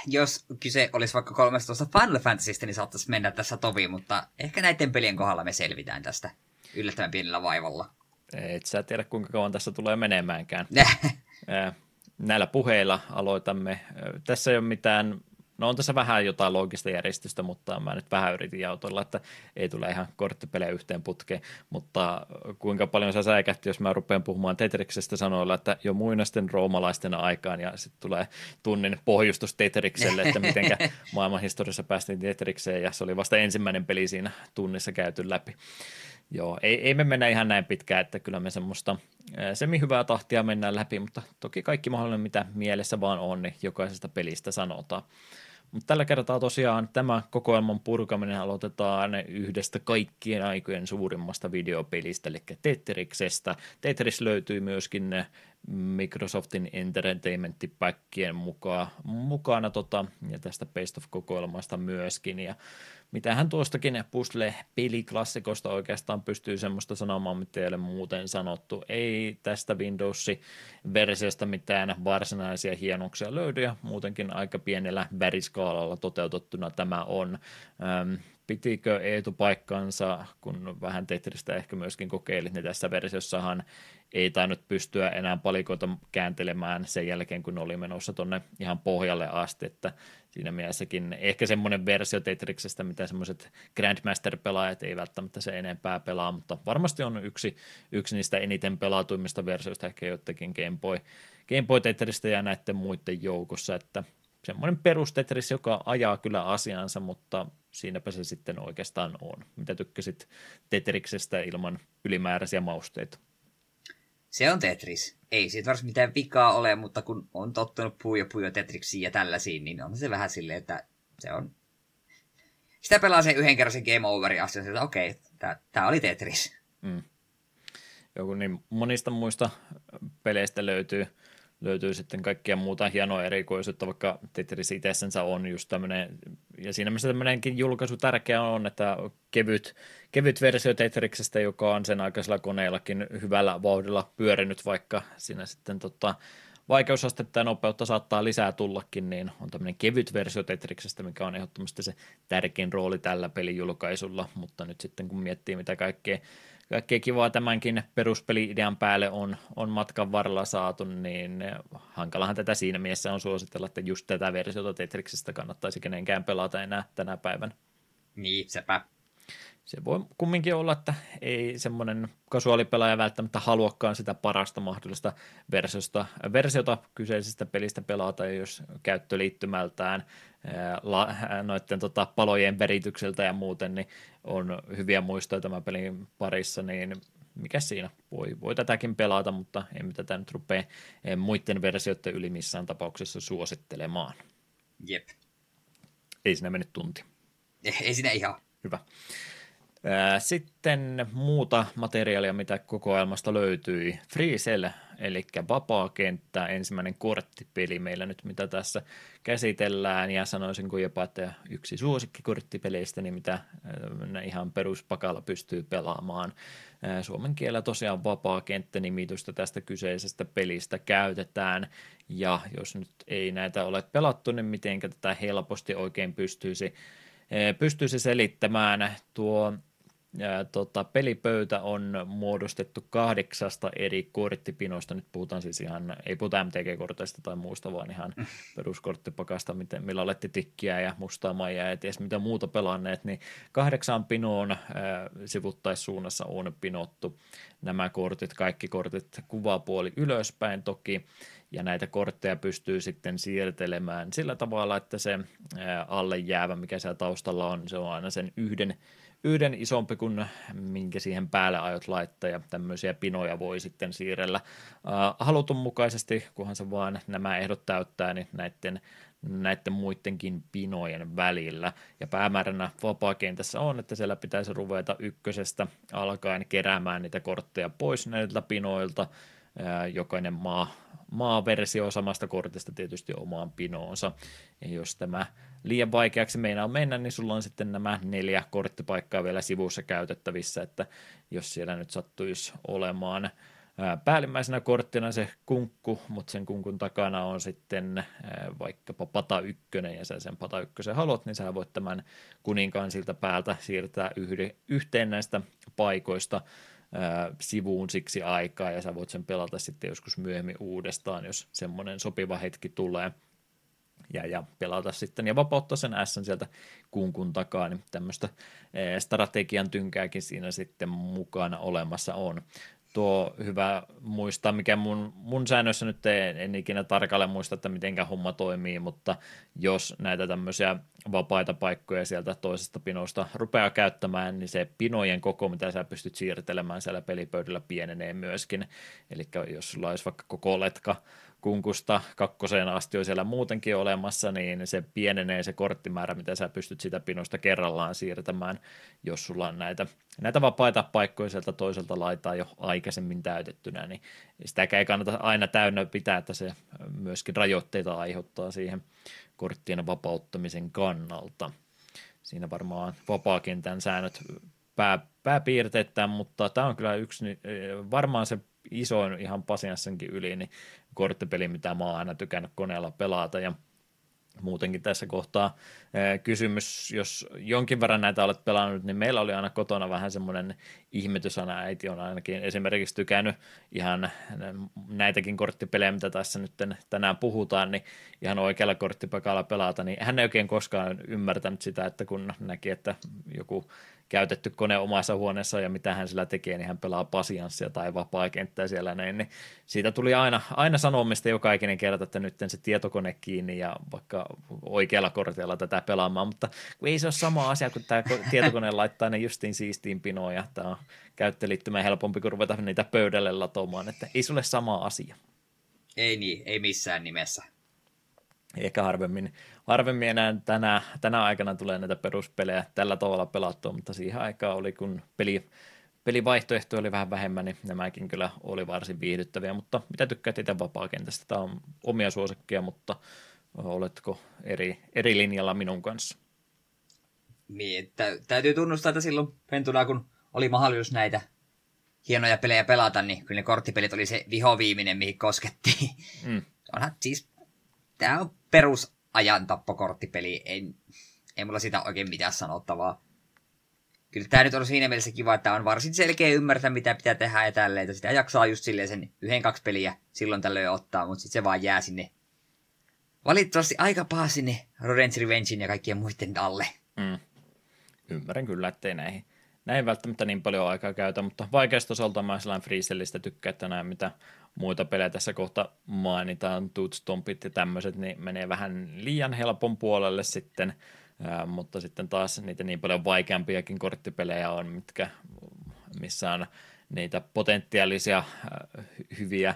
Jos kyse olisi vaikka 13 Final Fantasystä, niin saattaisi mennä tässä tovi, mutta ehkä näiden pelien kohdalla me selvitään tästä yllättävän pienellä vaivalla. Et sä tiedä, kuinka kauan tässä tulee menemäänkään. Näillä puheilla aloitamme. Tässä ei ole mitään, no on tässä vähän jotain loogista järjestystä, mutta mä nyt vähän yritin jautella, että ei tule ihan korttipelejä yhteen putkeen, mutta kuinka paljon sä säikähti, jos mä rupean puhumaan Tetriksestä sanoilla, että jo muinaisten roomalaisten aikaan ja sitten tulee tunnin pohjustus Tetrikselle, että miten maailmanhistoriassa päästiin Tetrikseen ja se oli vasta ensimmäinen peli siinä tunnissa käyty läpi. Joo, ei, ei me mennä ihan näin pitkään, että kyllä me semmoista semi hyvää tahtia mennään läpi, mutta toki kaikki mahdollinen, mitä mielessä vaan on, niin jokaisesta pelistä sanotaan. Mutta tällä kertaa tosiaan tämä kokoelman purkaminen aloitetaan yhdestä kaikkien aikojen suurimmasta videopelistä, eli Tetriksestä. Tetris löytyy myöskin Microsoftin Entertainment mukaan, mukana tota, ja tästä Best of kokoelmasta myöskin. Ja mitähän tuostakin puzzle-peliklassikosta oikeastaan pystyy semmoista sanomaan, mitä ei ole muuten sanottu. Ei tästä Windows-versiosta mitään varsinaisia hienoksia löydy, ja muutenkin aika pienellä väriskaalalla toteutettuna tämä on. Ähm, pitikö Eetu paikkansa, kun vähän Tetristä ehkä myöskin kokeilit, niin tässä versiossahan ei tainnut pystyä enää palikoita kääntelemään sen jälkeen, kun oli menossa tuonne ihan pohjalle asti, että siinä mielessäkin ehkä semmoinen versio Tetriksestä, mitä semmoiset Grandmaster-pelaajat ei välttämättä se enempää pelaa, mutta varmasti on yksi, yksi niistä eniten pelatuimmista versioista ehkä jotenkin Game Boy, Game Boy Tetristä ja näiden muiden joukossa, että semmoinen perustetris, joka ajaa kyllä asiansa, mutta siinäpä se sitten oikeastaan on. Mitä tykkäsit Tetriksestä ilman ylimääräisiä mausteita? Se on Tetris. Ei siitä varsin mitään vikaa ole, mutta kun on tottunut puujo puujo Tetriksiin ja tällaisiin, niin on se vähän silleen, että se on... Sitä pelaa se yhden kerran se game overi asti, että okei, okay, tämä oli Tetris. Mm. Joku niin monista muista peleistä löytyy löytyy sitten kaikkia muuta hienoa erikoisuutta, vaikka Tetris itsensä on just tämmöinen, ja siinä mielessä tämmöinenkin julkaisu tärkeä on, että kevyt, kevyt versio Tetriksestä, joka on sen aikaisella koneellakin hyvällä vauhdilla pyörinyt, vaikka siinä sitten tota, vaikeusastetta ja nopeutta saattaa lisää tullakin, niin on tämmöinen kevyt versio Tetriksestä, mikä on ehdottomasti se tärkein rooli tällä pelijulkaisulla, mutta nyt sitten kun miettii mitä kaikkea kaikkea kivaa tämänkin peruspeli-idean päälle on, on matkan varrella saatu, niin hankalahan tätä siinä mielessä on suositella, että just tätä versiota Tetriksestä kannattaisi kenenkään pelata enää tänä päivänä. Niin, sepä se voi kumminkin olla, että ei semmoinen kasuaalipelaaja välttämättä haluakaan sitä parasta mahdollista versiosta, versiota kyseisestä pelistä pelata, jos käyttöliittymältään la, noiden tota, palojen veritykseltä ja muuten niin on hyviä muistoja tämän pelin parissa, niin mikä siinä, voi, voi tätäkin pelata, mutta emme tätä nyt rupea muiden versioiden yli missään tapauksessa suosittelemaan. Jep. Ei siinä mennyt tunti. Ei siinä ihan. Hyvä. Sitten muuta materiaalia, mitä kokoelmasta löytyi. Free Cell, eli vapaa kenttä, ensimmäinen korttipeli meillä nyt, mitä tässä käsitellään, ja sanoisin kuin jopa, että yksi suosikkikorttipeleistä, niin mitä ihan peruspakalla pystyy pelaamaan. Suomen kielellä tosiaan vapaa kenttä-nimitystä tästä kyseisestä pelistä käytetään, ja jos nyt ei näitä ole pelattu, niin miten tätä helposti oikein pystyisi pystyisi selittämään. Tuo ja, tota, pelipöytä on muodostettu kahdeksasta eri korttipinoista. Nyt puhutaan siis ihan, ei puhuta MTG-korteista tai muusta, vaan ihan mm. peruskorttipakasta, miten, millä olette tikkiä ja mustaa maijaa ja ties mitä muuta pelanneet. Niin kahdeksaan pinoon sivuttaissuunnassa on pinottu nämä kortit, kaikki kortit kuvapuoli ylöspäin toki. Ja näitä kortteja pystyy sitten siirtelemään sillä tavalla, että se alle jäävä, mikä siellä taustalla on, se on aina sen yhden yhden isompi kuin minkä siihen päälle aiot laittaa ja tämmöisiä pinoja voi sitten siirrellä halutun mukaisesti, kunhan se vaan nämä ehdot täyttää, niin näiden, näiden muidenkin pinojen välillä. Ja päämääränä vapaakentässä on, että siellä pitäisi ruveta ykkösestä alkaen keräämään niitä kortteja pois näiltä pinoilta, jokainen maa, maaversio samasta kortista tietysti omaan pinoonsa. Ja jos tämä liian vaikeaksi meinaa mennä, niin sulla on sitten nämä neljä korttipaikkaa vielä sivussa käytettävissä, että jos siellä nyt sattuisi olemaan päällimmäisenä korttina se kunkku, mutta sen kunkun takana on sitten vaikkapa pata ykkönen ja sä sen pata ykkösen haluat, niin sä voit tämän kuninkaan siltä päältä siirtää yhteen näistä paikoista sivuun siksi aikaa ja sä voit sen pelata sitten joskus myöhemmin uudestaan, jos semmoinen sopiva hetki tulee. Ja, ja pelata sitten ja vapauttaa sen S sieltä kunkun takaa, niin tämmöistä strategian tynkääkin siinä sitten mukana olemassa on tuo hyvä muistaa, mikä mun, mun säännössä nyt en, en ikinä tarkalleen muista, että mitenkä homma toimii, mutta jos näitä tämmöisiä vapaita paikkoja sieltä toisesta pinosta rupeaa käyttämään, niin se pinojen koko, mitä sä pystyt siirtelemään siellä pelipöydällä pienenee myöskin. Eli jos sulla olisi vaikka koko letka kunkusta kakkoseen asti on siellä muutenkin olemassa, niin se pienenee se korttimäärä, mitä sä pystyt sitä pinosta kerrallaan siirtämään, jos sulla on näitä, näitä vapaita paikkoja sieltä toiselta laitaa jo aikaisemmin täytettynä, niin sitäkään ei kannata aina täynnä pitää, että se myöskin rajoitteita aiheuttaa siihen korttien vapauttamisen kannalta. Siinä varmaan vapaakentän säännöt pää, pääpiirteittäin, mutta tämä on kyllä yksi, varmaan se isoin ihan Pasianssenkin yli, niin korttipeli, mitä mä oon aina tykännyt koneella pelata, ja muutenkin tässä kohtaa kysymys, jos jonkin verran näitä olet pelannut, niin meillä oli aina kotona vähän semmoinen ihmetys aina, äiti on ainakin esimerkiksi tykännyt ihan näitäkin korttipelejä, mitä tässä nyt tänään puhutaan, niin ihan oikealla korttipakalla pelata, niin hän ei oikein koskaan ymmärtänyt sitä, että kun näki, että joku käytetty kone omassa huoneessa ja mitä hän sillä tekee, niin hän pelaa pasianssia tai vapaa-kenttää siellä näin, niin siitä tuli aina, aina sanomista joka ikinen kerta, että nyt se tietokone kiinni ja vaikka oikealla kortilla tätä pelaamaan, mutta ei se ole sama asia, kun tämä tietokone laittaa ne justiin siistiin pinoon ja tämä on käyttöliittymä helpompi kuin ruveta niitä pöydälle latomaan, että ei se ole sama asia. Ei niin, ei missään nimessä. Ehkä harvemmin, harvemmin enää tänä, tänä aikana tulee näitä peruspelejä tällä tavalla pelattua, mutta siihen aikaan oli, kun peli, pelivaihtoehto oli vähän vähemmän, niin nämäkin kyllä oli varsin viihdyttäviä, mutta mitä tykkäät itse vapaa-kentästä? Tämä on omia suosikkeja, mutta oletko eri, eri linjalla minun kanssa? Niin, tä, täytyy tunnustaa, että silloin pentuna, kun oli mahdollisuus näitä hienoja pelejä pelata, niin kyllä ne korttipelit oli se vihoviiminen, mihin koskettiin. Mm. Onhan siis, tämä on perusajan tappokorttipeli, ei, ei mulla sitä oikein mitään sanottavaa. Kyllä tämä nyt on siinä mielessä kiva, että on varsin selkeä ymmärtää, mitä pitää tehdä ja tälleen. Sitä jaksaa just silleen sen yhden kaksi peliä silloin tällöin ottaa, mutta sitten se vaan jää sinne valitettavasti aika paha sinne Rodent's Revengein ja kaikkien muiden alle. Mm. Ymmärrän kyllä, ettei näihin, näin välttämättä niin paljon aikaa käytä, mutta vaikeustasolta mä sellainen Freesellistä tykkää, että näin mitä muita pelejä tässä kohta mainitaan, Tootstompit ja tämmöiset, niin menee vähän liian helpon puolelle sitten, ää, mutta sitten taas niitä niin paljon vaikeampiakin korttipelejä on, mitkä, missä on niitä potentiaalisia ää, hyviä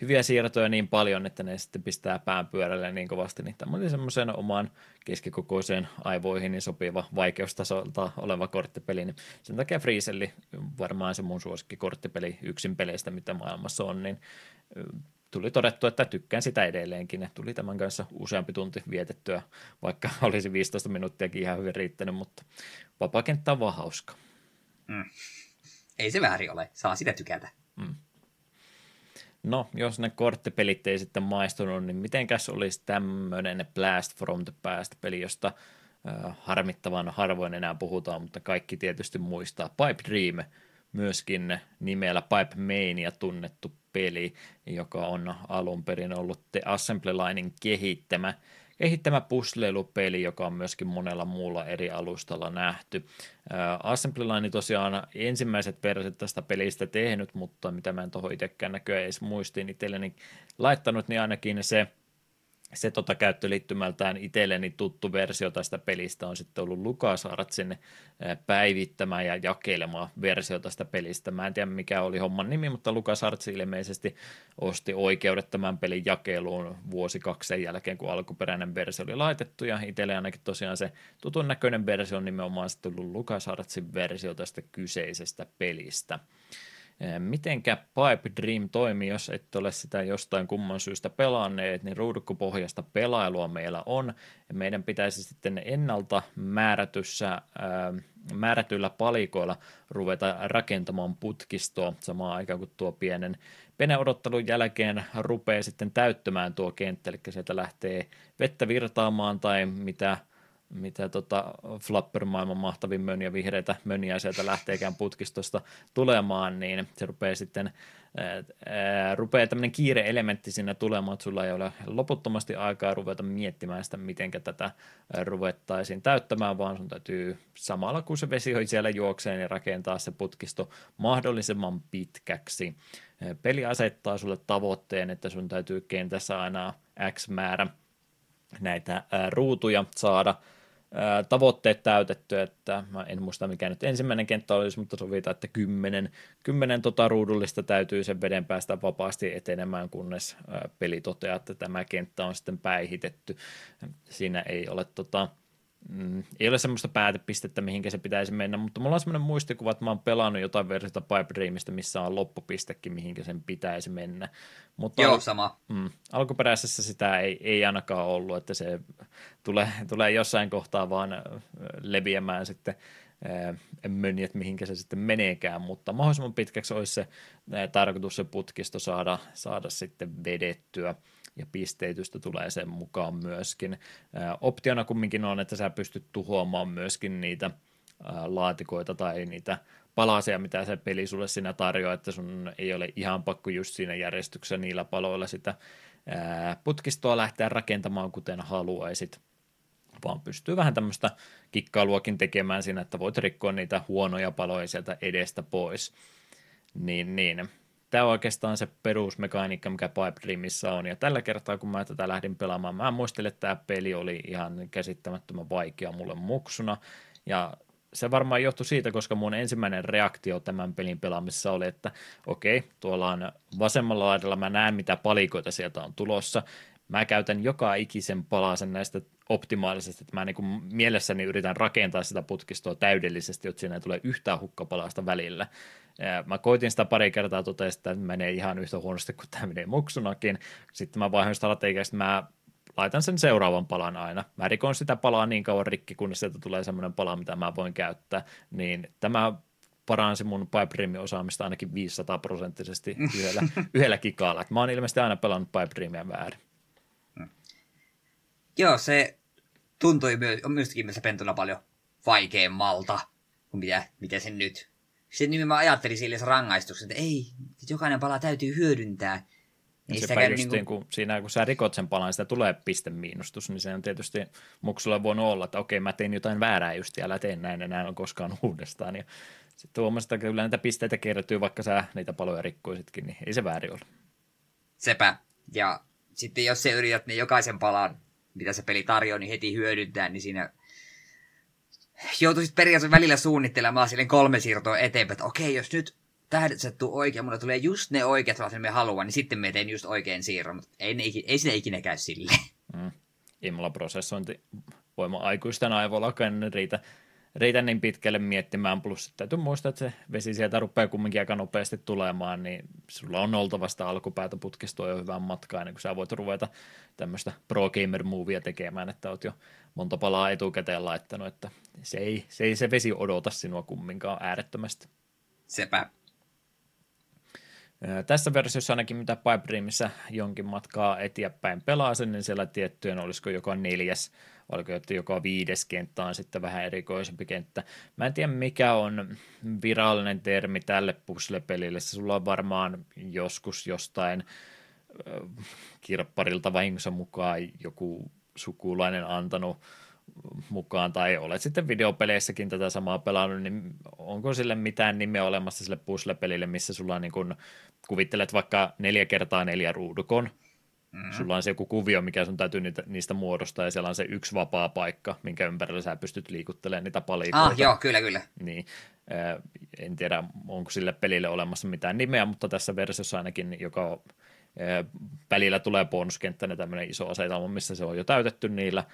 hyviä siirtoja niin paljon, että ne sitten pistää pään pyörälle niin kovasti, niin tämä oli semmoisen omaan keskikokoiseen aivoihin niin sopiva vaikeustasolta oleva korttipeli, niin sen takia Freezelli varmaan se mun suosikki korttipeli yksin peleistä, mitä maailmassa on, niin tuli todettu, että tykkään sitä edelleenkin. Tuli tämän kanssa useampi tunti vietettyä, vaikka olisi 15 minuuttiakin ihan hyvin riittänyt, mutta vapaakenttä on vaan hauska. Mm. Ei se väärin ole, saa sitä tykätä. Mm. No, jos ne korttipelit ei sitten maistunut, niin mitenkäs olisi tämmöinen Blast from the Past-peli, josta äh, harmittavan harvoin enää puhutaan, mutta kaikki tietysti muistaa. Pipe Dream, myöskin nimellä Pipe Mania tunnettu peli, joka on alun perin ollut The Assembly Linein kehittämä kehittämä pusleilupeli, joka on myöskin monella muulla eri alustalla nähty. Assembly Line tosiaan ensimmäiset versiot tästä pelistä tehnyt, mutta mitä mä en tuohon itsekään näköjään edes muistiin itselleni laittanut, niin ainakin se se tota käyttöliittymältään itselleni tuttu versio tästä pelistä on sitten ollut LucasArtsin päivittämä ja jakelema versio tästä pelistä. Mä en tiedä mikä oli homman nimi, mutta LucasArts ilmeisesti osti oikeudet tämän pelin jakeluun vuosi kaksi sen jälkeen, kun alkuperäinen versio oli laitettu ja itselle ainakin tosiaan se tutun näköinen versio on nimenomaan sitten tullut LucasArtsin versio tästä kyseisestä pelistä. Mitenkä Pipe Dream toimii, jos et ole sitä jostain kumman syystä pelanneet, niin ruudukkopohjasta pelailua meillä on. Meidän pitäisi sitten ennalta määrätyssä, ää, määrätyillä palikoilla ruveta rakentamaan putkistoa samaan aikaan, kun tuo pienen peneodottelun jälkeen rupeaa sitten täyttämään tuo kenttä, eli sieltä lähtee vettä virtaamaan tai mitä mitä tota Flapper-maailman mahtavin mönjä vihreitä mönjää sieltä lähteekään putkistosta tulemaan, niin se rupeaa sitten ää, rupeaa tämmöinen kiire-elementti sinne tulemaan, että sulla ei ole loputtomasti aikaa ruveta miettimään sitä, miten tätä ruvettaisiin täyttämään, vaan sun täytyy samalla kun se vesi siellä juoksee, niin rakentaa se putkisto mahdollisimman pitkäksi. Peli asettaa sulle tavoitteen, että sun täytyy kentässä aina X määrä näitä ruutuja saada – tavoitteet täytetty, että mä en muista mikä nyt ensimmäinen kenttä olisi, mutta sovitaan, että kymmenen, kymmenen tota ruudullista täytyy sen veden päästä vapaasti etenemään, kunnes peli toteaa, että tämä kenttä on sitten päihitetty. Siinä ei ole tota, mm, ei ole semmoista päätepistettä, mihinkä se pitäisi mennä, mutta mulla on semmoinen muistikuva, että mä oon pelannut jotain versiota Pipe Dreamista, missä on loppupistekin, mihinkä sen pitäisi mennä. Mutta Joo, al- sama. Mm, alkuperäisessä sitä ei, ei ainakaan ollut, että se tulee, tulee jossain kohtaa vaan leviämään sitten en meni, että mihinkä se sitten meneekään, mutta mahdollisimman pitkäksi olisi se tarkoitus se putkisto saada, saada sitten vedettyä ja pisteytystä tulee sen mukaan myöskin. Optiona kumminkin on, että sä pystyt tuhoamaan myöskin niitä laatikoita tai niitä palasia, mitä se peli sulle siinä tarjoaa, että sun ei ole ihan pakko just siinä järjestyksessä niillä paloilla sitä putkistoa lähteä rakentamaan kuten haluaisit, vaan pystyy vähän tämmöistä kikkailuakin tekemään siinä, että voit rikkoa niitä huonoja paloja sieltä edestä pois. Niin, niin. Tämä on oikeastaan se perusmekaniikka, mikä Pipe Dreamissa on, ja tällä kertaa, kun mä tätä lähdin pelaamaan, mä muistelin, että tämä peli oli ihan käsittämättömän vaikea mulle muksuna, ja se varmaan johtui siitä, koska mun ensimmäinen reaktio tämän pelin pelaamisessa oli, että okei, tuolla on vasemmalla laidalla, mä näen mitä palikoita sieltä on tulossa, mä käytän joka ikisen palasen näistä optimaalisesti, että mä niin kuin mielessäni yritän rakentaa sitä putkistoa täydellisesti, että siinä ei tule yhtään hukkapalasta välillä. Mä koitin sitä pari kertaa totesin, että menee ihan yhtä huonosti kuin tämä menee muksunakin. Sitten mä vaihoin strategiasta, mä laitan sen seuraavan palan aina. Mä rikon sitä palaa niin kauan rikki, kunnes sieltä tulee semmoinen pala, mitä mä voin käyttää. Niin tämä paransi mun pipe osaamista ainakin 500 prosenttisesti yhdellä, yhdellä kikaalla. mä oon ilmeisesti aina pelannut pipe väärin. Joo, se tuntui myös, myöskin se pentuna paljon vaikeammalta kuin mitä, mitä sen nyt. Sitten nimenomaan ajattelin sille rangaistuksen, että ei, jokainen pala täytyy hyödyntää. Ei Sepä just niin kuin... kun siinä, kun sä rikot sen palan, sitä tulee pistemiinustus, niin se on tietysti muksulla voinut olla, että okei, mä tein jotain väärää just ja älä tee näin enää koskaan uudestaan. Ja sitten huomasin, että kyllä näitä pisteitä kertyy, vaikka sä niitä paloja rikkoisitkin, niin ei se väärin ole. Sepä. Ja sitten jos se yrität niin jokaisen palan mitä se peli tarjoaa, niin heti hyödyntää, niin siinä joutuisit periaatteessa välillä suunnittelemaan silleen kolme siirtoa eteenpäin, että okei, jos nyt tähdet sattuu oikein, mulle tulee just ne oikeat, mitä me haluan, niin sitten me teen just oikein siirron, mutta ei, ne, ei siinä ikinä käy silleen. Mm. Imla-prosessointi voima aikuisten aivoilla riitä riitä niin pitkälle miettimään, plus täytyy muistaa, että se vesi sieltä rupeaa kumminkin aika nopeasti tulemaan, niin sulla on oltava sitä alkupäätä putkistua jo hyvän matkaa, ennen kuin sä voit ruveta tämmöistä pro gamer movia tekemään, että oot jo monta palaa etukäteen laittanut, että se ei se, ei se vesi odota sinua kumminkaan äärettömästi. Sepä. Tässä versiossa ainakin mitä Pipe Dreamissa jonkin matkaa eteenpäin pelaa sen, niin siellä tiettyjen olisiko joka neljäs oliko että joka viides kenttä on sitten vähän erikoisempi kenttä. Mä en tiedä mikä on virallinen termi tälle puzzle-pelille, se sulla on varmaan joskus jostain kirpparilta vahingossa mukaan joku sukulainen antanut mukaan, tai olet sitten videopeleissäkin tätä samaa pelannut, niin onko sille mitään nimeä olemassa sille puzzle-pelille, missä sulla niin kun kuvittelet vaikka neljä kertaa neljä ruudukon, Mm. Sulla on se joku kuvio, mikä sun täytyy niitä, niistä muodostaa, ja siellä on se yksi vapaa paikka, minkä ympärillä sä pystyt liikuttelemaan niitä palikoita. Ah, joo, kyllä, kyllä. Niin. En tiedä, onko sille pelille olemassa mitään nimeä, mutta tässä versiossa ainakin, joka välillä tulee bonuskenttänä tämmöinen iso asetelma, missä se on jo täytetty niillä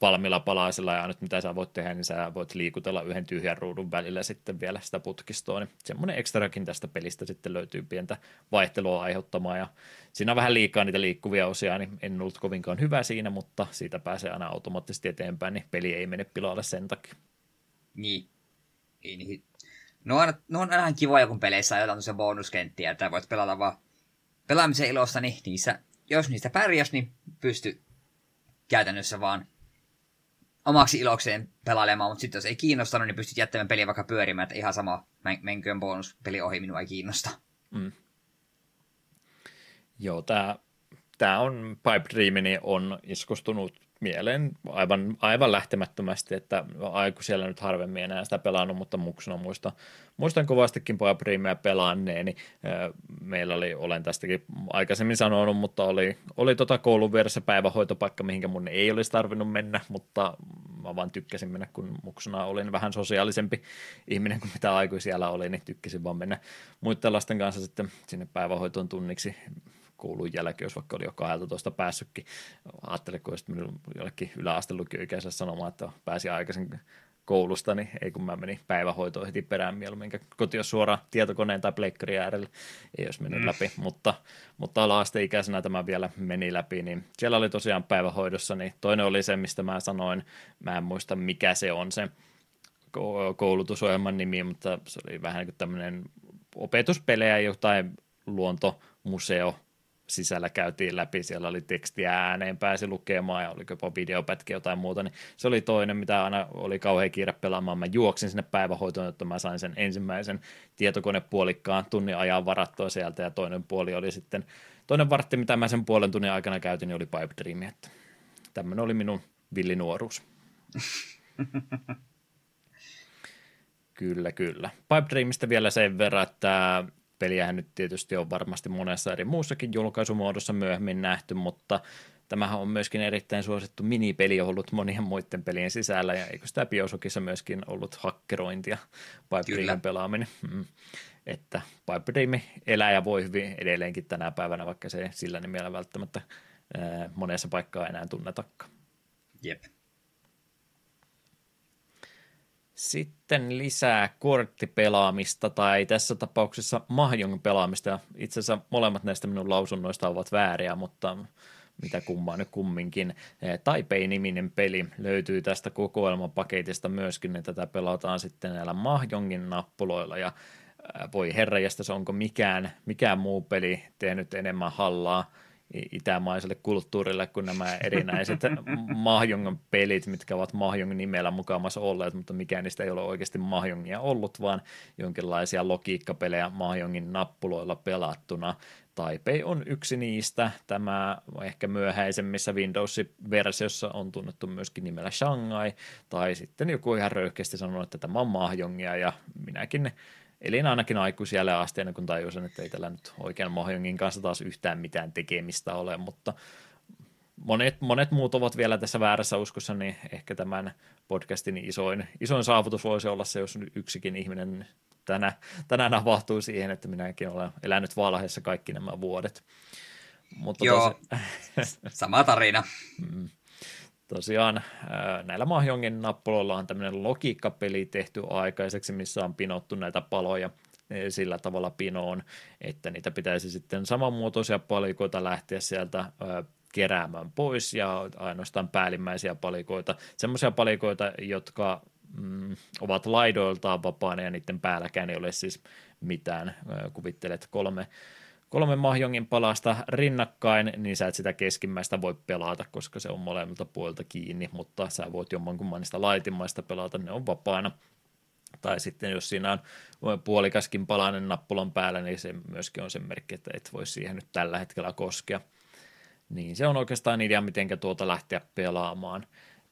valmiilla palasilla ja nyt mitä sä voit tehdä, niin sä voit liikutella yhden tyhjän ruudun välillä sitten vielä sitä putkistoa, niin semmoinen ekstrakin tästä pelistä sitten löytyy pientä vaihtelua aiheuttamaan ja siinä on vähän liikaa niitä liikkuvia osia, niin en ollut kovinkaan hyvä siinä, mutta siitä pääsee aina automaattisesti eteenpäin, niin peli ei mene pilalle sen takia. Niin. Ei, niin. No on, no on aina kivoja, kun peleissä on jotain bonuskenttiä, että voit pelata vaan pelaamisen ilosta, niin niissä, jos niistä pärjäs, niin pysty käytännössä vaan omaksi ilokseen pelailemaan, mutta sitten jos ei kiinnostanut, niin pystyt jättämään peliä vaikka pyörimään, että ihan sama, menköön bonuspeli ohi, minua ei kiinnosta. Mm. Joo, tämä tää on Pipe Dream, niin on iskustunut mieleen aivan, aivan lähtemättömästi, että aiku siellä nyt harvemmin enää sitä pelannut, mutta muksuna muista, muistan kovastikin Pojapriimia pelanneeni. Meillä oli, olen tästäkin aikaisemmin sanonut, mutta oli, oli tota koulun vieressä päivähoitopaikka, mihinkä mun ei olisi tarvinnut mennä, mutta mä vaan tykkäsin mennä, kun muksuna olin vähän sosiaalisempi ihminen kuin mitä aiku siellä oli, niin tykkäsin vaan mennä muiden lasten kanssa sitten sinne päivähoitoon tunniksi koulun jälkeen, jos vaikka oli jo 12 päässytkin. Ajattelin, kun olisit mennyt jollekin yläastelukioikäiselle sanomaan, että pääsi aikaisin koulusta, niin ei kun mä menin päivähoitoon heti perään mieluummin, koti jos suoraan tietokoneen tai pleikkarin äärelle, ei olisi mennyt mm. läpi, mutta, mutta ala-asteikäisenä tämä vielä meni läpi, niin siellä oli tosiaan päivähoidossa, niin toinen oli se, mistä mä sanoin, mä en muista mikä se on se koulutusohjelman nimi, mutta se oli vähän niin kuin tämmöinen opetuspelejä, jotain luontomuseo sisällä käytiin läpi, siellä oli tekstiä ääneen, pääsi lukemaan ja oli jopa videopätkiä jotain muuta, niin se oli toinen, mitä aina oli kauhean kiire pelaamaan. Mä juoksin sinne päivähoitoon, että mä sain sen ensimmäisen tietokonepuolikkaan tunnin ajan varattua sieltä ja toinen puoli oli sitten, toinen vartti, mitä mä sen puolen tunnin aikana käytin, niin oli Pipe Dream, että tämmöinen oli minun villinuoruus. kyllä, kyllä. Pipe Dreamista vielä sen verran, että peliähän nyt tietysti on varmasti monessa eri muussakin julkaisumuodossa myöhemmin nähty, mutta tämähän on myöskin erittäin suosittu minipeli ollut monien muiden pelien sisällä, ja eikö sitä Biosokissa myöskin ollut hakkerointia, Pipe Dreamin pelaaminen. Mm. Että Pipe Dream elää ja voi hyvin edelleenkin tänä päivänä, vaikka se sillä nimellä välttämättä ää, monessa paikkaa enää tunnetakaan. Jep. Sitten lisää korttipelaamista tai tässä tapauksessa mahjong pelaamista. Itse asiassa molemmat näistä minun lausunnoista ovat vääriä, mutta mitä kummaa nyt kumminkin. Taipei-niminen peli löytyy tästä kokoelmapaketista myöskin, että tätä pelataan sitten näillä mahjongin nappuloilla ja voi herrajasta, se onko mikään, mikään muu peli tehnyt enemmän hallaa itämaiselle kulttuurille kuin nämä erinäiset Mahjongan pelit, mitkä ovat Mahjongin nimellä mukaamassa olleet, mutta mikään niistä ei ole oikeasti Mahjongia ollut, vaan jonkinlaisia logiikkapelejä Mahjongin nappuloilla pelattuna. Taipei on yksi niistä. Tämä ehkä myöhäisemmissä Windows-versiossa on tunnettu myöskin nimellä Shanghai, tai sitten joku ihan röyhkeästi sanonut, että tämä on Mahjongia, ja minäkin Elin ainakin aikuisielle asti ennen kuin tajusin, että ei tällä nyt oikein Mahjongin kanssa taas yhtään mitään tekemistä ole, mutta monet, monet muut ovat vielä tässä väärässä uskossa, niin ehkä tämän podcastin isoin, isoin saavutus voisi olla se, jos yksikin ihminen tänä, tänään avahtuu siihen, että minäkin olen elänyt valheessa kaikki nämä vuodet. Mutta Joo, tosi... sama tarina. Mm tosiaan näillä Mahjongin nappuloilla on tämmöinen logiikkapeli tehty aikaiseksi, missä on pinottu näitä paloja e, sillä tavalla pinoon, että niitä pitäisi sitten samanmuotoisia palikoita lähteä sieltä keräämään pois ja ainoastaan päällimmäisiä palikoita, semmoisia palikoita, jotka mm, ovat laidoiltaan vapaana ja niiden päälläkään ei ole siis mitään. Kuvittelet kolme kolme mahjongin palasta rinnakkain, niin sä et sitä keskimmäistä voi pelata, koska se on molemmilta puolilta kiinni, mutta sä voit jommankumman niistä laitimmaista pelata, ne on vapaana. Tai sitten jos siinä on puolikaskin palanen nappulan päällä, niin se myöskin on sen merkki, että et voi siihen nyt tällä hetkellä koskea. Niin se on oikeastaan idea, miten tuota lähteä pelaamaan.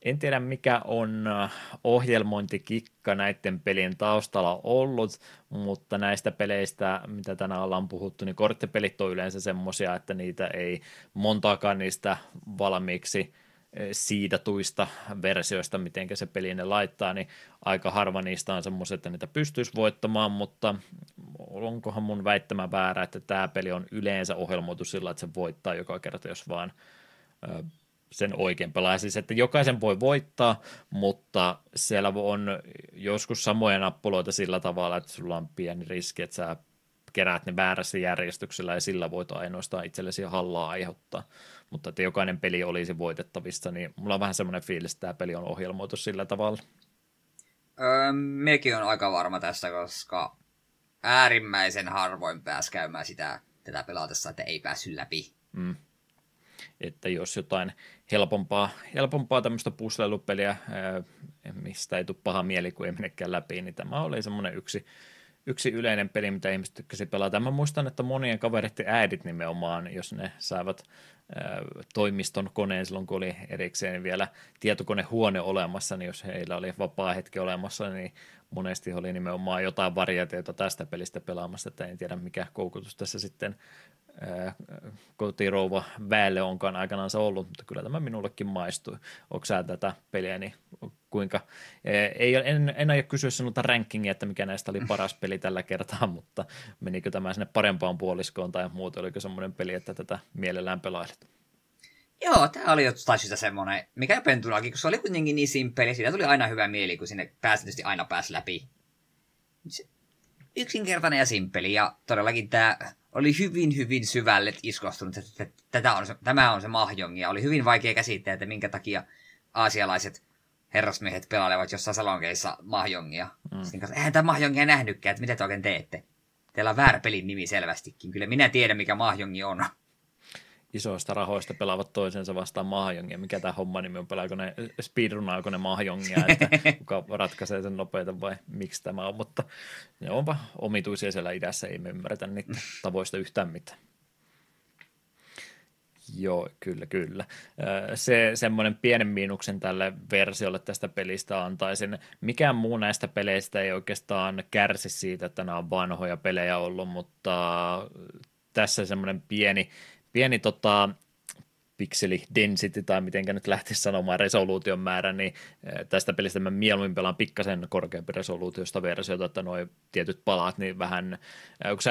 En tiedä, mikä on äh, ohjelmointikikka näiden pelien taustalla ollut, mutta näistä peleistä, mitä tänään ollaan puhuttu, niin korttipelit on yleensä semmoisia, että niitä ei montaakaan niistä valmiiksi äh, siidatuista versioista, miten se peli ne laittaa, niin aika harva niistä on semmoisia, että niitä pystyisi voittamaan, mutta onkohan mun väittämä väärä, että tämä peli on yleensä ohjelmoitu sillä, että se voittaa joka kerta, jos vaan äh, sen oikein pelaa. Siis, että jokaisen voi voittaa, mutta siellä on joskus samoja nappuloita sillä tavalla, että sulla on pieni riski, että sä keräät ne väärässä järjestyksellä ja sillä voit ainoastaan itsellesi hallaa aiheuttaa. Mutta että jokainen peli olisi voitettavissa, niin mulla on vähän semmoinen fiilis, että tämä peli on ohjelmoitu sillä tavalla. Öö, mekin on aika varma tästä, koska äärimmäisen harvoin pääs käymään sitä tätä pelaatessa, että ei päässyt läpi. Mm että jos jotain helpompaa, helpompaa tämmöistä puslelupeliä, mistä ei tule paha mieli, kun ei menekään läpi, niin tämä oli semmoinen yksi, yksi yleinen peli, mitä ihmiset tykkäsivät pelata. Mä muistan, että monien kavereiden äidit nimenomaan, jos ne saivat toimiston koneen silloin, kun oli erikseen vielä tietokonehuone olemassa, niin jos heillä oli vapaa hetki olemassa, niin monesti oli nimenomaan jotain variaatioita tästä pelistä pelaamassa, että en tiedä mikä koukutus tässä sitten kotirouva väelle onkaan aikanaan se ollut, mutta kyllä tämä minullekin maistui. Onko sä tätä peliä, niin kuinka, ei, en, en aio kysyä sinulta rankingia, että mikä näistä oli paras peli tällä kertaa, mutta menikö tämä sinne parempaan puoliskoon tai muuta, oliko semmoinen peli, että tätä mielellään pelailet? Joo, tämä oli jotain syystä semmoinen, mikä pentunakin, kun se oli kuitenkin niin simpeli, siitä tuli aina hyvä mieli, kun sinne pääsi aina pääsi läpi. Yksinkertainen ja simpeli, ja todellakin tämä oli hyvin, hyvin syvälle iskostunut, että tätä on se, tämä on se mahjongi, ja oli hyvin vaikea käsittää, että minkä takia aasialaiset herrasmiehet pelailevat jossain salonkeissa Mahjongia. Mm. Sitten kanssa, eihän tämä Mahjongia nähnytkään, että mitä te oikein teette. Teillä on väärä pelin nimi selvästikin. Kyllä minä tiedän, mikä Mahjongi on. Isoista rahoista pelaavat toisensa vastaan Mahjongia. Mikä tämä homma nimi on? Pelaako ne speedrunaako ne Mahjongia, että kuka ratkaisee sen nopeita vai miksi tämä on. Mutta ne onpa omituisia siellä idässä, ei me ymmärretä niitä tavoista yhtään mitään. Joo, kyllä, kyllä. Se semmoinen pienen miinuksen tälle versiolle tästä pelistä antaisin. Mikään muu näistä peleistä ei oikeastaan kärsi siitä, että nämä on vanhoja pelejä ollut, mutta tässä semmoinen pieni, pieni tota, pikseli density tai miten nyt lähtisi sanomaan resoluution määrä, niin eh, tästä pelistä mä mieluummin pelaan pikkasen korkeampi resoluutiosta versiota, että nuo tietyt palat, niin vähän, eh, kun sä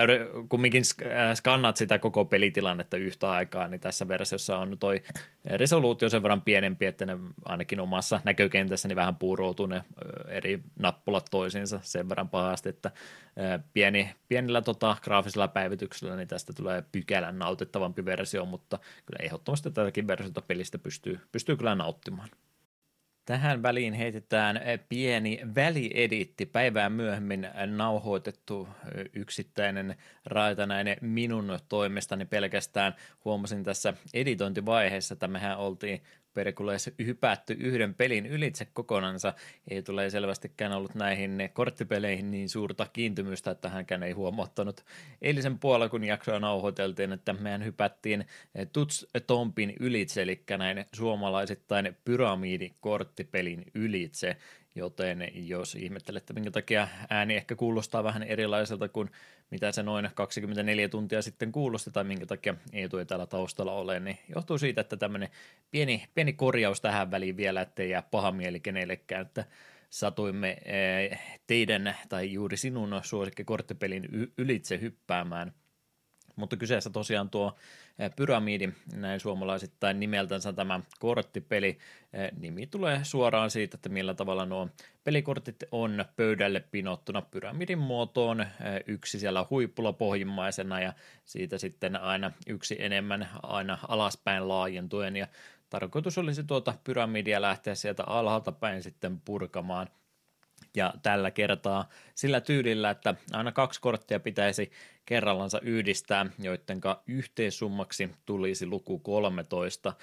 kumminkin eh, skannat sitä koko pelitilannetta yhtä aikaa, niin tässä versiossa on toi resoluutio sen verran pienempi, että ne ainakin omassa näkökentässä niin vähän puuroutuu ne eri nappulat toisiinsa sen verran pahasti, että pieni, pienillä tota, graafisella päivityksellä niin tästä tulee pykälän nautittavampi versio, mutta kyllä ehdottomasti tätäkin versiota pelistä pystyy, pystyy kyllä nauttimaan. Tähän väliin heitetään pieni välieditti, päivää myöhemmin nauhoitettu yksittäinen raita näin minun toimestani pelkästään. Huomasin tässä editointivaiheessa, että mehän oltiin perkuleessa hypätty yhden pelin ylitse kokonansa. Ei tule selvästikään ollut näihin korttipeleihin niin suurta kiintymystä, että hänkään ei huomauttanut eilisen puolella, kun jaksoa nauhoiteltiin, että mehän hypättiin Tuts Tompin ylitse, eli näin suomalaisittain pyramidikorttipelin ylitse. Joten jos ihmettelette, minkä takia ääni ehkä kuulostaa vähän erilaiselta kuin mitä se noin 24 tuntia sitten kuulosti tai minkä takia ei tule täällä taustalla ole, niin johtuu siitä, että tämmöinen pieni, pieni korjaus tähän väliin vielä, ettei jää paha mieli kenellekään, että satuimme eh, teidän tai juuri sinun suosikkikorttipelin ylitse hyppäämään mutta kyseessä tosiaan tuo pyramidi, näin suomalaisittain nimeltänsä tämä korttipeli. Nimi tulee suoraan siitä, että millä tavalla nuo pelikortit on pöydälle pinottuna pyramidin muotoon, yksi siellä huipulla pohjimmaisena ja siitä sitten aina yksi enemmän aina alaspäin laajentuen. Ja tarkoitus olisi tuota pyramidia lähteä sieltä alhaalta päin sitten purkamaan – ja tällä kertaa sillä tyylillä, että aina kaksi korttia pitäisi kerrallansa yhdistää, joidenka yhteissummaksi tulisi luku 13.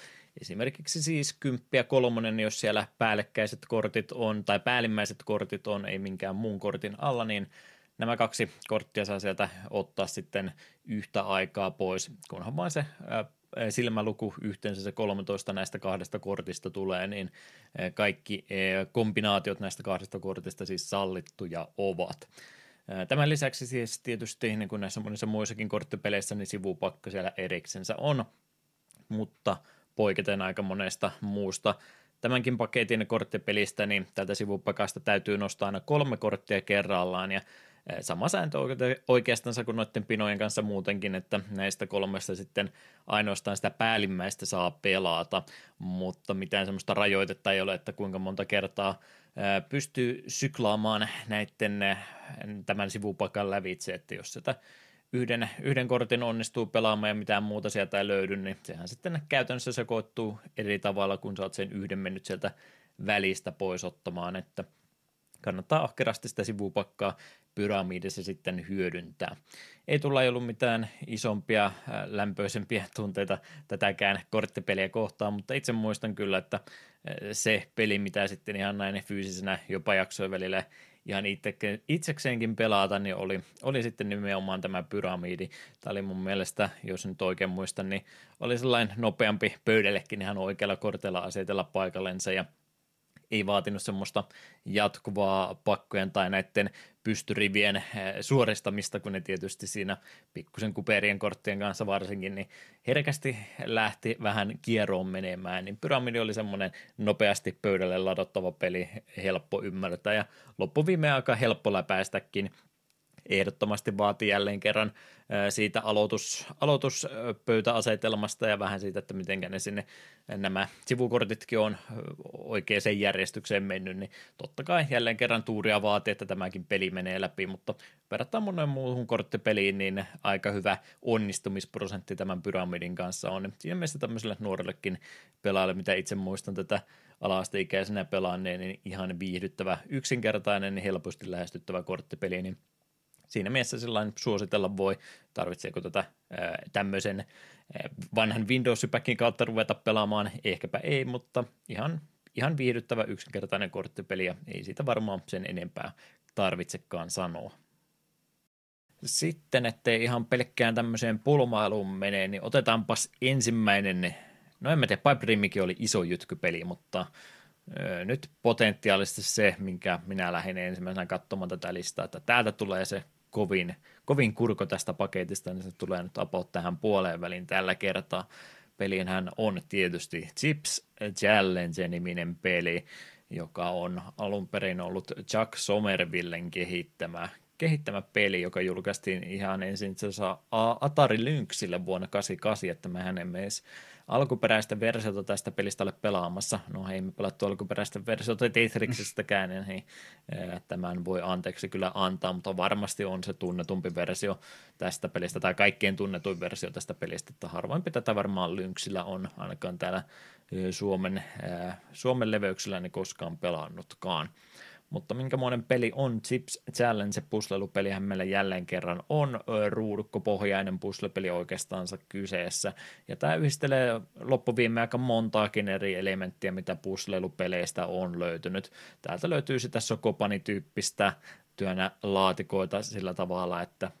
Esimerkiksi siis kymppiä kolmonen, jos siellä päällekkäiset kortit on, tai päällimmäiset kortit on, ei minkään muun kortin alla, niin nämä kaksi korttia saa sieltä ottaa sitten yhtä aikaa pois, kunhan vain se silmäluku yhteensä se 13 näistä kahdesta kortista tulee, niin kaikki kombinaatiot näistä kahdesta kortista siis sallittuja ovat. Tämän lisäksi siis tietysti niin kuin näissä monissa muissakin korttipeleissä, niin sivupakka siellä eriksensä on, mutta poiketen aika monesta muusta tämänkin paketin korttipelistä, niin tältä sivupakasta täytyy nostaa aina kolme korttia kerrallaan, ja Sama sääntö oikeastaan kuin noiden pinojen kanssa muutenkin, että näistä kolmesta sitten ainoastaan sitä päällimmäistä saa pelata, mutta mitään semmoista rajoitetta ei ole, että kuinka monta kertaa pystyy syklaamaan näiden tämän sivupakan lävitse, että jos sitä yhden, yhden kortin onnistuu pelaamaan ja mitään muuta sieltä ei löydy, niin sehän sitten käytännössä sekoittuu eri tavalla, kun sä oot sen yhden mennyt sieltä välistä pois ottamaan, että – kannattaa ahkerasti sitä sivupakkaa pyramidissa sitten hyödyntää. Ei tulla ollut mitään isompia, äh, lämpöisempiä tunteita tätäkään korttipeliä kohtaan, mutta itse muistan kyllä, että äh, se peli, mitä sitten ihan näin fyysisenä jopa jaksojen välillä ihan itse, itsekseenkin pelata, niin oli, oli sitten nimenomaan tämä pyramidi. Tämä oli mun mielestä, jos nyt oikein muistan, niin oli sellainen nopeampi pöydällekin ihan oikealla kortilla asetella paikallensa ja – ei vaatinut semmoista jatkuvaa pakkojen tai näiden pystyrivien eh, suoristamista, kun ne tietysti siinä pikkusen kuperien korttien kanssa varsinkin, niin herkästi lähti vähän kieroon menemään, niin Pyramidi oli semmoinen nopeasti pöydälle ladottava peli, helppo ymmärtää ja loppuviime aika helppo läpäistäkin, ehdottomasti vaatii jälleen kerran siitä aloitus, aloituspöytäasetelmasta ja vähän siitä, että miten ne sinne nämä sivukortitkin on oikeaan järjestykseen mennyt, niin totta kai jälleen kerran tuuria vaatii, että tämäkin peli menee läpi, mutta verrattuna monen muuhun korttipeliin, niin aika hyvä onnistumisprosentti tämän pyramidin kanssa on. Siinä mielessä tämmöiselle nuorellekin pelaajalle, mitä itse muistan tätä ala-asteikäisenä pelaanneen, niin ihan viihdyttävä, yksinkertainen, helposti lähestyttävä korttipeli, niin siinä mielessä sellainen suositella voi, tarvitseeko tätä tämmöisen vanhan Windows-sypäkin kautta ruveta pelaamaan, ehkäpä ei, mutta ihan, ihan viihdyttävä yksinkertainen korttipeli ja ei siitä varmaan sen enempää tarvitsekaan sanoa. Sitten, ettei ihan pelkkään tämmöiseen pulmailuun mene, niin otetaanpas ensimmäinen, no en mä tiedä, Pipe Dreamikin oli iso jytkypeli, mutta nyt potentiaalisesti se, minkä minä lähdin ensimmäisenä katsomaan tätä listaa, että täältä tulee se kovin, kovin kurko tästä paketista, niin se tulee nyt apot tähän puoleen väliin tällä kertaa. Pelinhän on tietysti Chips Challenge-niminen peli, joka on alun perin ollut Chuck Somervillen kehittämä kehittämä peli, joka julkaistiin ihan ensin Atari Lynxille vuonna 88, että mehän emme edes alkuperäistä versiota tästä pelistä ole pelaamassa. No ei me pelattu alkuperäistä versiota Tetrixistäkään, niin tämän voi anteeksi kyllä antaa, mutta varmasti on se tunnetumpi versio tästä pelistä, tai kaikkein tunnetuin versio tästä pelistä, että harvoin tätä varmaan Lynxillä on, ainakaan täällä Suomen, Suomen leveyksillä ne koskaan pelannutkaan. Mutta minkämoinen peli on Chips Challenge, puslelupelihän meillä jälleen kerran on ruudukkopohjainen puslepeli oikeastaansa kyseessä. Ja tämä yhdistelee loppuviime aika montaakin eri elementtiä, mitä puslelupeleistä on löytynyt. Täältä löytyy sitä Sokopani-tyyppistä työnä laatikoita sillä tavalla, että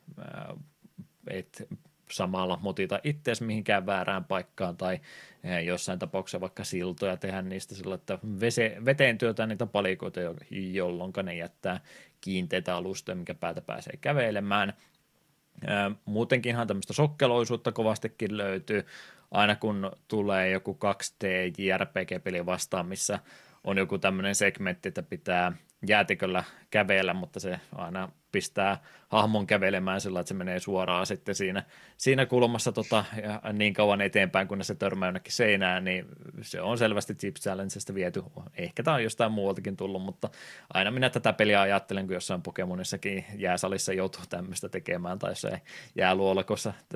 et samalla motita itseäsi mihinkään väärään paikkaan tai eh, jossain tapauksessa vaikka siltoja tehdä niistä sillä, että vese, veteen työtä niitä palikoita, jolloin ne jättää kiinteitä alustoja, mikä päätä pääsee kävelemään. Eh, muutenkinhan tämmöistä sokkeloisuutta kovastikin löytyy, aina kun tulee joku 2D JRPG-peli vastaan, missä on joku tämmöinen segmentti, että pitää jäätiköllä kävellä, mutta se aina pistää hahmon kävelemään sillä, että se menee suoraan sitten siinä, siinä kulmassa tota, ja niin kauan eteenpäin, kun se törmää jonnekin seinään, niin se on selvästi Chip Challengesta viety. Ehkä tämä on jostain muualtakin tullut, mutta aina minä tätä peliä ajattelen, kun jossain Pokemonissakin jääsalissa joutuu tämmöistä tekemään, tai se jää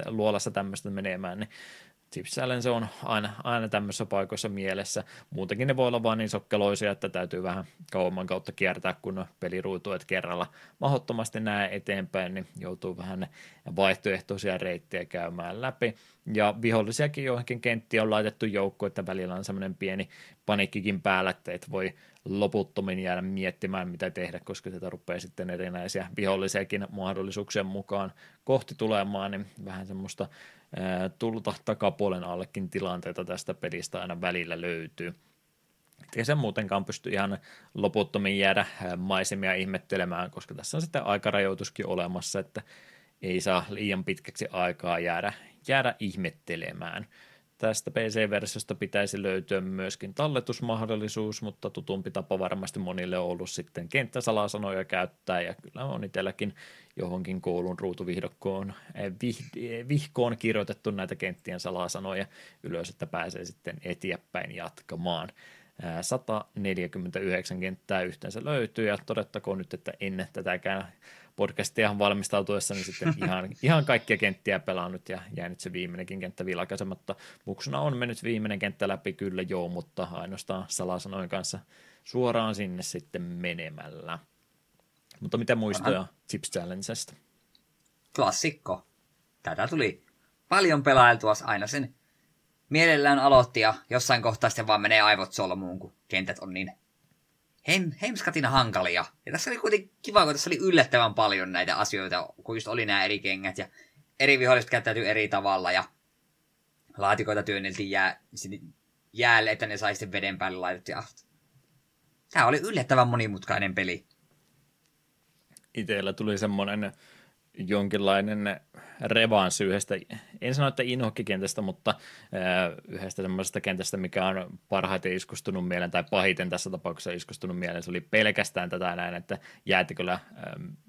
luolassa tämmöistä menemään, niin Tipsällen se on aina, aina tämmöisissä paikoissa mielessä. Muutenkin ne voi olla vain niin sokkeloisia, että täytyy vähän kauemman kautta kiertää, kun peliruutu, että kerralla mahdottomasti näe eteenpäin, niin joutuu vähän vaihtoehtoisia reittejä käymään läpi. Ja vihollisiakin johonkin kenttiin on laitettu joukko, että välillä on semmoinen pieni panikkikin päällä, että et voi loputtomin jäädä miettimään, mitä tehdä, koska sitä rupeaa sitten erinäisiä vihollisiakin mahdollisuuksien mukaan kohti tulemaan, niin vähän semmoista tulta takapuolen allekin tilanteita tästä pelistä aina välillä löytyy. Eikä se muutenkaan pysty ihan loputtomiin jäädä maisemia ihmettelemään, koska tässä on sitten aikarajoituskin olemassa, että ei saa liian pitkäksi aikaa jäädä, jäädä ihmettelemään. Tästä PC-versiosta pitäisi löytyä myöskin talletusmahdollisuus, mutta tutumpi tapa varmasti monille on ollut sitten kenttäsalasanoja käyttää, ja kyllä on itselläkin johonkin koulun ruutuvihkkoon eh, vih, vihkoon kirjoitettu näitä kenttien salasanoja ylös, että pääsee sitten eteenpäin jatkamaan. 149 kenttää yhteensä löytyy, ja todettakoon nyt, että ennen tätäkään podcastia valmistautuessa, niin sitten ihan, ihan kaikkia kenttiä pelannut ja nyt se viimeinenkin kenttä vilkaisematta. Muksuna on mennyt viimeinen kenttä läpi kyllä joo, mutta ainoastaan salasanojen kanssa suoraan sinne sitten menemällä. Mutta mitä muistoja Onhan. Chips Challengesta? Klassikko. Tätä tuli paljon pelailtua aina sen mielellään aloitti ja jossain kohtaa sitten vaan menee aivot solmuun, kun kentät on niin hem, hemskatina hankalia. Ja tässä oli kuitenkin kiva, kun tässä oli yllättävän paljon näitä asioita, kun just oli nämä eri kengät ja eri viholliset käyttäytyi eri tavalla ja laatikoita työnneltiin jää, jäälle, että ne sai sitten veden päälle laitettu. Ja tämä oli yllättävän monimutkainen peli. Itsellä tuli semmoinen jonkinlainen revanssi yhdestä, en sano, että inhokkikentästä, mutta yhdestä semmoisesta kentästä, mikä on parhaiten iskustunut mieleen, tai pahiten tässä tapauksessa iskustunut mieleen, se oli pelkästään tätä näin, että jäätiköllä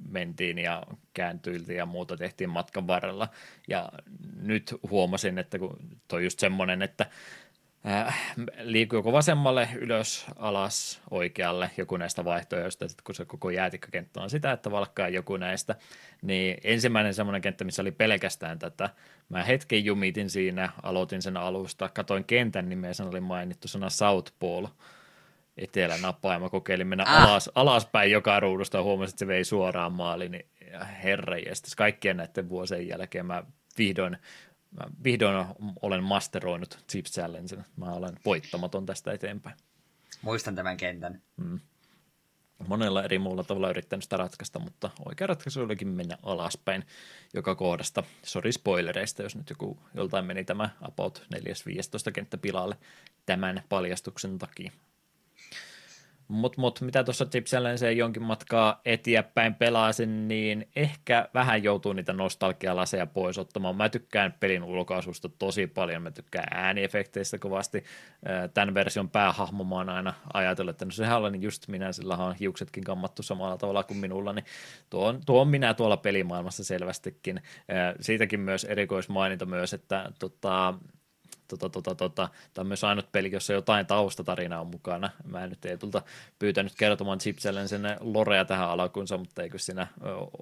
mentiin ja kääntyiltiin ja muuta tehtiin matkan varrella, ja nyt huomasin, että kun toi just semmoinen, että äh, liikkuuko vasemmalle, ylös, alas, oikealle, joku näistä vaihtoehdoista, että kun se koko jäätikkökenttä on sitä, että valkkaa joku näistä, niin ensimmäinen semmoinen kenttä, missä oli pelkästään tätä, mä hetken jumitin siinä, aloitin sen alusta, katoin kentän nimeä, sen oli mainittu sana South Pole, etelänapaa, ja mä kokeilin mennä ah. alas, alaspäin joka ruudusta, ja huomasin, että se vei suoraan maaliin, niin herra kaikkien näiden vuosien jälkeen mä vihdoin mä vihdoin olen masteroinut Chip Challengen. Mä olen voittamaton tästä eteenpäin. Muistan tämän kentän. Mm. Monella eri muulla tavalla yrittänyt sitä ratkaista, mutta oikea ratkaisu olikin mennä alaspäin joka kohdasta. Sori spoilereista, jos nyt joku joltain meni tämä About 4.15 kenttä pilalle tämän paljastuksen takia. Mutta mut, mitä tuossa Chipsellen se jonkin matkaa eteenpäin pelasin, niin ehkä vähän joutuu niitä nostalgialaseja pois ottamaan. Mä tykkään pelin ulkoasusta tosi paljon, mä tykkään ääniefekteistä kovasti. Tämän version päähahmo mä oon aina ajatellut, että no sehän olen just minä, sillä on hiuksetkin kammattu samalla tavalla kuin minulla, niin tuo on, tuo on minä tuolla pelimaailmassa selvästikin. Siitäkin myös erikoismaininta myös, että tota, tota, tota, tota, tämä on myös ainut peli, jossa jotain taustatarinaa on mukana. Mä en nyt ei tulta pyytänyt kertomaan Chipsellen sen lorea tähän alkuunsa, mutta eikö siinä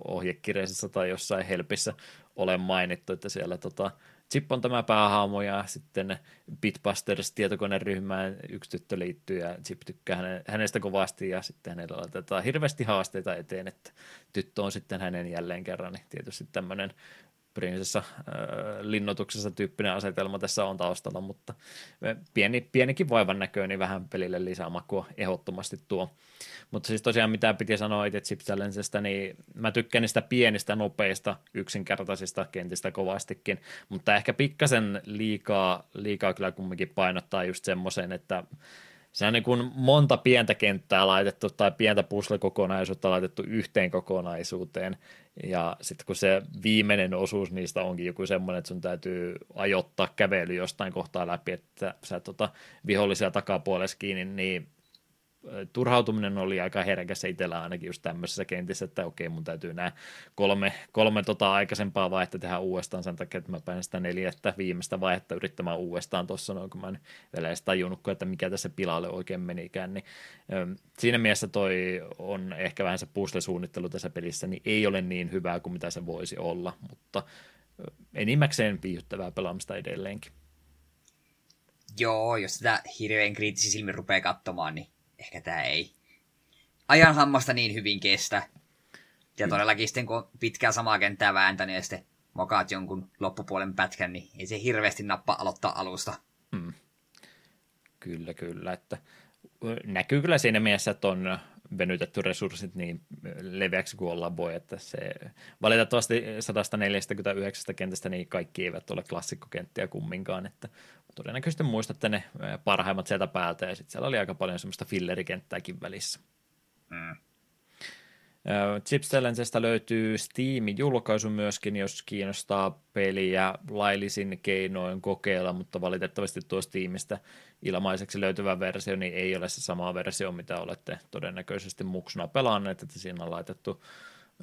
ohjekirjaisessa tai jossain helpissä ole mainittu, että siellä tota, Chip on tämä päähahmo ja sitten Bitbusters tietokoneryhmään yksi tyttö liittyy ja Chip tykkää hänestä kovasti ja sitten hänellä laitetaan hirveästi haasteita eteen, että tyttö on sitten hänen jälleen kerran, niin tietysti tämmöinen prinsessa äh, linnoituksessa tyyppinen asetelma tässä on taustalla, mutta pieni, pienikin vaivan näköinen niin vähän pelille lisää makua ehdottomasti tuo. Mutta siis tosiaan mitä piti sanoa itse Chip Challengeista, niin mä tykkään niistä pienistä, nopeista, yksinkertaisista kentistä kovastikin, mutta ehkä pikkasen liikaa, liikaa kyllä kumminkin painottaa just semmoisen, että se on niin kuin monta pientä kenttää laitettu tai pientä puzzle-kokonaisuutta laitettu yhteen kokonaisuuteen. Ja sitten kun se viimeinen osuus niistä onkin joku semmoinen, että sun täytyy ajoittaa kävely jostain kohtaa läpi, että sä tota, vihollisia takapuolessa kiinni, niin turhautuminen oli aika herkässä itsellä ainakin just tämmöisessä kentissä, että okei, mun täytyy nämä kolme, kolme tota aikaisempaa vaihetta tehdä uudestaan sen takia, että mä pääsen sitä neljättä viimeistä vaihetta yrittämään uudestaan tuossa noin, kun mä en vielä edes tajunnut, että mikä tässä pilalle oikein menikään, niin siinä mielessä toi on ehkä vähän se puzzle-suunnittelu tässä pelissä, niin ei ole niin hyvää kuin mitä se voisi olla, mutta enimmäkseen viihdyttävää pelaamista edelleenkin. Joo, jos sitä hirveän kriittisiä silmin rupeaa katsomaan, niin ehkä tämä ei ajan hammasta niin hyvin kestä. Ja todellakin sitten kun pitkää samaa kenttää vääntänyt ja sitten mokaat jonkun loppupuolen pätkän, niin ei se hirveästi nappa aloittaa alusta. Hmm. Kyllä, kyllä. Että näkyy kyllä siinä mielessä, että on venytetty resurssit niin leveäksi kuin ollaan voi, että se valitettavasti 149 kentästä niin kaikki eivät ole klassikkokenttiä kumminkaan, että todennäköisesti muistatte ne parhaimmat sieltä päältä ja sitten siellä oli aika paljon semmoista fillerikenttääkin välissä. Mm. Chips Challengeista löytyy Steam-julkaisu myöskin, jos kiinnostaa peliä laillisin keinoin kokeilla, mutta valitettavasti tuo Steamista ilmaiseksi löytyvä versio niin ei ole se sama versio, mitä olette todennäköisesti muksuna pelanneet, että siinä on laitettu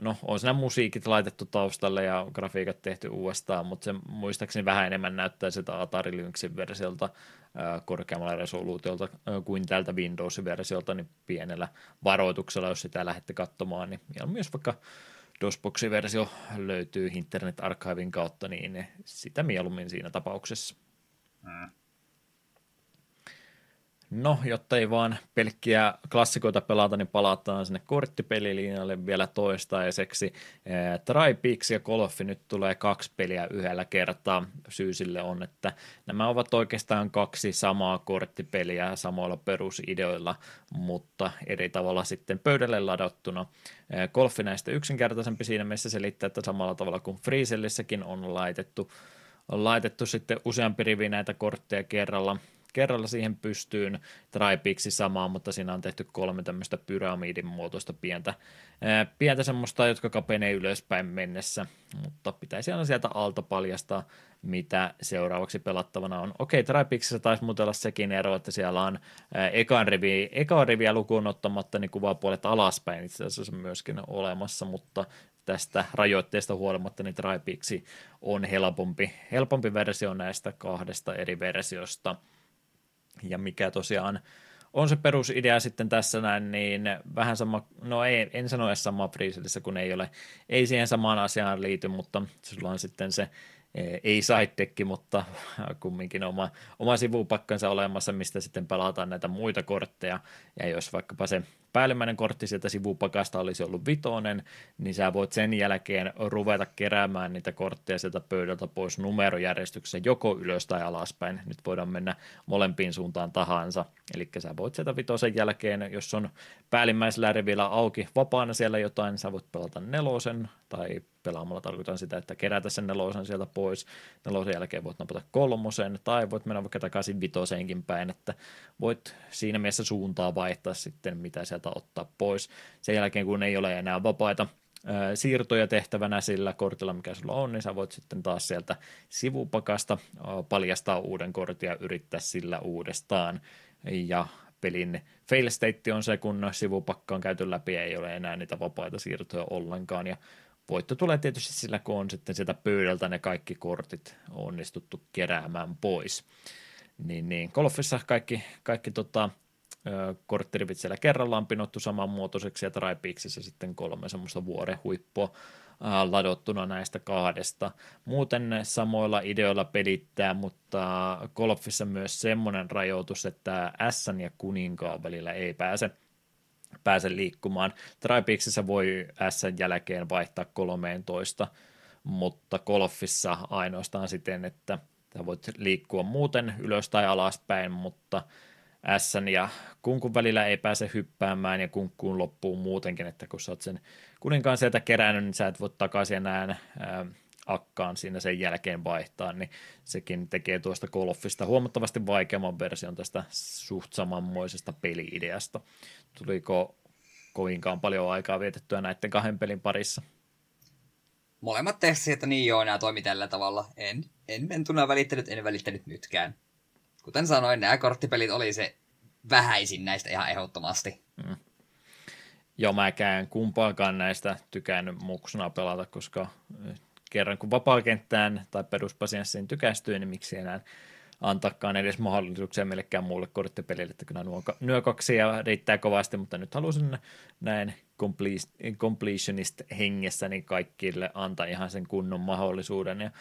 no on siinä musiikit laitettu taustalle ja grafiikat tehty uudestaan, mutta se muistaakseni vähän enemmän näyttää sitä Atari Lynxin versiolta korkeammalla resoluutiolta kuin tältä Windows-versiolta, niin pienellä varoituksella, jos sitä lähdette katsomaan, niin myös vaikka DOSBox-versio löytyy Internet Archivin kautta, niin sitä mieluummin siinä tapauksessa. Mm. No, jotta ei vaan pelkkiä klassikoita pelata, niin palataan sinne korttipelilinjalle vielä toistaiseksi. Tripix ja Golfi nyt tulee kaksi peliä yhdellä kertaa. Syy sille on, että nämä ovat oikeastaan kaksi samaa korttipeliä samoilla perusideoilla, mutta eri tavalla sitten pöydälle ladattuna. Golfi näistä yksinkertaisempi siinä mielessä selittää, että samalla tavalla kuin Freezellissäkin on laitettu on laitettu sitten useampi rivi näitä kortteja kerralla kerralla siihen pystyyn. Tripiksi samaa, mutta siinä on tehty kolme tämmöistä pyramidin muotoista pientä, pientä semmoista, jotka kapenee ylöspäin mennessä, mutta pitäisi aina sieltä alta paljastaa, mitä seuraavaksi pelattavana on. Okei, Tripixissä taisi muuten olla sekin ero, että siellä on ekan, rivi, ekan riviä lukuun ottamatta, niin kuvapuolet alaspäin itse asiassa myöskin olemassa, mutta tästä rajoitteesta huolimatta niin Tripixi on helpompi, helpompi versio näistä kahdesta eri versiosta. Ja mikä tosiaan on se perusidea sitten tässä näin, niin vähän sama, no ei, en sano edes sama Freezelissä, kun ei ole, ei siihen samaan asiaan liity, mutta sulla on sitten se ei side mutta kumminkin oma, oma sivupakkansa olemassa, mistä sitten pelataan näitä muita kortteja, ja jos vaikkapa se päällimmäinen kortti sieltä sivupakasta olisi ollut vitonen, niin sä voit sen jälkeen ruveta keräämään niitä kortteja sieltä pöydältä pois numerojärjestyksessä joko ylös tai alaspäin. Nyt voidaan mennä molempiin suuntaan tahansa. Eli sä voit sieltä vitosen jälkeen, jos on päällimmäisellä rivillä auki vapaana siellä jotain, sä voit pelata nelosen tai pelaamalla tarkoitan sitä, että kerätä sen nelosen sieltä pois. Nelosen jälkeen voit napata kolmosen tai voit mennä vaikka takaisin vitoseenkin päin, että voit siinä mielessä suuntaa vaihtaa sitten, mitä sieltä ottaa pois. Sen jälkeen, kun ei ole enää vapaita siirtoja tehtävänä sillä kortilla, mikä sulla on, niin sä voit sitten taas sieltä sivupakasta paljastaa uuden kortin ja yrittää sillä uudestaan. Ja pelin fail state on se, kun sivupakka on käyty läpi ja ei ole enää niitä vapaita siirtoja ollenkaan. Ja voitto tulee tietysti sillä, kun on sitten sieltä pöydältä ne kaikki kortit onnistuttu keräämään pois. Niin, niin golfissa kaikki, kaikki tota, korttirivit siellä kerrallaan pinottu samanmuotoiseksi ja Tripeaksissa sitten kolme semmoista vuorehuippua ladottuna näistä kahdesta. Muuten samoilla ideoilla pelittää, mutta golfissa myös semmoinen rajoitus, että S ja kuninkaan välillä ei pääse pääse liikkumaan. Tripeaksissa voi S jälkeen vaihtaa 13, mutta golfissa ainoastaan siten, että voit liikkua muuten ylös tai alaspäin, mutta S ja kunkun välillä ei pääse hyppäämään ja kunkkuun loppuu muutenkin, että kun sä oot sen kuninkaan sieltä kerännyt, niin sä et voi takaisin enää ää, akkaan siinä sen jälkeen vaihtaa, niin sekin tekee tuosta golfista huomattavasti vaikeamman version tästä suht samanmoisesta peliideasta. Tuliko kovinkaan paljon aikaa vietettyä näiden kahden pelin parissa? Molemmat testit, että niin joo, nämä toimii tällä tavalla. En, en mentuna välittänyt, en välittänyt nytkään. Kuten sanoin, nämä korttipelit oli se vähäisin näistä ihan ehdottomasti. Mm. Joo, mäkään kumpaakaan näistä tykännyt muksuna pelata, koska kerran kun vapaa-kenttään tai peruspasianssiin tykästyy, niin miksi enää antaakaan edes mahdollisuuksia millekään muulle korttipelille, että kyllä nuo, nuo kaksi ja riittää kovasti, mutta nyt halusin näin completionist hengessä niin kaikille antaa ihan sen kunnon mahdollisuuden ja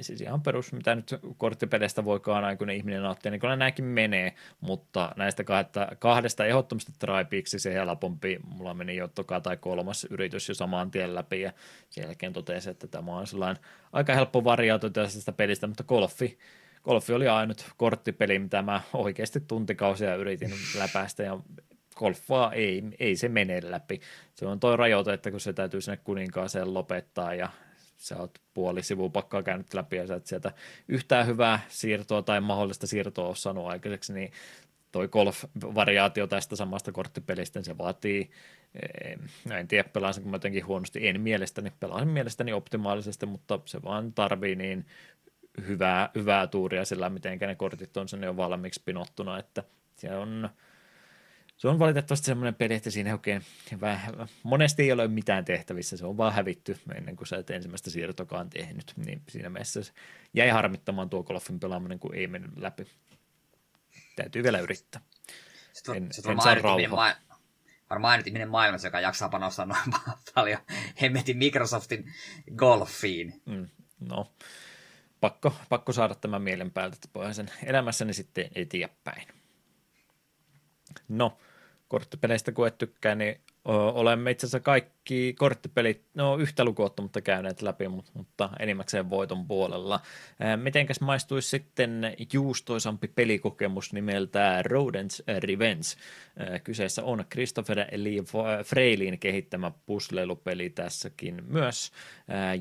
siis ihan perus, mitä nyt korttipeleistä voikaan aikuinen ihminen nauttia, niin kyllä nämäkin menee, mutta näistä kahdesta, kahdesta ehdottomasti Tripeaksi se helpompi, mulla meni jo toka tai kolmas yritys jo samaan tien läpi, ja sen jälkeen totesi, että tämä on sellainen aika helppo variaatio tästä pelistä, mutta golfi, golfi oli ainut korttipeli, mitä mä oikeasti tuntikausia yritin läpäistä, ja golfaa ei, ei se mene läpi. Se on toi rajoite, että kun se täytyy sinne kuninkaaseen lopettaa ja sä oot puoli sivupakkaa käynyt läpi ja sä et sieltä yhtään hyvää siirtoa tai mahdollista siirtoa ole saanut aikaiseksi, niin toi golf-variaatio tästä samasta korttipelistä, niin se vaatii, no en tiedä pelaan mä jotenkin huonosti, en mielestäni, pelaan mielestäni optimaalisesti, mutta se vaan tarvii niin hyvää, hyvää tuuria sillä, miten ne kortit on sen jo valmiiksi pinottuna, että se on, se on valitettavasti semmoinen peli, että siinä oikein vähän, monesti ei ole mitään tehtävissä, se on vaan hävitty ennen kuin sä et ensimmäistä siirtokaan tehnyt, niin siinä mielessä jäi harmittamaan tuo golfin pelaaminen, kun ei mennyt läpi. Täytyy vielä yrittää. Sitten, en, sitten en saa rauhaa. varmaan ainut ihminen maailmassa, joka jaksaa panostaa noin paljon hemmetin Microsoftin golfiin. Mm, no, pakko, pakko saada tämän mielen päältä, että sen elämässäni sitten eteenpäin. No, korttipeleistä kun et tykkää, niin olemme itse asiassa kaikki korttipelit, no yhtä lukuottamatta käyneet läpi, mutta enimmäkseen voiton puolella. Mitenkäs maistuisi sitten juustoisampi pelikokemus nimeltä Rodents Revenge? Kyseessä on Christopher Lee Freilin kehittämä pusleilupeli tässäkin myös,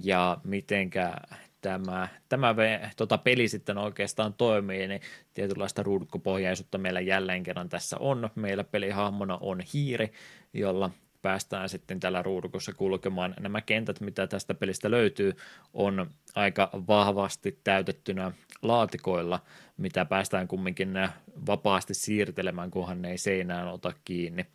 ja mitenkä tämä, tämä tota peli sitten oikeastaan toimii, niin tietynlaista ruudukkopohjaisuutta meillä jälleen kerran tässä on. Meillä pelihahmona on hiiri, jolla päästään sitten tällä ruudukossa kulkemaan. Nämä kentät, mitä tästä pelistä löytyy, on aika vahvasti täytettynä laatikoilla, mitä päästään kumminkin vapaasti siirtelemään, kunhan ne ei seinään ota kiinni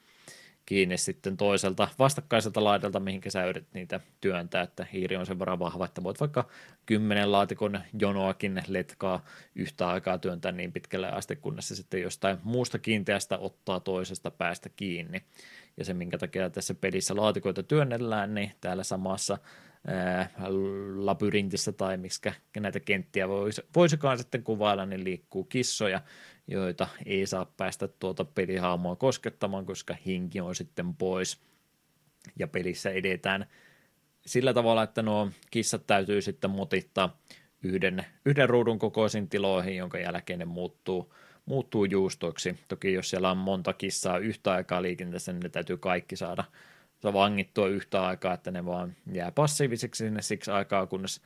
kiinni sitten toiselta vastakkaiselta laidalta, mihinkä sä yrität niitä työntää, että hiiri on sen verran vahva, että voit vaikka kymmenen laatikon jonoakin letkaa yhtä aikaa työntää niin pitkälle asti, kunnes se sitten jostain muusta kiinteästä ottaa toisesta päästä kiinni. Ja se, minkä takia tässä pelissä laatikoita työnnellään, niin täällä samassa labyrintissä tai miksi näitä kenttiä voisi, voisikaan sitten kuvailla, niin liikkuu kissoja, joita ei saa päästä tuota pelihaamoa koskettamaan, koska hinki on sitten pois. Ja pelissä edetään sillä tavalla, että nuo kissat täytyy sitten motittaa yhden, yhden ruudun kokoisiin tiloihin, jonka jälkeen ne muuttuu, muuttuu juustoiksi. Toki jos siellä on monta kissaa yhtä aikaa liikenteessä, niin ne täytyy kaikki saada vangittua yhtä aikaa, että ne vaan jää passiivisiksi sinne siksi aikaa, kunnes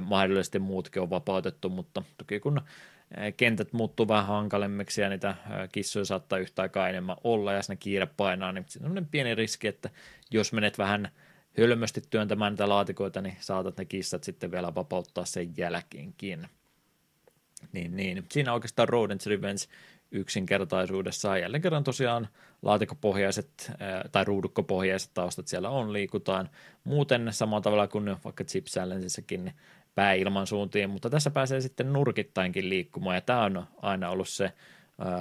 mahdollisesti muutkin on vapautettu, mutta toki kun kentät muuttuu vähän hankalemmiksi ja niitä kissoja saattaa yhtä aikaa enemmän olla ja sinne kiire painaa, niin siinä on pieni riski, että jos menet vähän hölmösti työntämään niitä laatikoita, niin saatat ne kissat sitten vielä vapauttaa sen jälkeenkin. Niin, niin. Siinä oikeastaan Rodents Revenge yksinkertaisuudessaan. Jälleen kerran tosiaan laatikopohjaiset tai ruudukkopohjaiset taustat siellä on, liikutaan muuten samalla tavalla kuin vaikka Chip Challengessäkin niin pääilman suuntiin, mutta tässä pääsee sitten nurkittainkin liikkumaan, ja tämä on aina ollut se,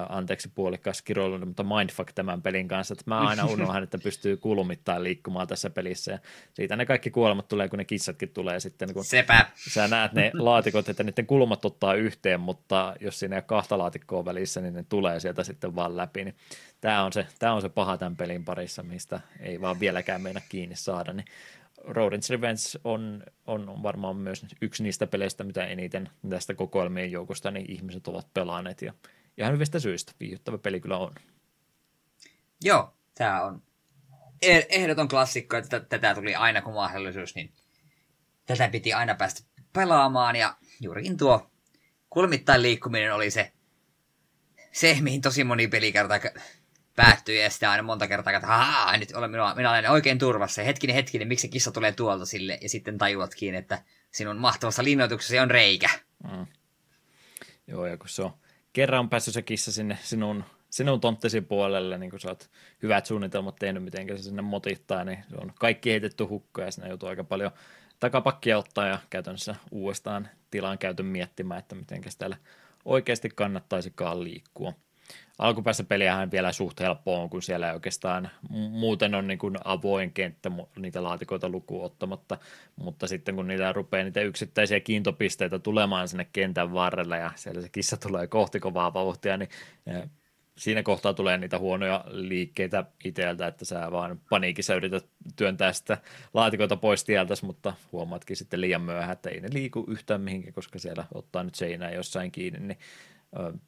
anteeksi puolikkaas kiroilu, mutta mindfuck tämän pelin kanssa, että mä aina unohan, että pystyy kulmittain liikkumaan tässä pelissä, ja siitä ne kaikki kuolemat tulee, kun ne kissatkin tulee sitten, kun Sepä. sä näet ne laatikot, että niiden kulmat ottaa yhteen, mutta jos siinä ei ole kahta laatikkoa välissä, niin ne tulee sieltä sitten vaan läpi, niin tämä on se, tämä on se paha tämän pelin parissa, mistä ei vaan vieläkään meinä kiinni saada, niin Rodents Revenge on, on varmaan myös yksi niistä peleistä, mitä eniten tästä kokoelmien joukosta niin ihmiset ovat pelaaneet. Ja ihan hyvistä syistä viihdyttävä peli kyllä on. Joo, tämä on e- ehdoton klassikko, että tätä tuli aina kun mahdollisuus, niin tätä piti aina päästä pelaamaan. Ja juurikin tuo kulmittain liikkuminen oli se, se mihin tosi moni pelikerta päättyy ja sitten aina monta kertaa, että haa, nyt olen, minä, minä olen oikein turvassa. Ja hetkinen, hetkinen, miksi se kissa tulee tuolta sille? Ja sitten tajuatkin, että sinun mahtavassa linnoituksessa on reikä. Mm. Joo, ja kun se on kerran päässyt se kissa sinne sinun, sinun tonttesi puolelle, niin kun sä oot hyvät suunnitelmat tehnyt, miten se sinne motittaa, niin se on kaikki heitetty hukkaan ja sinne joutuu aika paljon takapakkia ottaa ja käytännössä uudestaan tilan käytön miettimään, että miten täällä oikeasti kannattaisikaan liikkua alkupäässä peliähän vielä suht helppoa on, kun siellä ei oikeastaan muuten on niin kuin avoin kenttä niitä laatikoita lukuun ottamatta, mutta sitten kun niitä rupeaa niitä yksittäisiä kiintopisteitä tulemaan sinne kentän varrelle ja siellä se kissa tulee kohti kovaa vauhtia, niin siinä kohtaa tulee niitä huonoja liikkeitä itseltä, että sä vaan paniikissa yrität työntää sitä laatikoita pois tieltäsi, mutta huomaatkin sitten liian myöhään, että ei ne liiku yhtään mihinkään, koska siellä ottaa nyt seinää jossain kiinni, niin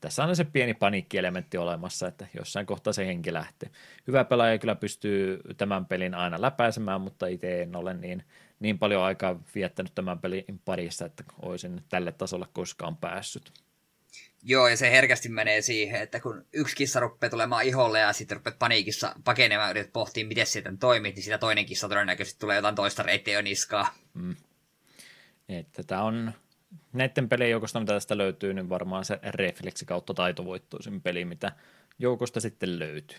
tässä on se pieni paniikkielementti olemassa, että jossain kohtaa se henki lähtee. Hyvä pelaaja kyllä pystyy tämän pelin aina läpäisemään, mutta itse en ole niin, niin paljon aikaa viettänyt tämän pelin parissa, että olisin tälle tasolle koskaan päässyt. Joo, ja se herkästi menee siihen, että kun yksi kissa rupeaa tulemaan iholle ja sitten rupeat paniikissa pakenemaan ja yrität pohtia, miten siitä toimit, niin sitä toinen kissa todennäköisesti tulee jotain toista reittiä niskaa. Mm. Että tämä on näiden pelien joukosta, mitä tästä löytyy, niin varmaan se refleksi kautta taitovoittoisin peli, mitä joukosta sitten löytyy.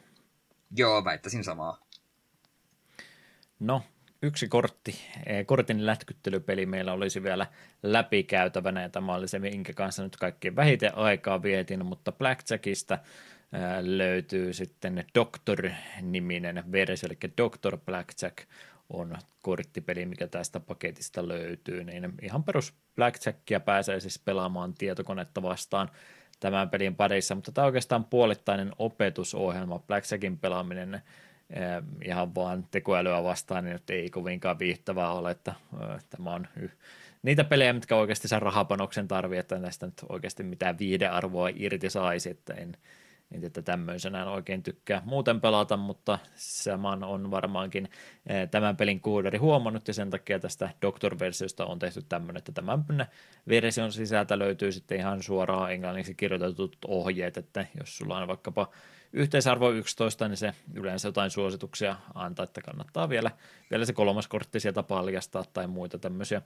Joo, väittäisin samaa. No, yksi kortti, e, kortin lätkyttelypeli meillä olisi vielä läpikäytävänä, ja tämä oli se, minkä kanssa nyt kaikkein vähiten aikaa vietin, mutta Blackjackista e, löytyy sitten Doctor-niminen versio, eli Doctor Blackjack on korttipeli, mikä tästä paketista löytyy, niin ihan perus Blackjackia pääsee siis pelaamaan tietokonetta vastaan tämän pelin parissa, mutta tämä on oikeastaan puolittainen opetusohjelma. Blackjackin pelaaminen eh, ihan vaan tekoälyä vastaan, niin ei kovinkaan viihtävää ole, että eh, tämä on niitä pelejä, mitkä oikeasti sen rahapanoksen tarvii, että näistä nyt oikeasti mitään viidearvoa irti saisi, että en, niin että tämmöisenä oikein tykkää muuten pelata, mutta saman on varmaankin eh, tämän pelin koodari huomannut ja sen takia tästä Doctor-versiosta on tehty tämmöinen, että tämän version sisältä löytyy sitten ihan suoraan englanniksi kirjoitetut ohjeet, että jos sulla on vaikkapa yhteisarvo 11, niin se yleensä jotain suosituksia antaa, että kannattaa vielä, vielä se kolmas kortti sieltä paljastaa tai muita tämmöisiä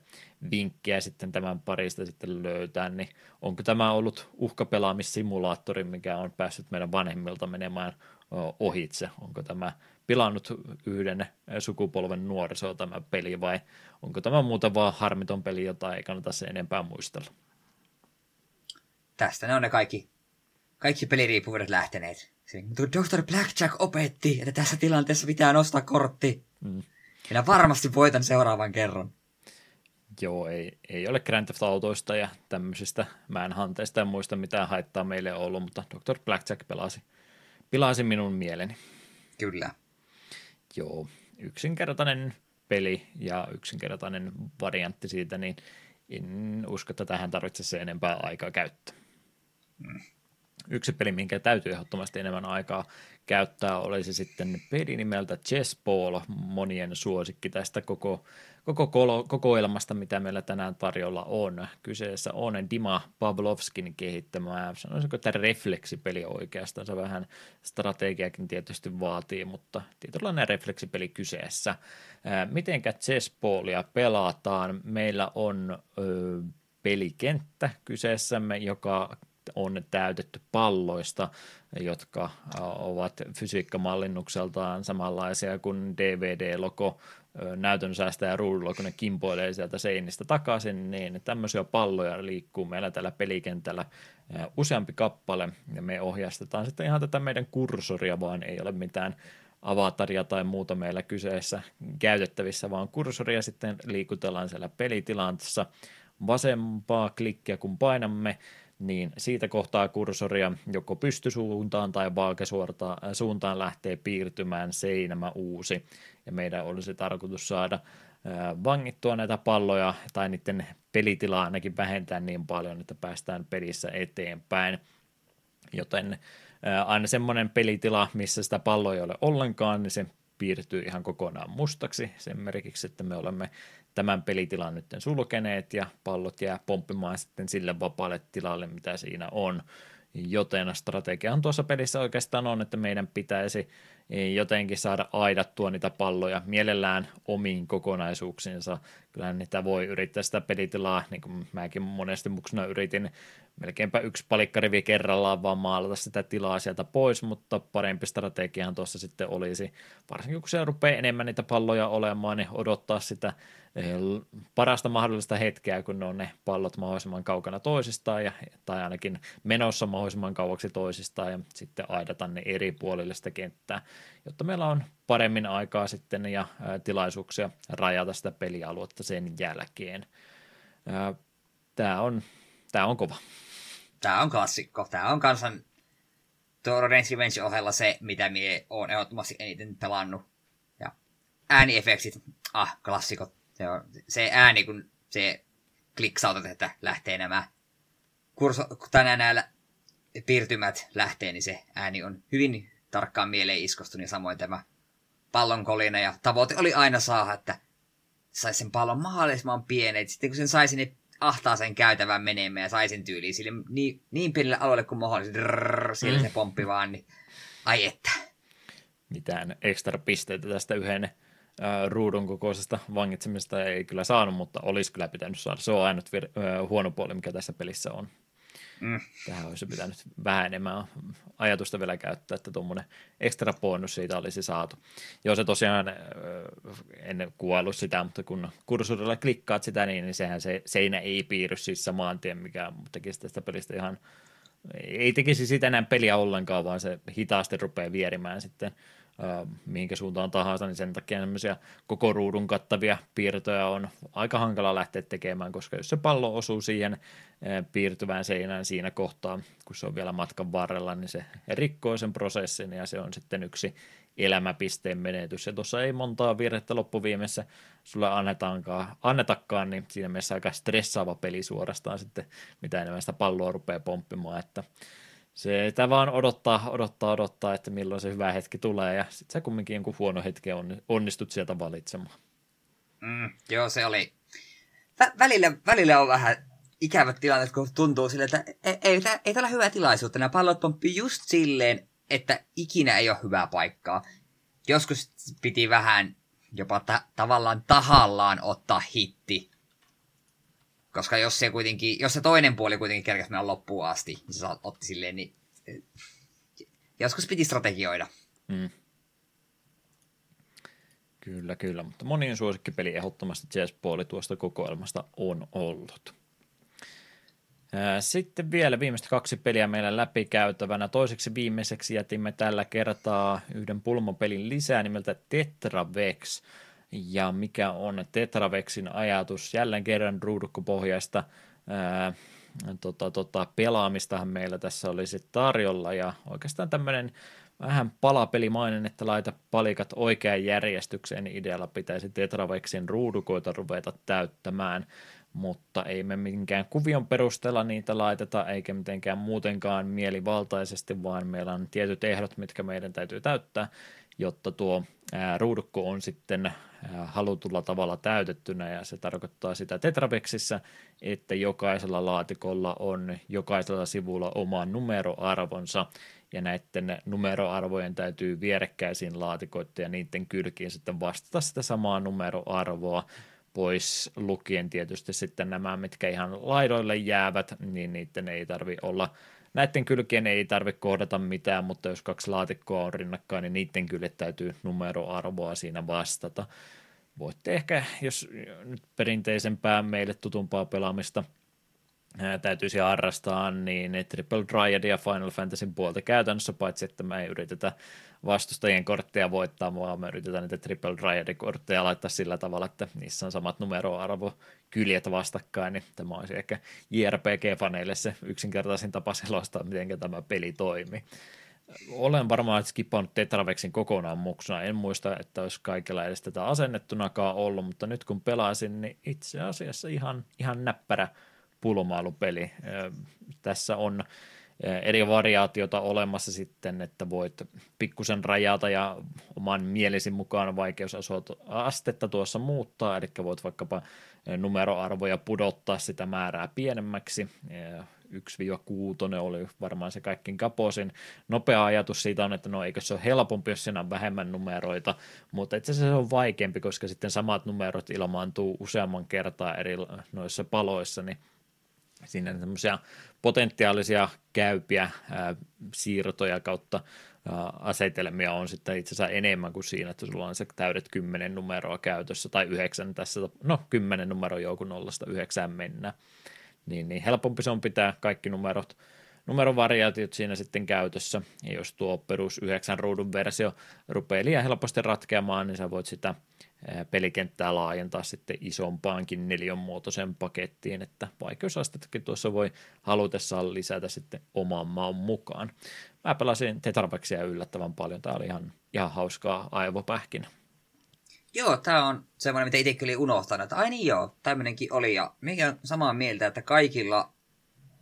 vinkkejä sitten tämän parista sitten löytää, niin onko tämä ollut uhkapelaamissimulaattori, mikä on päässyt meidän vanhemmilta menemään ohitse, onko tämä pilannut yhden sukupolven nuorisoa tämä peli vai onko tämä muuta vaan harmiton peli, jota ei kannata se enempää muistella? Tästä ne on ne kaikki, kaikki peliriippuvuudet lähteneet. Dr. Blackjack opetti, että tässä tilanteessa pitää nostaa kortti. Mm. Minä varmasti voitan seuraavan kerran. Joo, ei, ei ole Grand Theft Autoista ja tämmöisistä määnhanteista ja muista mitään haittaa meille ollut, mutta Dr. Blackjack pelasi, pilasi minun mieleni. Kyllä. Joo, yksinkertainen peli ja yksinkertainen variantti siitä, niin en usko, että tähän tarvitsisi enempää aikaa käyttää. Mm yksi peli, minkä täytyy ehdottomasti enemmän aikaa käyttää, olisi sitten peli nimeltä Chessball, monien suosikki tästä koko, koko koko kokoelmasta, mitä meillä tänään tarjolla on. Kyseessä on Dima Pavlovskin kehittämä, sanoisinko, että refleksipeli oikeastaan, se vähän strategiakin tietysti vaatii, mutta tietynlainen refleksipeli kyseessä. Mitenkä Chessballia pelataan? Meillä on ö, pelikenttä kyseessämme, joka on täytetty palloista, jotka ovat fysiikkamallinnukseltaan samanlaisia kuin DVD-logo näytön säästäjä ruudulla, kun ne kimpoilee sieltä seinistä takaisin, niin tämmöisiä palloja liikkuu meillä tällä pelikentällä useampi kappale, ja me ohjastetaan sitten ihan tätä meidän kursoria, vaan ei ole mitään avataria tai muuta meillä kyseessä käytettävissä, vaan kursoria sitten liikutellaan siellä pelitilanteessa. Vasempaa klikkiä, kun painamme, niin siitä kohtaa kursoria joko pystysuuntaan tai vaakasuuntaan lähtee piirtymään seinämä uusi. Ja meidän olisi tarkoitus saada vangittua näitä palloja tai niiden pelitilaa ainakin vähentää niin paljon, että päästään pelissä eteenpäin. Joten aina semmoinen pelitila, missä sitä palloa ei ole ollenkaan, niin se piirtyy ihan kokonaan mustaksi sen merkiksi, että me olemme tämän pelitilan nyt sulkeneet ja pallot jää pomppimaan sitten sille vapaalle tilalle, mitä siinä on. Joten strategiahan tuossa pelissä oikeastaan on, että meidän pitäisi jotenkin saada aidattua niitä palloja mielellään omiin kokonaisuuksiinsa. Kyllähän niitä voi yrittää sitä pelitilaa, niin kuin mäkin monesti muksuna yritin. Melkeinpä yksi palikkarivi kerrallaan vaan maalata sitä tilaa sieltä pois, mutta parempi strategiahan tuossa sitten olisi, varsinkin kun se rupeaa enemmän niitä palloja olemaan, niin odottaa sitä eh, parasta mahdollista hetkeä, kun ne on ne pallot mahdollisimman kaukana toisistaan, ja, tai ainakin menossa mahdollisimman kauaksi toisistaan, ja sitten aidata ne eri puolille sitä kenttää, jotta meillä on paremmin aikaa sitten ja tilaisuuksia rajata sitä pelialuetta sen jälkeen. Tämä on, tämä on kova. Tämä on klassikko. Tämä on kansan Torrens Revenge ohella se, mitä mie oon ehdottomasti eniten pelannut. Ja ääniefektit, ah, klassikot. Se, on, se ääni, kun se kliksautat, että lähtee nämä kurso, tänään näillä piirtymät lähtee, niin se ääni on hyvin tarkkaan mieleen iskostunut ja samoin tämä pallonkolina. Ja tavoite oli aina saada, että saisi sen pallon mahdollisimman pienen. Sitten kun sen saisi, niin ahtaa sen käytävän menemään ja saisin tyyliin sille niin, niin pienelle alueelle kuin mahdollista. Drrrr, siellä mm. se pomppi vaan, niin ai että. Mitään ekstra pisteitä tästä yhden ruudun kokoisesta vangitsemista ei kyllä saanut, mutta olisi kyllä pitänyt saada. Se on ainut vir- huono puoli, mikä tässä pelissä on. Mm. Tähän olisi pitänyt vähän enemmän ajatusta vielä käyttää, että tuommoinen ekstra bonus siitä olisi saatu. Joo, se tosiaan, en kuvaillut sitä, mutta kun kursorilla klikkaat sitä, niin, niin sehän se seinä ei piirry siis samaan tien, mikä tekisi tästä pelistä ihan, ei tekisi sitä enää peliä ollenkaan, vaan se hitaasti rupeaa vierimään sitten mihinkä suuntaan tahansa, niin sen takia tämmöisiä koko ruudun kattavia piirtoja on aika hankala lähteä tekemään, koska jos se pallo osuu siihen piirtyvään seinään siinä kohtaa, kun se on vielä matkan varrella, niin se rikkoo sen prosessin ja se on sitten yksi elämäpisteen menetys. Ja tuossa ei montaa virhettä loppuviimessä sulle annetaankaan, annetakaan, niin siinä mielessä aika stressaava peli suorastaan sitten, mitä enemmän sitä palloa rupeaa pomppimaan, että se sitä vaan odottaa, odottaa, odottaa, että milloin se hyvä hetki tulee, ja sitten sä kumminkin jonkun huono hetki onnistut sieltä valitsemaan. Mm, joo, se oli. Vä- välillä, välillä on vähän ikävät tilanteet, kun tuntuu sille, että ei, ei, ei tällä hyvää tilaisuutta. Nämä pallot pomppii just silleen, että ikinä ei ole hyvää paikkaa. Joskus piti vähän jopa ta- tavallaan tahallaan ottaa hitti. Koska jos se, kuitenkin, jos se toinen puoli kuitenkin kerkesi mennä loppuun asti, niin se otti silleen, niin joskus piti strategioida. Mm. Kyllä, kyllä, mutta monien suosikkipeli ehdottomasti Chessballi tuosta kokoelmasta on ollut. Sitten vielä viimeiset kaksi peliä meillä läpikäytävänä. Toiseksi viimeiseksi jätimme tällä kertaa yhden pulmopelin lisää nimeltä Tetravex. Ja mikä on Tetravexin ajatus? Jälleen kerran ruudukkopohjaista ää, tota, tota, pelaamistahan meillä tässä olisi tarjolla ja oikeastaan tämmöinen vähän palapelimainen, että laita palikat oikeaan järjestykseen, idealla pitäisi Tetravexin ruudukoita ruveta täyttämään mutta ei me minkään kuvion perusteella niitä laiteta, eikä mitenkään muutenkaan mielivaltaisesti, vaan meillä on tietyt ehdot, mitkä meidän täytyy täyttää, jotta tuo ruudukko on sitten halutulla tavalla täytettynä, ja se tarkoittaa sitä Tetravexissä, että jokaisella laatikolla on jokaisella sivulla oma numeroarvonsa, ja näiden numeroarvojen täytyy vierekkäisiin laatikoitta ja niiden kylkiin sitten vastata sitä samaa numeroarvoa, pois lukien. Tietysti sitten nämä, mitkä ihan laidoille jäävät, niin niiden ei tarvi olla, näiden kylkien ei tarvitse kohdata mitään, mutta jos kaksi laatikkoa on rinnakkain, niin niiden kyljet täytyy numeroarvoa siinä vastata. Voitte ehkä, jos nyt perinteisempää meille tutumpaa pelaamista – täytyisi harrastaa, niin Triple Dryad ja Final Fantasy puolta käytännössä, paitsi että me ei yritetä vastustajien kortteja voittaa, vaan me yritetään niitä Triple Dryadin kortteja laittaa sillä tavalla, että niissä on samat numeroarvo kyljet vastakkain, niin tämä olisi ehkä JRPG-faneille se yksinkertaisin tapa selostaa, miten tämä peli toimii. Olen varmaan skippannut Tetravexin kokonaan muksuna. En muista, että olisi kaikilla edes tätä asennettunakaan ollut, mutta nyt kun pelasin, niin itse asiassa ihan, ihan näppärä pulmailupeli. Tässä on eri variaatiota olemassa sitten, että voit pikkusen rajata ja oman mielesi mukaan vaikeusastetta tuossa muuttaa, eli voit vaikkapa numeroarvoja pudottaa sitä määrää pienemmäksi. 1-6 oli varmaan se kaikkin kaposin. Nopea ajatus siitä on, että no eikö se ole helpompi, jos siinä on vähemmän numeroita, mutta itse asiassa se on vaikeampi, koska sitten samat numerot ilmaantuu useamman kertaa eri noissa paloissa, niin siinä semmoisia potentiaalisia käypiä ää, siirtoja kautta ää, asetelmia on sitten itse asiassa enemmän kuin siinä, että sulla on se täydet kymmenen numeroa käytössä, tai yhdeksän tässä, no kymmenen numeroa joku nollasta yhdeksään mennä. Niin, niin helpompi se on pitää kaikki numerot numerovariaatiot siinä sitten käytössä. Ja jos tuo perus 9 ruudun versio rupeaa liian helposti ratkeamaan, niin sä voit sitä pelikenttää laajentaa sitten isompaankin neljänmuotoisen pakettiin, että vaikeusastettakin tuossa voi halutessaan lisätä sitten oman maun mukaan. Mä pelasin Tetrapexia yllättävän paljon, tää oli ihan, ihan hauskaa aivopähkinä. Joo, tämä on semmoinen, mitä itse kyllä unohtanut, että ai niin joo, tämmöinenkin oli, ja mikä on samaa mieltä, että kaikilla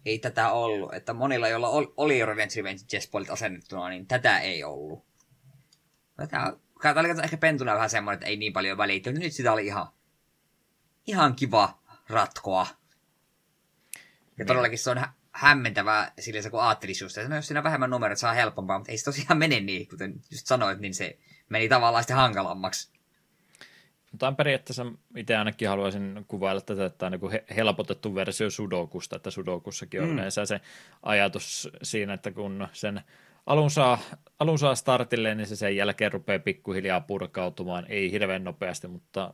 ei tätä ollut, että monilla, joilla oli Revenge Revenge Chesspoilit asennettuna, niin tätä ei ollut. Tämä Tämä oli ehkä pentuna vähän semmoinen, että ei niin paljon välittynyt. Nyt sitä oli ihan, ihan kiva ratkoa. Ja niin. todellakin se on hä- hämmentävää sillä kun ajattelisi just, että no jos siinä vähemmän numerot saa helpompaa, mutta ei se tosiaan mene niin, kuten just sanoit, niin se meni tavallaan sitten hankalammaksi. Mutta on periaatteessa itse ainakin haluaisin kuvailla tätä, että on niin helpotettu versio Sudokusta, että Sudokussakin on mm. yleensä se ajatus siinä, että kun sen alun saa, alun saa startille, niin se sen jälkeen rupeaa pikkuhiljaa purkautumaan, ei hirveän nopeasti, mutta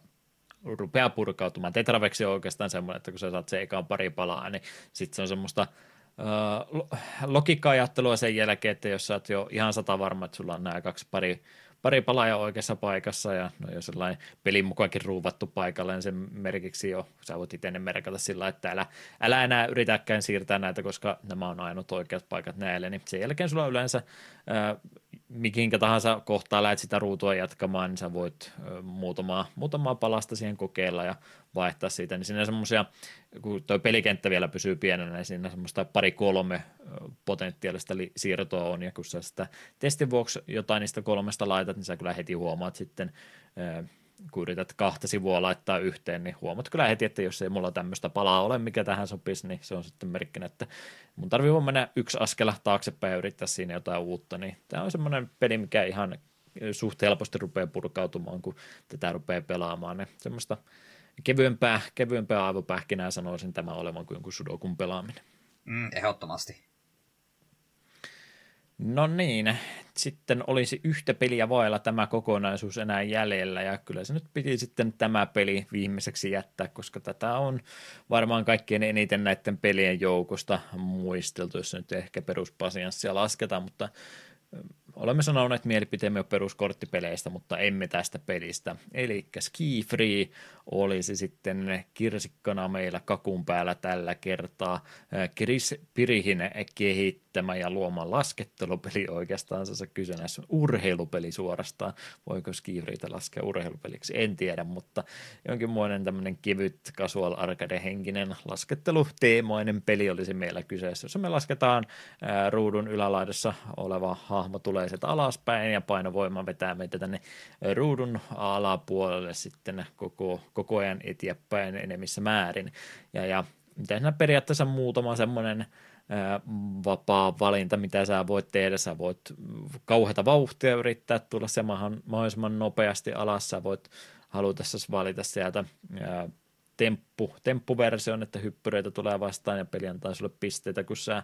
rupeaa purkautumaan. Tetraveksi on oikeastaan semmoinen, että kun sä saat se ekaan pari palaa, niin sitten se on semmoista uh, logiikka-ajattelua sen jälkeen, että jos sä oot jo ihan sata varma, että sulla on nämä kaksi pari pari palaa oikeassa paikassa ja no jos sellainen pelin mukaankin ruuvattu paikalle, niin sen merkiksi jo, sä voit itse merkata sillä, että älä, älä enää yritäkään siirtää näitä, koska nämä on ainut oikeat paikat näille, niin sen jälkeen sulla on yleensä ää, mihinkä tahansa kohtaa lähdet sitä ruutua jatkamaan, niin sä voit muutamaa, muutamaa palasta siihen kokeilla ja vaihtaa siitä, niin siinä semmoisia, kun tuo pelikenttä vielä pysyy pienenä, niin siinä semmoista pari-kolme potentiaalista siirtoa on, ja kun sä sitä testin vuoksi jotain niistä kolmesta laitat, niin sä kyllä heti huomaat sitten kun yrität kahta sivua laittaa yhteen, niin huomaat kyllä heti, että jos ei mulla tämmöistä palaa ole, mikä tähän sopisi, niin se on sitten merkkinä, että mun tarvii vaan mennä yksi askela taaksepäin ja yrittää siinä jotain uutta, niin tämä on semmoinen peli, mikä ihan suht helposti rupeaa purkautumaan, kun tätä rupeaa pelaamaan, niin semmoista kevyempää, kevyempää aivopähkinää sanoisin tämä olevan kuin jonkun sudokun pelaaminen. Mm, ehdottomasti. No niin, sitten olisi yhtä peliä vailla tämä kokonaisuus enää jäljellä, ja kyllä se nyt piti sitten tämä peli viimeiseksi jättää, koska tätä on varmaan kaikkien eniten näiden pelien joukosta muisteltu, jos nyt ehkä peruspasianssia lasketaan, mutta olemme sanoneet mielipiteemme jo peruskorttipeleistä, mutta emme tästä pelistä. Eli Ski Free olisi sitten kirsikkana meillä kakun päällä tällä kertaa. Chris Pirihin kehittämä ja luoma laskettelupeli oikeastaan se kysymys urheilupeli suorastaan. Voiko Ski Freetä laskea urheilupeliksi? En tiedä, mutta jonkinmoinen tämmöinen kevyt casual arcade henkinen lasketteluteemoinen peli olisi meillä kyseessä, jossa me lasketaan ruudun ylälaidassa oleva hahmo tulee sieltä alaspäin ja painovoima vetää meitä tänne ruudun alapuolelle sitten koko, koko ajan eteenpäin enemissä määrin. Ja, ja siinä periaatteessa muutama semmoinen vapaa valinta, mitä sä voit tehdä. Sä voit kauheata vauhtia yrittää tulla se mahdollisimman nopeasti alas. Sä voit halutessa valita sieltä temppu, temppuversion, että hyppyreitä tulee vastaan ja peli antaa sulle pisteitä, kun sä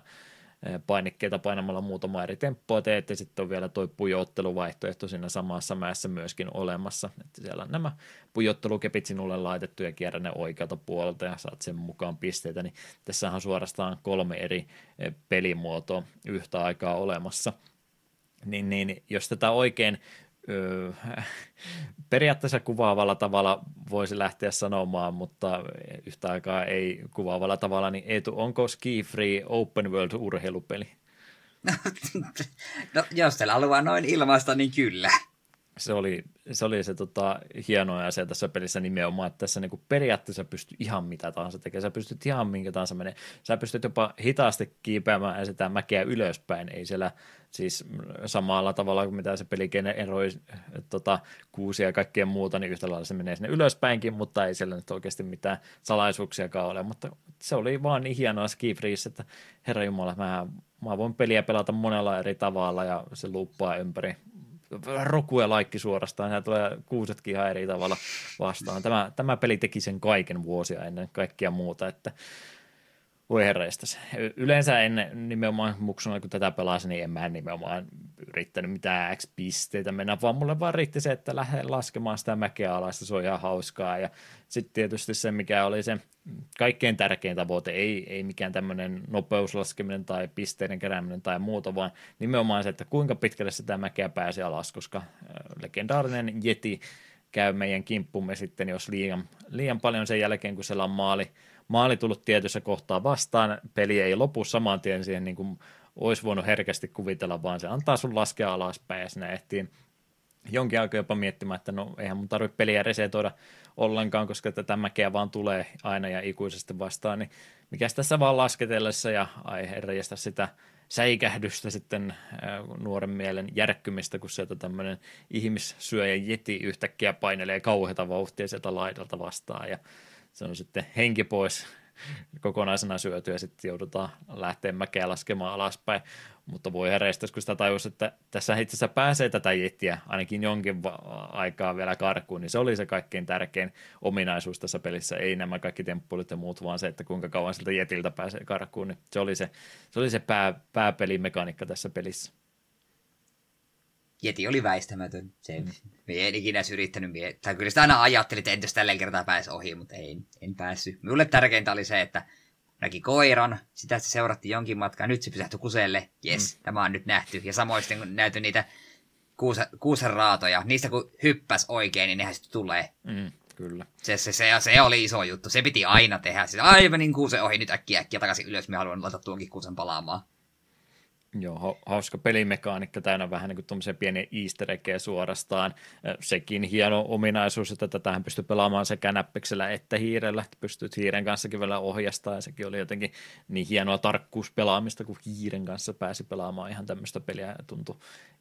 painikkeita painamalla muutama eri temppua teet, ja sitten on vielä tuo pujotteluvaihtoehto siinä samassa mäessä myöskin olemassa. Että siellä on nämä pujottelukepit sinulle laitettu ja kierrä ne oikealta puolelta ja saat sen mukaan pisteitä, niin tässä on suorastaan kolme eri pelimuotoa yhtä aikaa olemassa. Niin, niin jos tätä oikein periaatteessa kuvaavalla tavalla voisi lähteä sanomaan, mutta yhtä aikaa ei kuvaavalla tavalla, niin Eetu, onko Ski Free Open World urheilupeli? no, jos teillä haluaa noin ilmaista, niin kyllä se oli se, oli se tota, hieno asia tässä pelissä nimenomaan, että tässä niinku periaatteessa pystyy ihan mitä tahansa tekemään. Sä pystyt ihan minkä tahansa menee. Sä pystyt jopa hitaasti kiipeämään ja sitä mäkeä ylöspäin. Ei siellä siis samalla tavalla kuin mitä se peli generoi tota, kuusia ja kaikkea muuta, niin yhtä lailla se menee sinne ylöspäinkin, mutta ei siellä nyt oikeasti mitään salaisuuksiakaan ole. Mutta se oli vaan niin hienoa Ski Freeze, että herra Jumala, mä, mä voin peliä pelata monella eri tavalla ja se luuppaa ympäri roku ja laikki suorastaan, ja tulee kuusetkin ihan eri tavalla vastaan. Tämä, tämä peli teki sen kaiken vuosia ennen kaikkia muuta, että voi herreistä. Yleensä en nimenomaan muksuna, kun tätä pelasin, niin en mä nimenomaan yrittänyt mitään X-pisteitä mennä, vaan mulle vaan riitti se, että lähden laskemaan sitä mäkeä alas, se on ihan hauskaa. Ja sitten tietysti se, mikä oli se kaikkein tärkein tavoite, ei, ei mikään tämmöinen nopeuslaskeminen tai pisteiden kerääminen tai muuta, vaan nimenomaan se, että kuinka pitkälle sitä mäkeä pääsi alas, koska legendaarinen Yeti käy meidän kimppumme sitten, jos liian, liian paljon sen jälkeen, kun siellä on maali, maali tullut tietyssä kohtaa vastaan, peli ei lopu saman tien siihen niin kuin olisi voinut herkästi kuvitella, vaan se antaa sun laskea alaspäin ja sinä ehtii jonkin aikaa jopa miettimään, että no eihän mun tarvitse peliä resetoida ollenkaan, koska tätä mäkeä vaan tulee aina ja ikuisesti vastaan, niin mikä tässä vaan lasketellessa ja ai herrajasta sitä säikähdystä sitten nuoren mielen järkkymistä, kun sieltä tämmöinen ihmissyöjä jeti yhtäkkiä painelee kauheita vauhtia sieltä laidalta vastaan ja se on sitten henki pois kokonaisena syöty ja sitten joudutaan lähteä mäkeä laskemaan alaspäin. Mutta voi hereistä, kun sitä tajus, että tässä itse asiassa pääsee tätä jettiä ainakin jonkin aikaa vielä karkuun, niin se oli se kaikkein tärkein ominaisuus tässä pelissä. Ei nämä kaikki temppuilut ja muut, vaan se, että kuinka kauan siltä jetiltä pääsee karkuun. Niin se oli se, se, oli se pää, pääpelimekaniikka tässä pelissä. Jeti oli väistämätön. Se, mm. Mie en ikinä yrittänyt mie- Tai kyllä sitä aina ajattelin, että entäs tällä kertaa pääsi ohi, mutta en, en päässyt. Minulle tärkeintä oli se, että näki koiran, sitä se seuratti jonkin matkaa, nyt se pysähtyi kuselle, jes, mm. tämä on nyt nähty. Ja samoin sitten kun näytyi niitä kuusen, kuusen raatoja, niistä kun hyppäs oikein, niin nehän sitten tulee. Mm, kyllä. Se, se, se, se, oli iso juttu, se piti aina tehdä. Siis aivan niin kuusen ohi, nyt äkkiä äkkiä takaisin ylös, me haluan laittaa tuonkin kuusen palaamaan. Joo, hauska pelimekaanikka, täynnä vähän niin kuin pieniä easter suorastaan. Sekin hieno ominaisuus, että tätähän pystyy pelaamaan sekä näppiksellä että hiirellä, että pystyt hiiren kanssakin vielä ohjastaa, ja sekin oli jotenkin niin hienoa tarkkuuspelaamista, kun hiiren kanssa pääsi pelaamaan ihan tämmöistä peliä, tuntui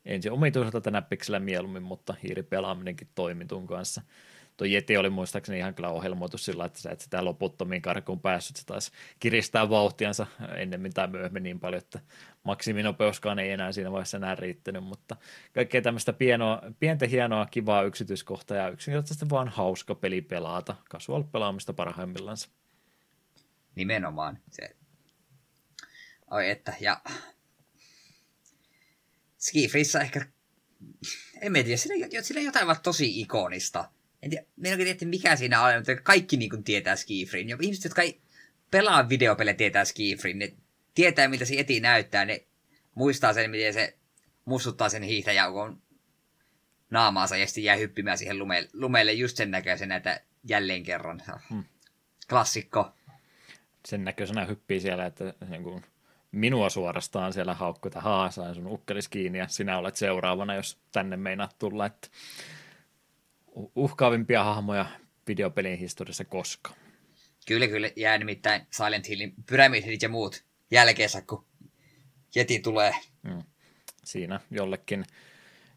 ensin omituiselta näppiksellä mieluummin, mutta hiiripelaaminenkin toimi kanssa tuo Jeti oli muistaakseni ihan kyllä ohjelmoitu sillä, että sä et sitä loputtomiin karkuun päässyt, se taisi kiristää vauhtiansa ennemmin tai myöhemmin niin paljon, että maksiminopeuskaan ei enää siinä vaiheessa enää riittänyt, mutta kaikkea tämmöistä pienoa, pientä hienoa, kivaa yksityiskohtaa ja yksinkertaisesti vaan hauska peli pelata, casual pelaamista parhaimmillaan. Nimenomaan. Se... Oi että, ja Skifrissä ehkä, en tiedä, sillä, sillä jotain tosi ikonista en tiedä, en oikein tiedä, mikä siinä on, mutta kaikki niin kuin tietää Skifrin. Ja ihmiset, jotka ei pelaa videopelejä, tietää Skifrin. Ne tietää, miltä se eti näyttää. Ne muistaa sen, miten se mustuttaa sen hiihtäjäukon naamaansa ja sitten jää hyppimään siihen lumeelle, lumeelle just sen näköisenä, että jälleen kerran. Hmm. Klassikko. Sen näköisenä hyppii siellä, että niin kuin minua suorastaan siellä haukkuta, haa, sain sun ukkelis kiinni ja sinä olet seuraavana, jos tänne meinaat tulla. Että uhkaavimpia hahmoja videopelin historiassa koskaan. Kyllä, kyllä. Jää nimittäin Silent Hillin pyramidit ja muut jälkeensä, kun Jeti tulee. Mm. Siinä jollekin,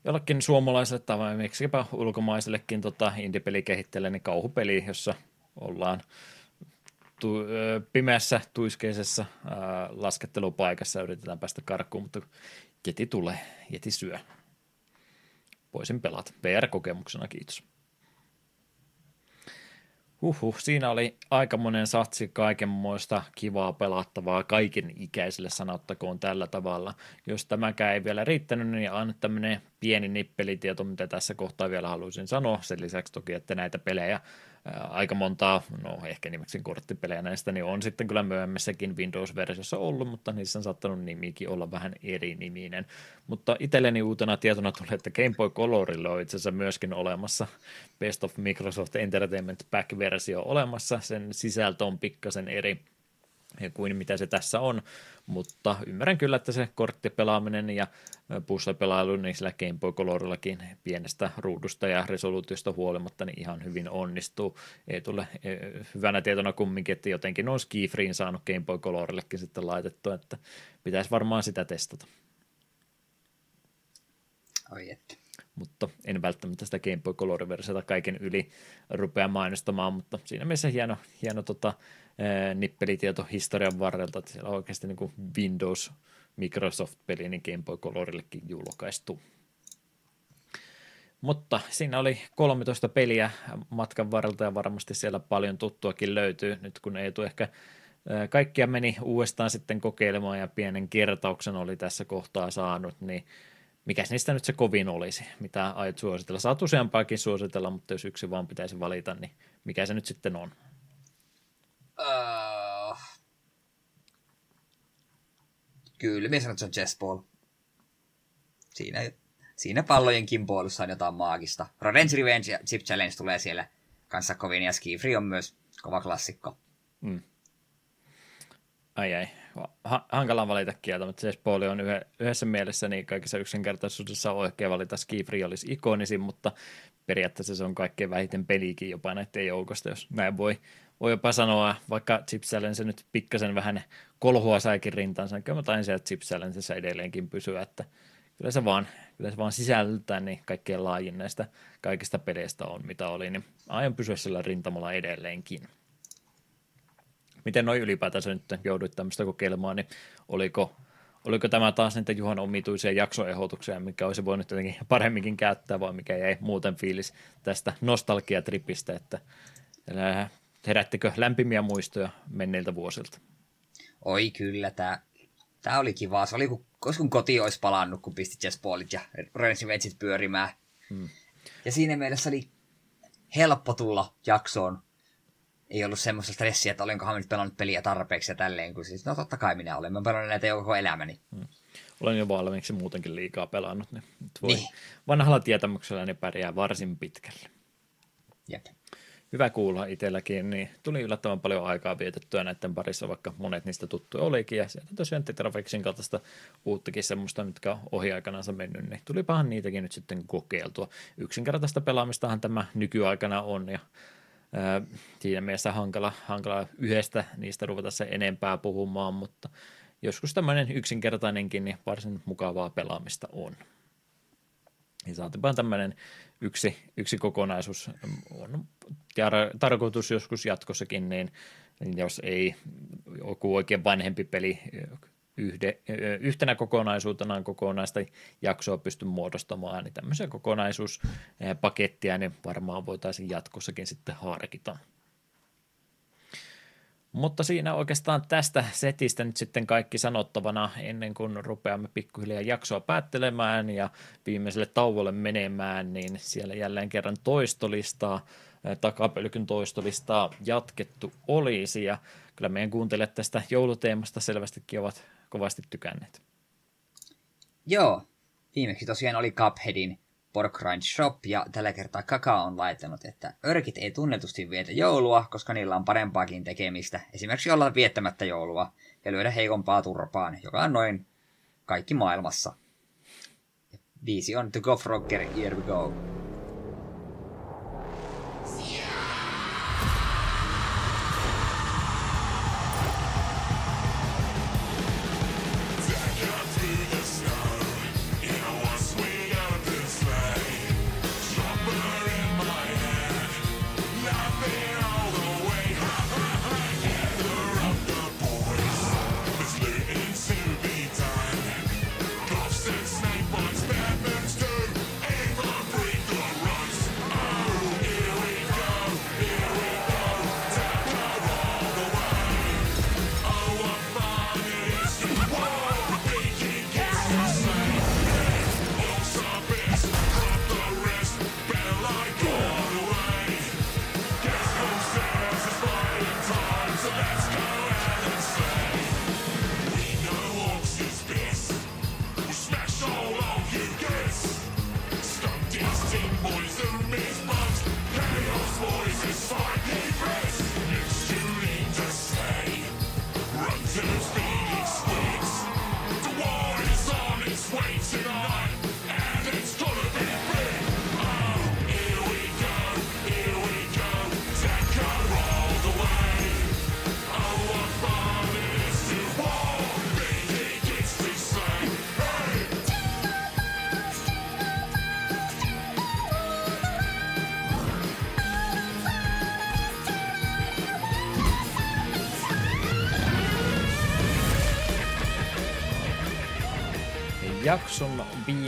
jollekin suomalaiselle tai miksipä ulkomaisellekin tota, indie-pelikehittäjälle niin kauhupeli, jossa ollaan tu, ö, pimeässä, tuiskeisessa ö, laskettelupaikassa yritetään päästä karkuun, mutta Jeti tulee, Jeti syö voisin pelata. VR-kokemuksena, kiitos. Huhhuh, siinä oli aikamoinen satsi kaikenmoista kivaa pelattavaa kaiken ikäisille sanottakoon tällä tavalla. Jos tämäkään ei vielä riittänyt, niin aina tämmöinen pieni nippelitieto, mitä tässä kohtaa vielä haluaisin sanoa. Sen lisäksi toki, että näitä pelejä aika montaa, no ehkä nimeksi korttipelejä näistä, niin on sitten kyllä myöhemmässäkin Windows-versiossa ollut, mutta niissä on saattanut nimikin olla vähän eri niminen. Mutta itselleni uutena tietona tuli, että Game Boy Colorille on itse asiassa myöskin olemassa Best of Microsoft Entertainment Pack-versio olemassa. Sen sisältö on pikkasen eri kuin mitä se tässä on, mutta ymmärrän kyllä, että se korttipelaaminen ja puzzle-pelailu niin sillä Game Boy Colorillakin pienestä ruudusta ja resoluutiosta huolimatta niin ihan hyvin onnistuu. Ei tule hyvänä tietona kumminkin, että jotenkin on Skifreen saanut Game Boy Colorillekin sitten laitettu, että pitäisi varmaan sitä testata. Oi että mutta en välttämättä sitä Game Boy Color-versiota kaiken yli rupea mainostamaan, mutta siinä mielessä hieno, hieno tota, nippelitieto historian varrelta, että siellä on oikeasti niin kuin Windows Microsoft-peli, niin Game Boy Colorillekin julkaistu. Mutta siinä oli 13 peliä matkan varrelta ja varmasti siellä paljon tuttuakin löytyy. Nyt kun ei tule ehkä kaikkia meni uudestaan sitten kokeilemaan ja pienen kertauksen oli tässä kohtaa saanut, niin mikä niistä nyt se kovin olisi, mitä aiot suositella? Saat useampaakin suositella, mutta jos yksi vaan pitäisi valita, niin mikä se nyt sitten on? Uh, kyllä, minä sanon, että se on Chess Ball. Siinä, siinä pallojen kimpoilussa on jotain maagista. Revenge Revenge ja Chip Challenge tulee siellä kanssa kovin, ja Ski Free on myös kova klassikko. Mm. Ai ai, ha- hankala valita kieltä, mutta se Spooli on yhdessä mielessä niin kaikissa yksinkertaisuudessa on oikein valita Ski Free olisi ikonisin, mutta periaatteessa se on kaikkein vähiten pelikin jopa näiden joukosta, jos näin voi, voi jopa sanoa, vaikka Chip se nyt pikkasen vähän kolhua saikin rintansa, niin kyllä mä tain sieltä Chip edelleenkin pysyä, että kyllä se vaan, kyllä se vaan sisältää niin kaikkein laajin näistä kaikista peleistä on, mitä oli, niin aion pysyä sillä rintamalla edelleenkin. Miten noin ylipäätänsä nyt jouduit tämmöistä kokeilemaan, niin oliko, oliko tämä taas niitä Juhan omituisia jaksoehdotuksia, mikä olisi voinut jotenkin paremminkin käyttää, vai mikä jäi muuten fiilis tästä nostalgiatripistä, että herättikö lämpimiä muistoja menneiltä vuosilta? Oi kyllä, tämä Tämä oli kiva. Se oli kun, kun koti olisi palannut, kun pisti Ballit ja Revenge pyörimään. Hmm. Ja siinä mielessä oli helppo tulla jaksoon ei ollut semmoista stressiä, että olenkohan nyt pelannut peliä tarpeeksi ja tälleen, kun siis, no totta kai minä olen, mä pelannut näitä jo koko elämäni. Hmm. Olen jo valmiiksi muutenkin liikaa pelannut, niin voi niin. vanhalla tietämyksellä ne pärjää varsin pitkälle. Jep. Hyvä kuulla itselläkin, niin tuli yllättävän paljon aikaa vietettyä näiden parissa, vaikka monet niistä tuttuja olikin, ja sieltä tosiaan Tetrafixin kaltaista uuttakin semmoista, mitkä on ohi aikanaan mennyt, niin tulipahan niitäkin nyt sitten kokeiltua. Yksinkertaista pelaamistahan tämä nykyaikana on, ja ää, siinä mielessä hankala, hankala yhdestä niistä ruveta se enempää puhumaan, mutta joskus tämmöinen yksinkertainenkin, niin varsin mukavaa pelaamista on. Niin saatipa tämmöinen yksi, yksi kokonaisuus on tar- tarkoitus joskus jatkossakin, niin jos ei joku oikein vanhempi peli yhde, yhtenä kokonaisuutena kokonaista jaksoa pysty muodostamaan, niin tämmöisiä kokonaisuuspakettia niin varmaan voitaisiin jatkossakin sitten harkita. Mutta siinä oikeastaan tästä setistä nyt sitten kaikki sanottavana ennen kuin rupeamme pikkuhiljaa jaksoa päättelemään ja viimeiselle tauolle menemään, niin siellä jälleen kerran toistolistaa, takapölkyn toistolistaa jatkettu olisi ja kyllä meidän kuuntelijat tästä jouluteemasta selvästikin ovat kovasti tykänneet. Joo, viimeksi tosiaan oli Cupheadin Porkrind Shop, ja tällä kertaa Kaka on laittanut, että örkit ei tunnetusti vietä joulua, koska niillä on parempaakin tekemistä, esimerkiksi olla viettämättä joulua ja lyödä heikompaa turpaan, joka on noin kaikki maailmassa. Viisi on The Golf Rocker, Here We Go.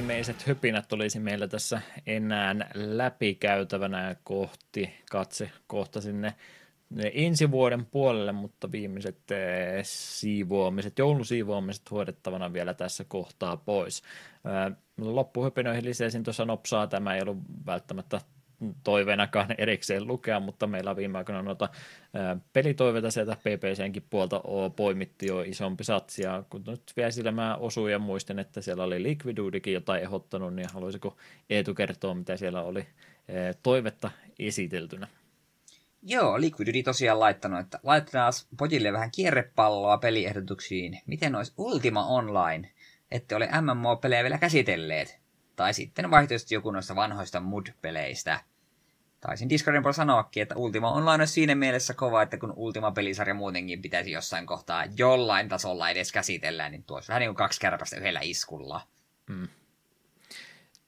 Viimeiset höpinät olisi meillä tässä enää läpikäytävänä kohti katse kohta sinne ensi vuoden puolelle, mutta viimeiset eh, siivoamiset, joulusiivoamiset hoidettavana vielä tässä kohtaa pois. Eh, loppuhöpinöihin lisäisin tuossa nopsaa, tämä ei ollut välttämättä toiveenakaan erikseen lukea, mutta meillä viime aikoina noita pelitoiveita sieltä PPCnkin puolta poimitti jo isompi satsi, ja kun nyt vielä sillä mä osuin ja muistin, että siellä oli Liquidudikin jotain ehdottanut, niin haluaisiko Eetu kertoa, mitä siellä oli toivetta esiteltynä? Joo, Liquidudi tosiaan laittanut, että laitetaan pojille vähän kierrepalloa peliehdotuksiin. Miten olisi Ultima Online? Ette ole MMO-pelejä vielä käsitelleet. Tai sitten vaihtoehtoisesti joku noista vanhoista Mud-peleistä. Taisin Discordin puolella sanoakin, että Ultima Online on siinä mielessä kova, että kun Ultima-pelisarja muutenkin pitäisi jossain kohtaa jollain tasolla edes käsitellä, niin tuossa vähän niin kuin kaksi kärpästä yhdellä iskulla. Hmm.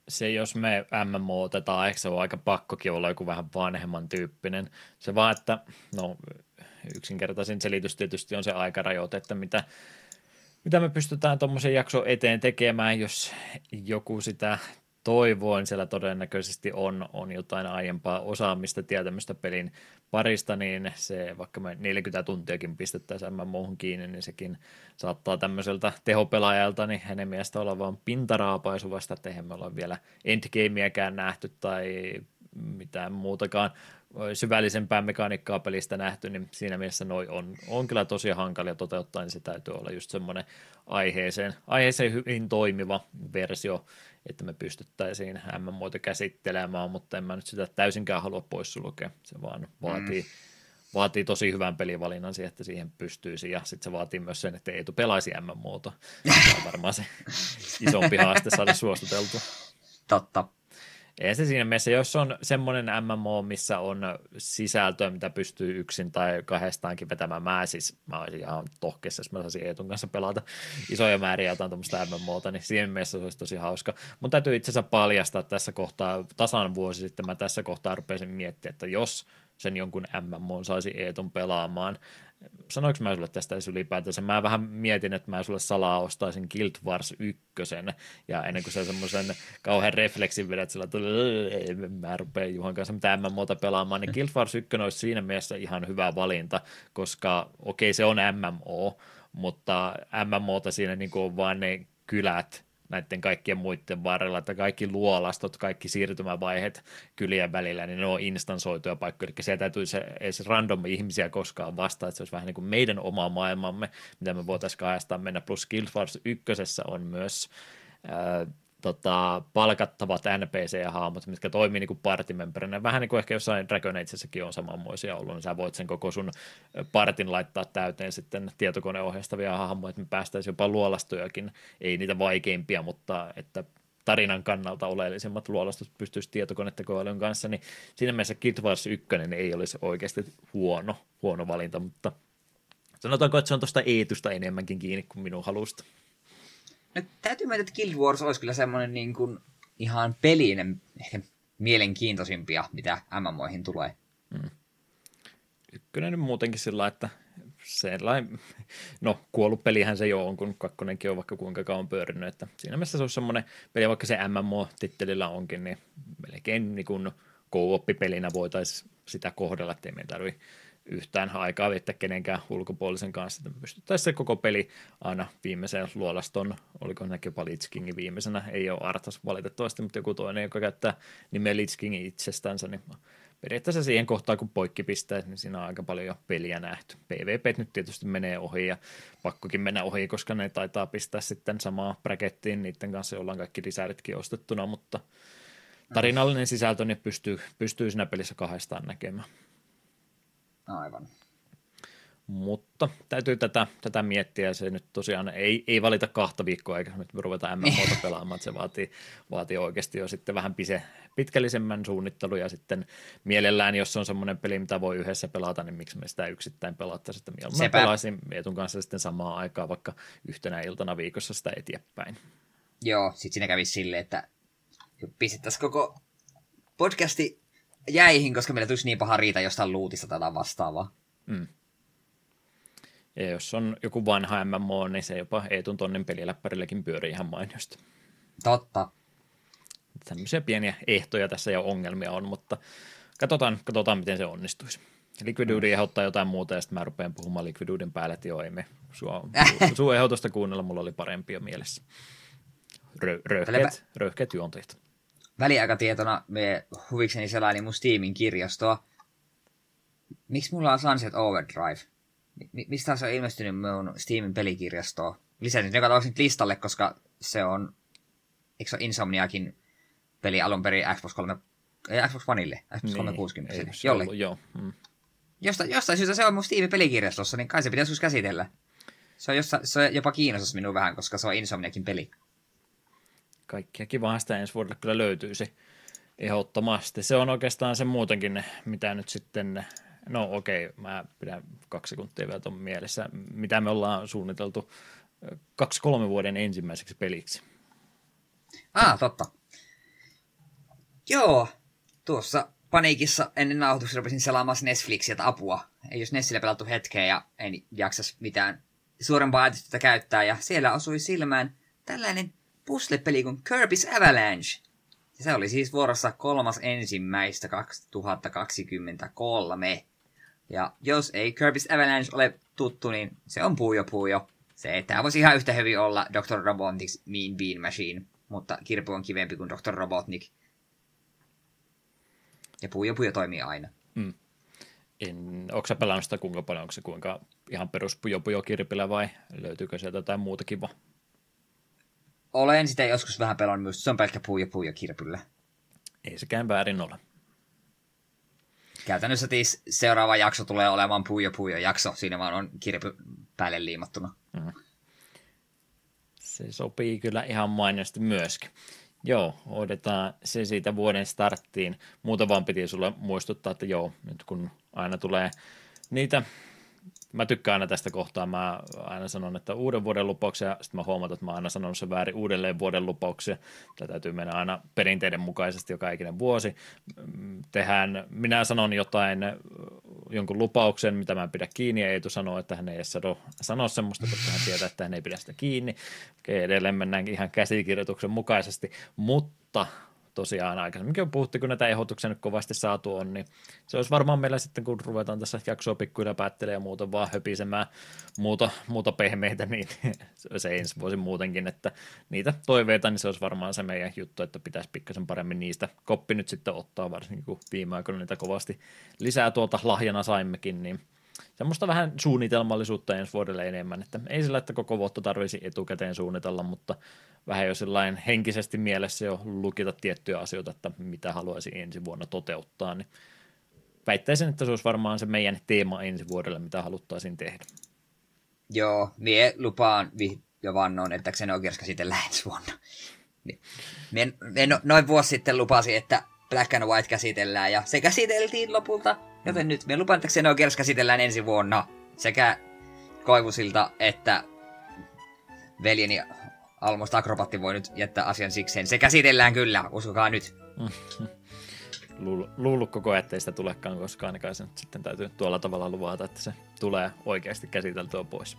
Se, jos me MMO otetaan, ehkä se on aika pakkokin olla joku vähän vanhemman tyyppinen. Se vaan, että no yksinkertaisin selitys tietysti on se aikarajoite, että mitä mitä me pystytään tuommoisen jakson eteen tekemään, jos joku sitä toivoo, niin siellä todennäköisesti on, on jotain aiempaa osaamista, tietämystä pelin parista, niin se vaikka me 40 tuntiakin pistettäisiin MMOhun kiinni, niin sekin saattaa tämmöiseltä tehopelaajalta niin hänen mielestä olla vaan pintaraapaisu vasta, että eihän me olla vielä endgameäkään nähty tai mitään muutakaan syvällisempää mekaniikkaa pelistä nähty, niin siinä mielessä noi on, on kyllä tosi hankalia toteuttaa, niin se täytyy olla just semmoinen aiheeseen, aiheeseen hyvin toimiva versio, että me pystyttäisiin MMOita käsittelemään, mutta en mä nyt sitä täysinkään halua poissulkea. Se vaan vaatii, mm. vaatii tosi hyvän pelivalinnan siihen, että siihen pystyisi, ja sitten se vaatii myös sen, että Eetu pelaisi MMOta. Se on varmaan se isompi haaste saada suostuteltua. Totta. Ei se siinä mielessä, jos on semmoinen MMO, missä on sisältöä, mitä pystyy yksin tai kahdestaankin vetämään, mä siis, mä olisin ihan tohkeessa, jos mä saisin Eetun kanssa pelata isoja määriä jotain tuommoista MMOta, niin siinä mielessä se olisi tosi hauska. Mutta täytyy itse asiassa paljastaa tässä kohtaa, tasan vuosi sitten mä tässä kohtaa rupesin miettimään, että jos sen jonkun MMO saisi Eetun pelaamaan, sanoinko mä sulle tästä edes ylipäätänsä? Mä vähän mietin, että mä sulle salaa ostaisin Guild Wars 1, ja ennen kuin sä semmoisen kauhean refleksin vedät sillä, että mä rupean Juhan kanssa mitään MMOta pelaamaan, niin Guild Wars 1 olisi siinä mielessä ihan hyvä valinta, koska okei okay, se on MMO, mutta MMOta siinä niin kuin on vain ne kylät, näiden kaikkien muiden varrella, että kaikki luolastot, kaikki siirtymävaiheet kylien välillä, niin ne on instansoituja paikkoja, eli siellä täytyy se, edes random ihmisiä koskaan vastaa, että se olisi vähän niin kuin meidän oma maailmamme, mitä me voitaisiin kahdestaan mennä, plus Guild Wars 1 on myös ää, tota, palkattavat NPC-hahmot, mitkä toimii niin partimemberinä. Vähän niin kuin ehkä jossain Dragon Ageissakin on samanmoisia ollut, niin sä voit sen koko sun partin laittaa täyteen sitten tietokoneohjeistavia hahmoja, että me päästäisiin jopa luolastojakin, ei niitä vaikeimpia, mutta että tarinan kannalta oleellisemmat luolastot pystyisi tietokonetekoälyn kanssa, niin siinä mielessä Kid Wars 1 ei olisi oikeasti huono, huono valinta, mutta sanotaanko, että se on tuosta eetusta enemmänkin kiinni kuin minun halusta. No, täytyy myöntää, että Guild Wars olisi kyllä semmoinen niin kuin ihan pelinen, ehkä mielenkiintoisimpia, mitä MMOihin tulee. Mm. Ykkönen nyt muutenkin sillä että sellainen, no kuollut pelihän se jo on, kun kakkonenkin on vaikka kuinka kauan pyörinyt, että siinä mielessä se on semmoinen peli, vaikka se MMO-tittelillä onkin, niin melkein niin kuin co-op-pelinä voitaisiin sitä kohdella, ettei meidän tarvitse yhtään aikaa viettää kenenkään ulkopuolisen kanssa, että pystyttäisiin se koko peli aina viimeiseen luolaston, oliko jopa Lich viimeisenä, ei ole Arthas valitettavasti, mutta joku toinen, joka käyttää nimeä Lich Kingin itsestänsä, niin periaatteessa siihen kohtaan, kun poikkipisteet, niin siinä on aika paljon jo peliä nähty. PvP nyt tietysti menee ohi ja pakkokin mennä ohi, koska ne taitaa pistää sitten samaa brakettiin niiden kanssa, joilla on kaikki lisäritkin ostettuna, mutta tarinallinen sisältö niin pystyy, pystyy siinä pelissä kahdestaan näkemään. Aivan. Mutta täytyy tätä, tätä miettiä, ja se nyt tosiaan ei, ei valita kahta viikkoa, eikä nyt ruveta MMOta pelaamaan, että se vaatii, vaatii oikeasti jo sitten vähän pise, pitkällisemmän suunnittelun, ja sitten mielellään, jos on semmoinen peli, mitä voi yhdessä pelata, niin miksi me sitä yksittäin pelattaisiin, että mieluummin Sepä. pelaisin Mietun kanssa sitten samaa aikaa, vaikka yhtenä iltana viikossa sitä eteenpäin. Joo, sitten siinä kävisi silleen, että pistettäisiin koko podcasti jäihin, koska meillä tulisi niin paha riita jostain luutista tai vastaavaa. Mm. Ja jos on joku vanha MMO, niin se jopa Eetun tonnin peliläppärillekin pyörii ihan mainiosti. Totta. Tämmöisiä pieniä ehtoja tässä ja ongelmia on, mutta katsotaan, katsotaan miten se onnistuisi. Liquidude mm. ehdottaa jotain muuta ja sitten mä rupean puhumaan Liquiduden päälle, että joo, ei me sua, sun ehdotusta kuunnella, mulla oli parempi jo mielessä. Rö, röyhkeät, röyhkeät juonteet väliaikatietona me huvikseni selailin mun Steamin kirjastoa. Miksi mulla on Sunset Overdrive? M- mistä se on ilmestynyt mun Steamin pelikirjastoon? Lisäsin joka tapauksessa listalle, koska se on, eikö se ole Insomniakin peli alun perin Xbox 3, ei Xbox Oneille, Xbox niin, 360. Ei, jolle. Ollut, joo. Mm. Josta, jostain syystä se on mun Steamin pelikirjastossa, niin kai se pitäisi käsitellä. Se on, jossa, se on jopa kiinnostus minua vähän, koska se on Insomniakin peli kaikkia kivaa sitä ensi vuodelle kyllä löytyisi ehdottomasti. Se on oikeastaan se muutenkin, mitä nyt sitten, no okei, okay, mä pidän kaksi sekuntia vielä tuon mielessä, mitä me ollaan suunniteltu kaksi-kolme vuoden ensimmäiseksi peliksi. Ah, totta. Joo, tuossa paniikissa ennen nauhoitusta rupesin selaamaan Netflixiä apua. Ei jos Nessillä pelattu hetkeä ja en jaksas mitään suurempaa ajatusta käyttää. Ja siellä osui silmään tällainen puzzle-peli kuin Kirby's Avalanche. Se oli siis vuorossa kolmas ensimmäistä 2023. Ja jos ei Kirby's Avalanche ole tuttu, niin se on Puujo Puujo. Se, tämä voisi ihan yhtä hyvin olla Dr. Robotnik's Mean Bean Machine, mutta Kirpu on kivempi kuin Dr. Robotnik. Ja Puujo Puujo toimii aina. Mm. En, onko sä pelannut sitä kuinka paljon, onko se kuinka ihan perus Pujo Pujo Kirpilä vai löytyykö sieltä jotain muuta kivaa? Olen sitä joskus vähän pelannut myös, se on pelkkä Pujo Pujo Kirpylä. Ei sekään väärin ole. Käytännössä tis seuraava jakso tulee olemaan Pujo Pujo jakso, siinä vaan on kirpy päälle liimattuna. Mm. Se sopii kyllä ihan mainiosti myöskin. Joo, odotetaan se siitä vuoden starttiin. Muuta vaan piti sulle muistuttaa, että joo, nyt kun aina tulee niitä mä tykkään aina tästä kohtaa, mä aina sanon, että uuden vuoden lupauksia, sitten mä huomaan, että mä aina sanon se väärin uudelleen vuoden lupauksia. Tämä täytyy mennä aina perinteiden mukaisesti joka ikinen vuosi. Tehdään, minä sanon jotain, jonkun lupauksen, mitä mä en pidä kiinni, ja Eetu sanoo, että hän ei edes sano, sano semmoista, koska hän tietää, että hän ei pidä sitä kiinni. Okei, edelleen mennään ihan käsikirjoituksen mukaisesti, mutta tosiaan aikaisemminkin puhuttu, kun näitä ehdotuksia nyt kovasti saatu on, niin se olisi varmaan meillä sitten, kun ruvetaan tässä jaksoa pikkuilla päättelemään ja muuta vaan höpisemään muuta, muuta pehmeitä, niin se ensi vuosi muutenkin, että niitä toiveita, niin se olisi varmaan se meidän juttu, että pitäisi pikkasen paremmin niistä koppi nyt sitten ottaa, varsinkin kun viime aikoina niitä kovasti lisää tuolta lahjana saimmekin, niin semmoista vähän suunnitelmallisuutta ensi vuodelle enemmän, että ei sillä, että koko vuotta tarvisi etukäteen suunnitella, mutta vähän jo sellainen henkisesti mielessä jo lukita tiettyjä asioita, että mitä haluaisi ensi vuonna toteuttaa, niin väittäisin, että se olisi varmaan se meidän teema ensi vuodelle, mitä haluttaisiin tehdä. Joo, mie lupaan ja vannon, että oikeus käsitellään ensi vuonna. Niin. Mie, mie no, noin vuosi sitten lupasin, että Black and White käsitellään, ja se käsiteltiin lopulta, joten nyt me lupaan, että sen oikeus käsitellään ensi vuonna. Sekä Koivusilta että veljeni Almost Akrobatti voi nyt jättää asian sikseen. Se käsitellään kyllä, uskokaa nyt. Luullut koko ajan, ettei sitä tulekaan koskaan, ainakaan se sitten täytyy tuolla tavalla luvata, että se tulee oikeasti käsiteltyä pois.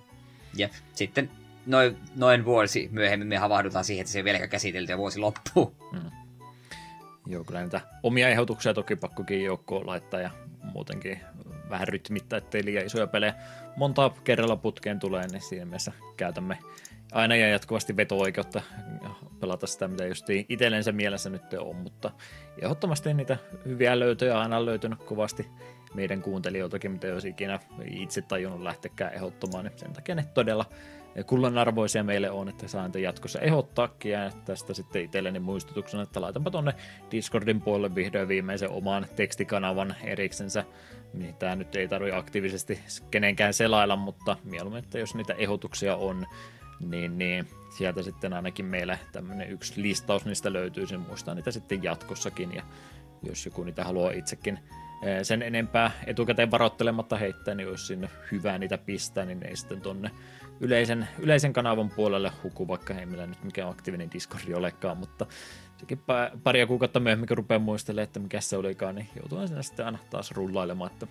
Jep, sitten noin, noin vuosi myöhemmin me havahdutaan siihen, että se vielä käsitelty ja vuosi loppuu. Mm. Joo, kyllä niitä omia ehdotuksia toki pakkokin joukkoon laittaa ja muutenkin vähän rytmittää, ettei liian isoja pelejä. Monta kerralla putkeen tulee, niin siinä mielessä käytämme aina ja jatkuvasti veto-oikeutta pelata sitä, mitä just itsellensä mielessä nyt on, mutta ehdottomasti niitä hyviä löytöjä on löytynyt kovasti meidän kuuntelijoiltakin, mitä olisi ikinä itse tajunnut lähtekään ehdottomaan, niin sen takia ne todella kullanarvoisia meille on, että saan jatkossa ehdottaakin ja tästä sitten itselleni muistutuksena, että laitanpa tonne Discordin puolelle vihdoin viimeisen oman tekstikanavan eriksensä. Mitä nyt ei tarvitse aktiivisesti kenenkään selailla, mutta mieluummin, että jos niitä ehdotuksia on, niin, niin sieltä sitten ainakin meillä tämmöinen yksi listaus niistä löytyy, sen muistaa niitä sitten jatkossakin, ja jos joku niitä haluaa itsekin eh, sen enempää etukäteen varoittelematta heittää, niin jos sinne hyvää niitä pistää, niin ei sitten tonne yleisen, yleisen kanavan puolelle huku, vaikka ei meillä nyt mikään aktiivinen Discord olekaan, mutta sekin paria kuukautta myöhemmin, kun rupeaa muistelemaan, että mikä se olikaan, niin joutuu sinne sitten aina taas rullailemaan, että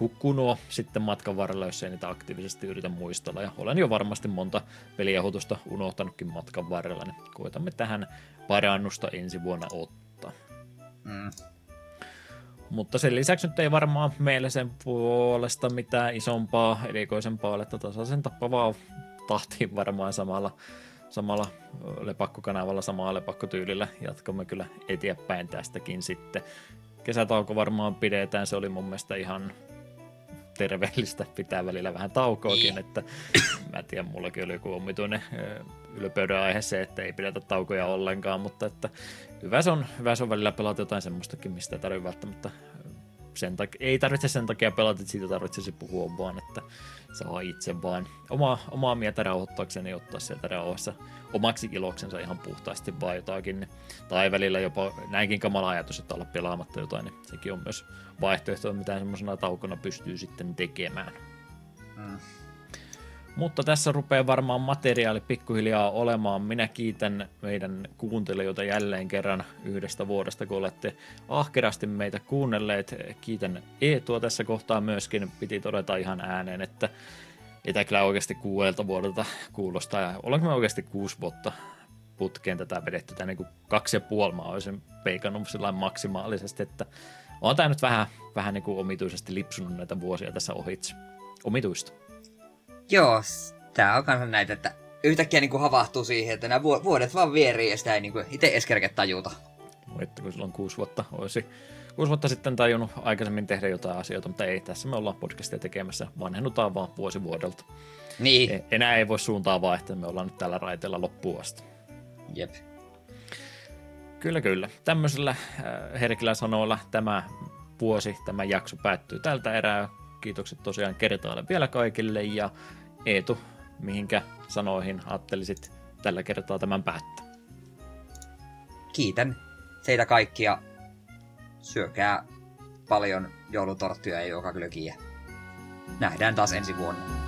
hukkuu nuo sitten matkan varrella, jos ei niitä aktiivisesti yritä muistella. Ja olen jo varmasti monta peliahutusta unohtanutkin matkan varrella, niin koetamme tähän parannusta ensi vuonna ottaa. Mm. Mutta sen lisäksi nyt ei varmaan meille sen puolesta mitään isompaa, erikoisempaa, että tasaisen tappavaa tahtiin varmaan samalla, samalla lepakkokanavalla, samalla lepakkotyylillä jatkamme kyllä eteenpäin tästäkin sitten. Kesätauko varmaan pidetään, se oli mun mielestä ihan terveellistä pitää välillä vähän taukoakin, niin. että mä tiedän, mullakin oli joku omituinen ylpeyden aihe se, että ei pidetä taukoja ollenkaan, mutta että hyvä se on, hyvä se on välillä pelata jotain semmoistakin, mistä ei tarvitse välttämättä sen takia, ei tarvitse sen takia pelata, että siitä tarvitsisi puhua, vaan että saa itse vaan omaa, omaa mieltä rauhoittaakseni ottaa sieltä rauhassa omaksi iloksensa ihan puhtaasti vaan jotakin. Tai välillä jopa näinkin kamala ajatus, että olla pelaamatta jotain, niin sekin on myös vaihtoehto, mitä semmoisena taukona pystyy sitten tekemään. Mm. Mutta tässä rupeaa varmaan materiaali pikkuhiljaa olemaan. Minä kiitän meidän kuuntelijoita jälleen kerran yhdestä vuodesta, kun olette ahkerasti meitä kuunnelleet. Kiitän Eetua tässä kohtaa myöskin. Piti todeta ihan ääneen, että ei tämä kyllä oikeasti kuuelta vuodelta kuulostaa. Ja olenko me oikeasti kuusi vuotta putkeen tätä vedetty, tai niin kaksi ja puoli mä olisin peikannut maksimaalisesti, että on tämä nyt vähän, vähän niin kuin omituisesti lipsunut näitä vuosia tässä ohitse. Omituista. Joo, tää on kanssa näitä, että yhtäkkiä niin kuin havahtuu siihen, että nämä vuodet vaan vierii ja sitä ei niin kuin itse edes kerkeä tajuta. Että kun silloin kuusi vuotta olisi kuusi vuotta sitten tajunnut aikaisemmin tehdä jotain asioita, mutta ei, tässä me ollaan podcastia tekemässä, vanhennutaan vaan vuosi vuodelta. Niin. E- enää ei voi suuntaa vaihtaa, me ollaan nyt tällä raiteella loppuun asti. Jep. Kyllä, kyllä. Tämmöisillä äh, herkillä sanoilla tämä vuosi, tämä jakso päättyy tältä erää. Kiitokset tosiaan kertaalle vielä kaikille ja Eetu, mihinkä sanoihin ajattelisit tällä kertaa tämän päättää? Kiitän teitä kaikkia. Syökää paljon joulutorttuja ja joka glögiä. Nähdään taas ensi vuonna.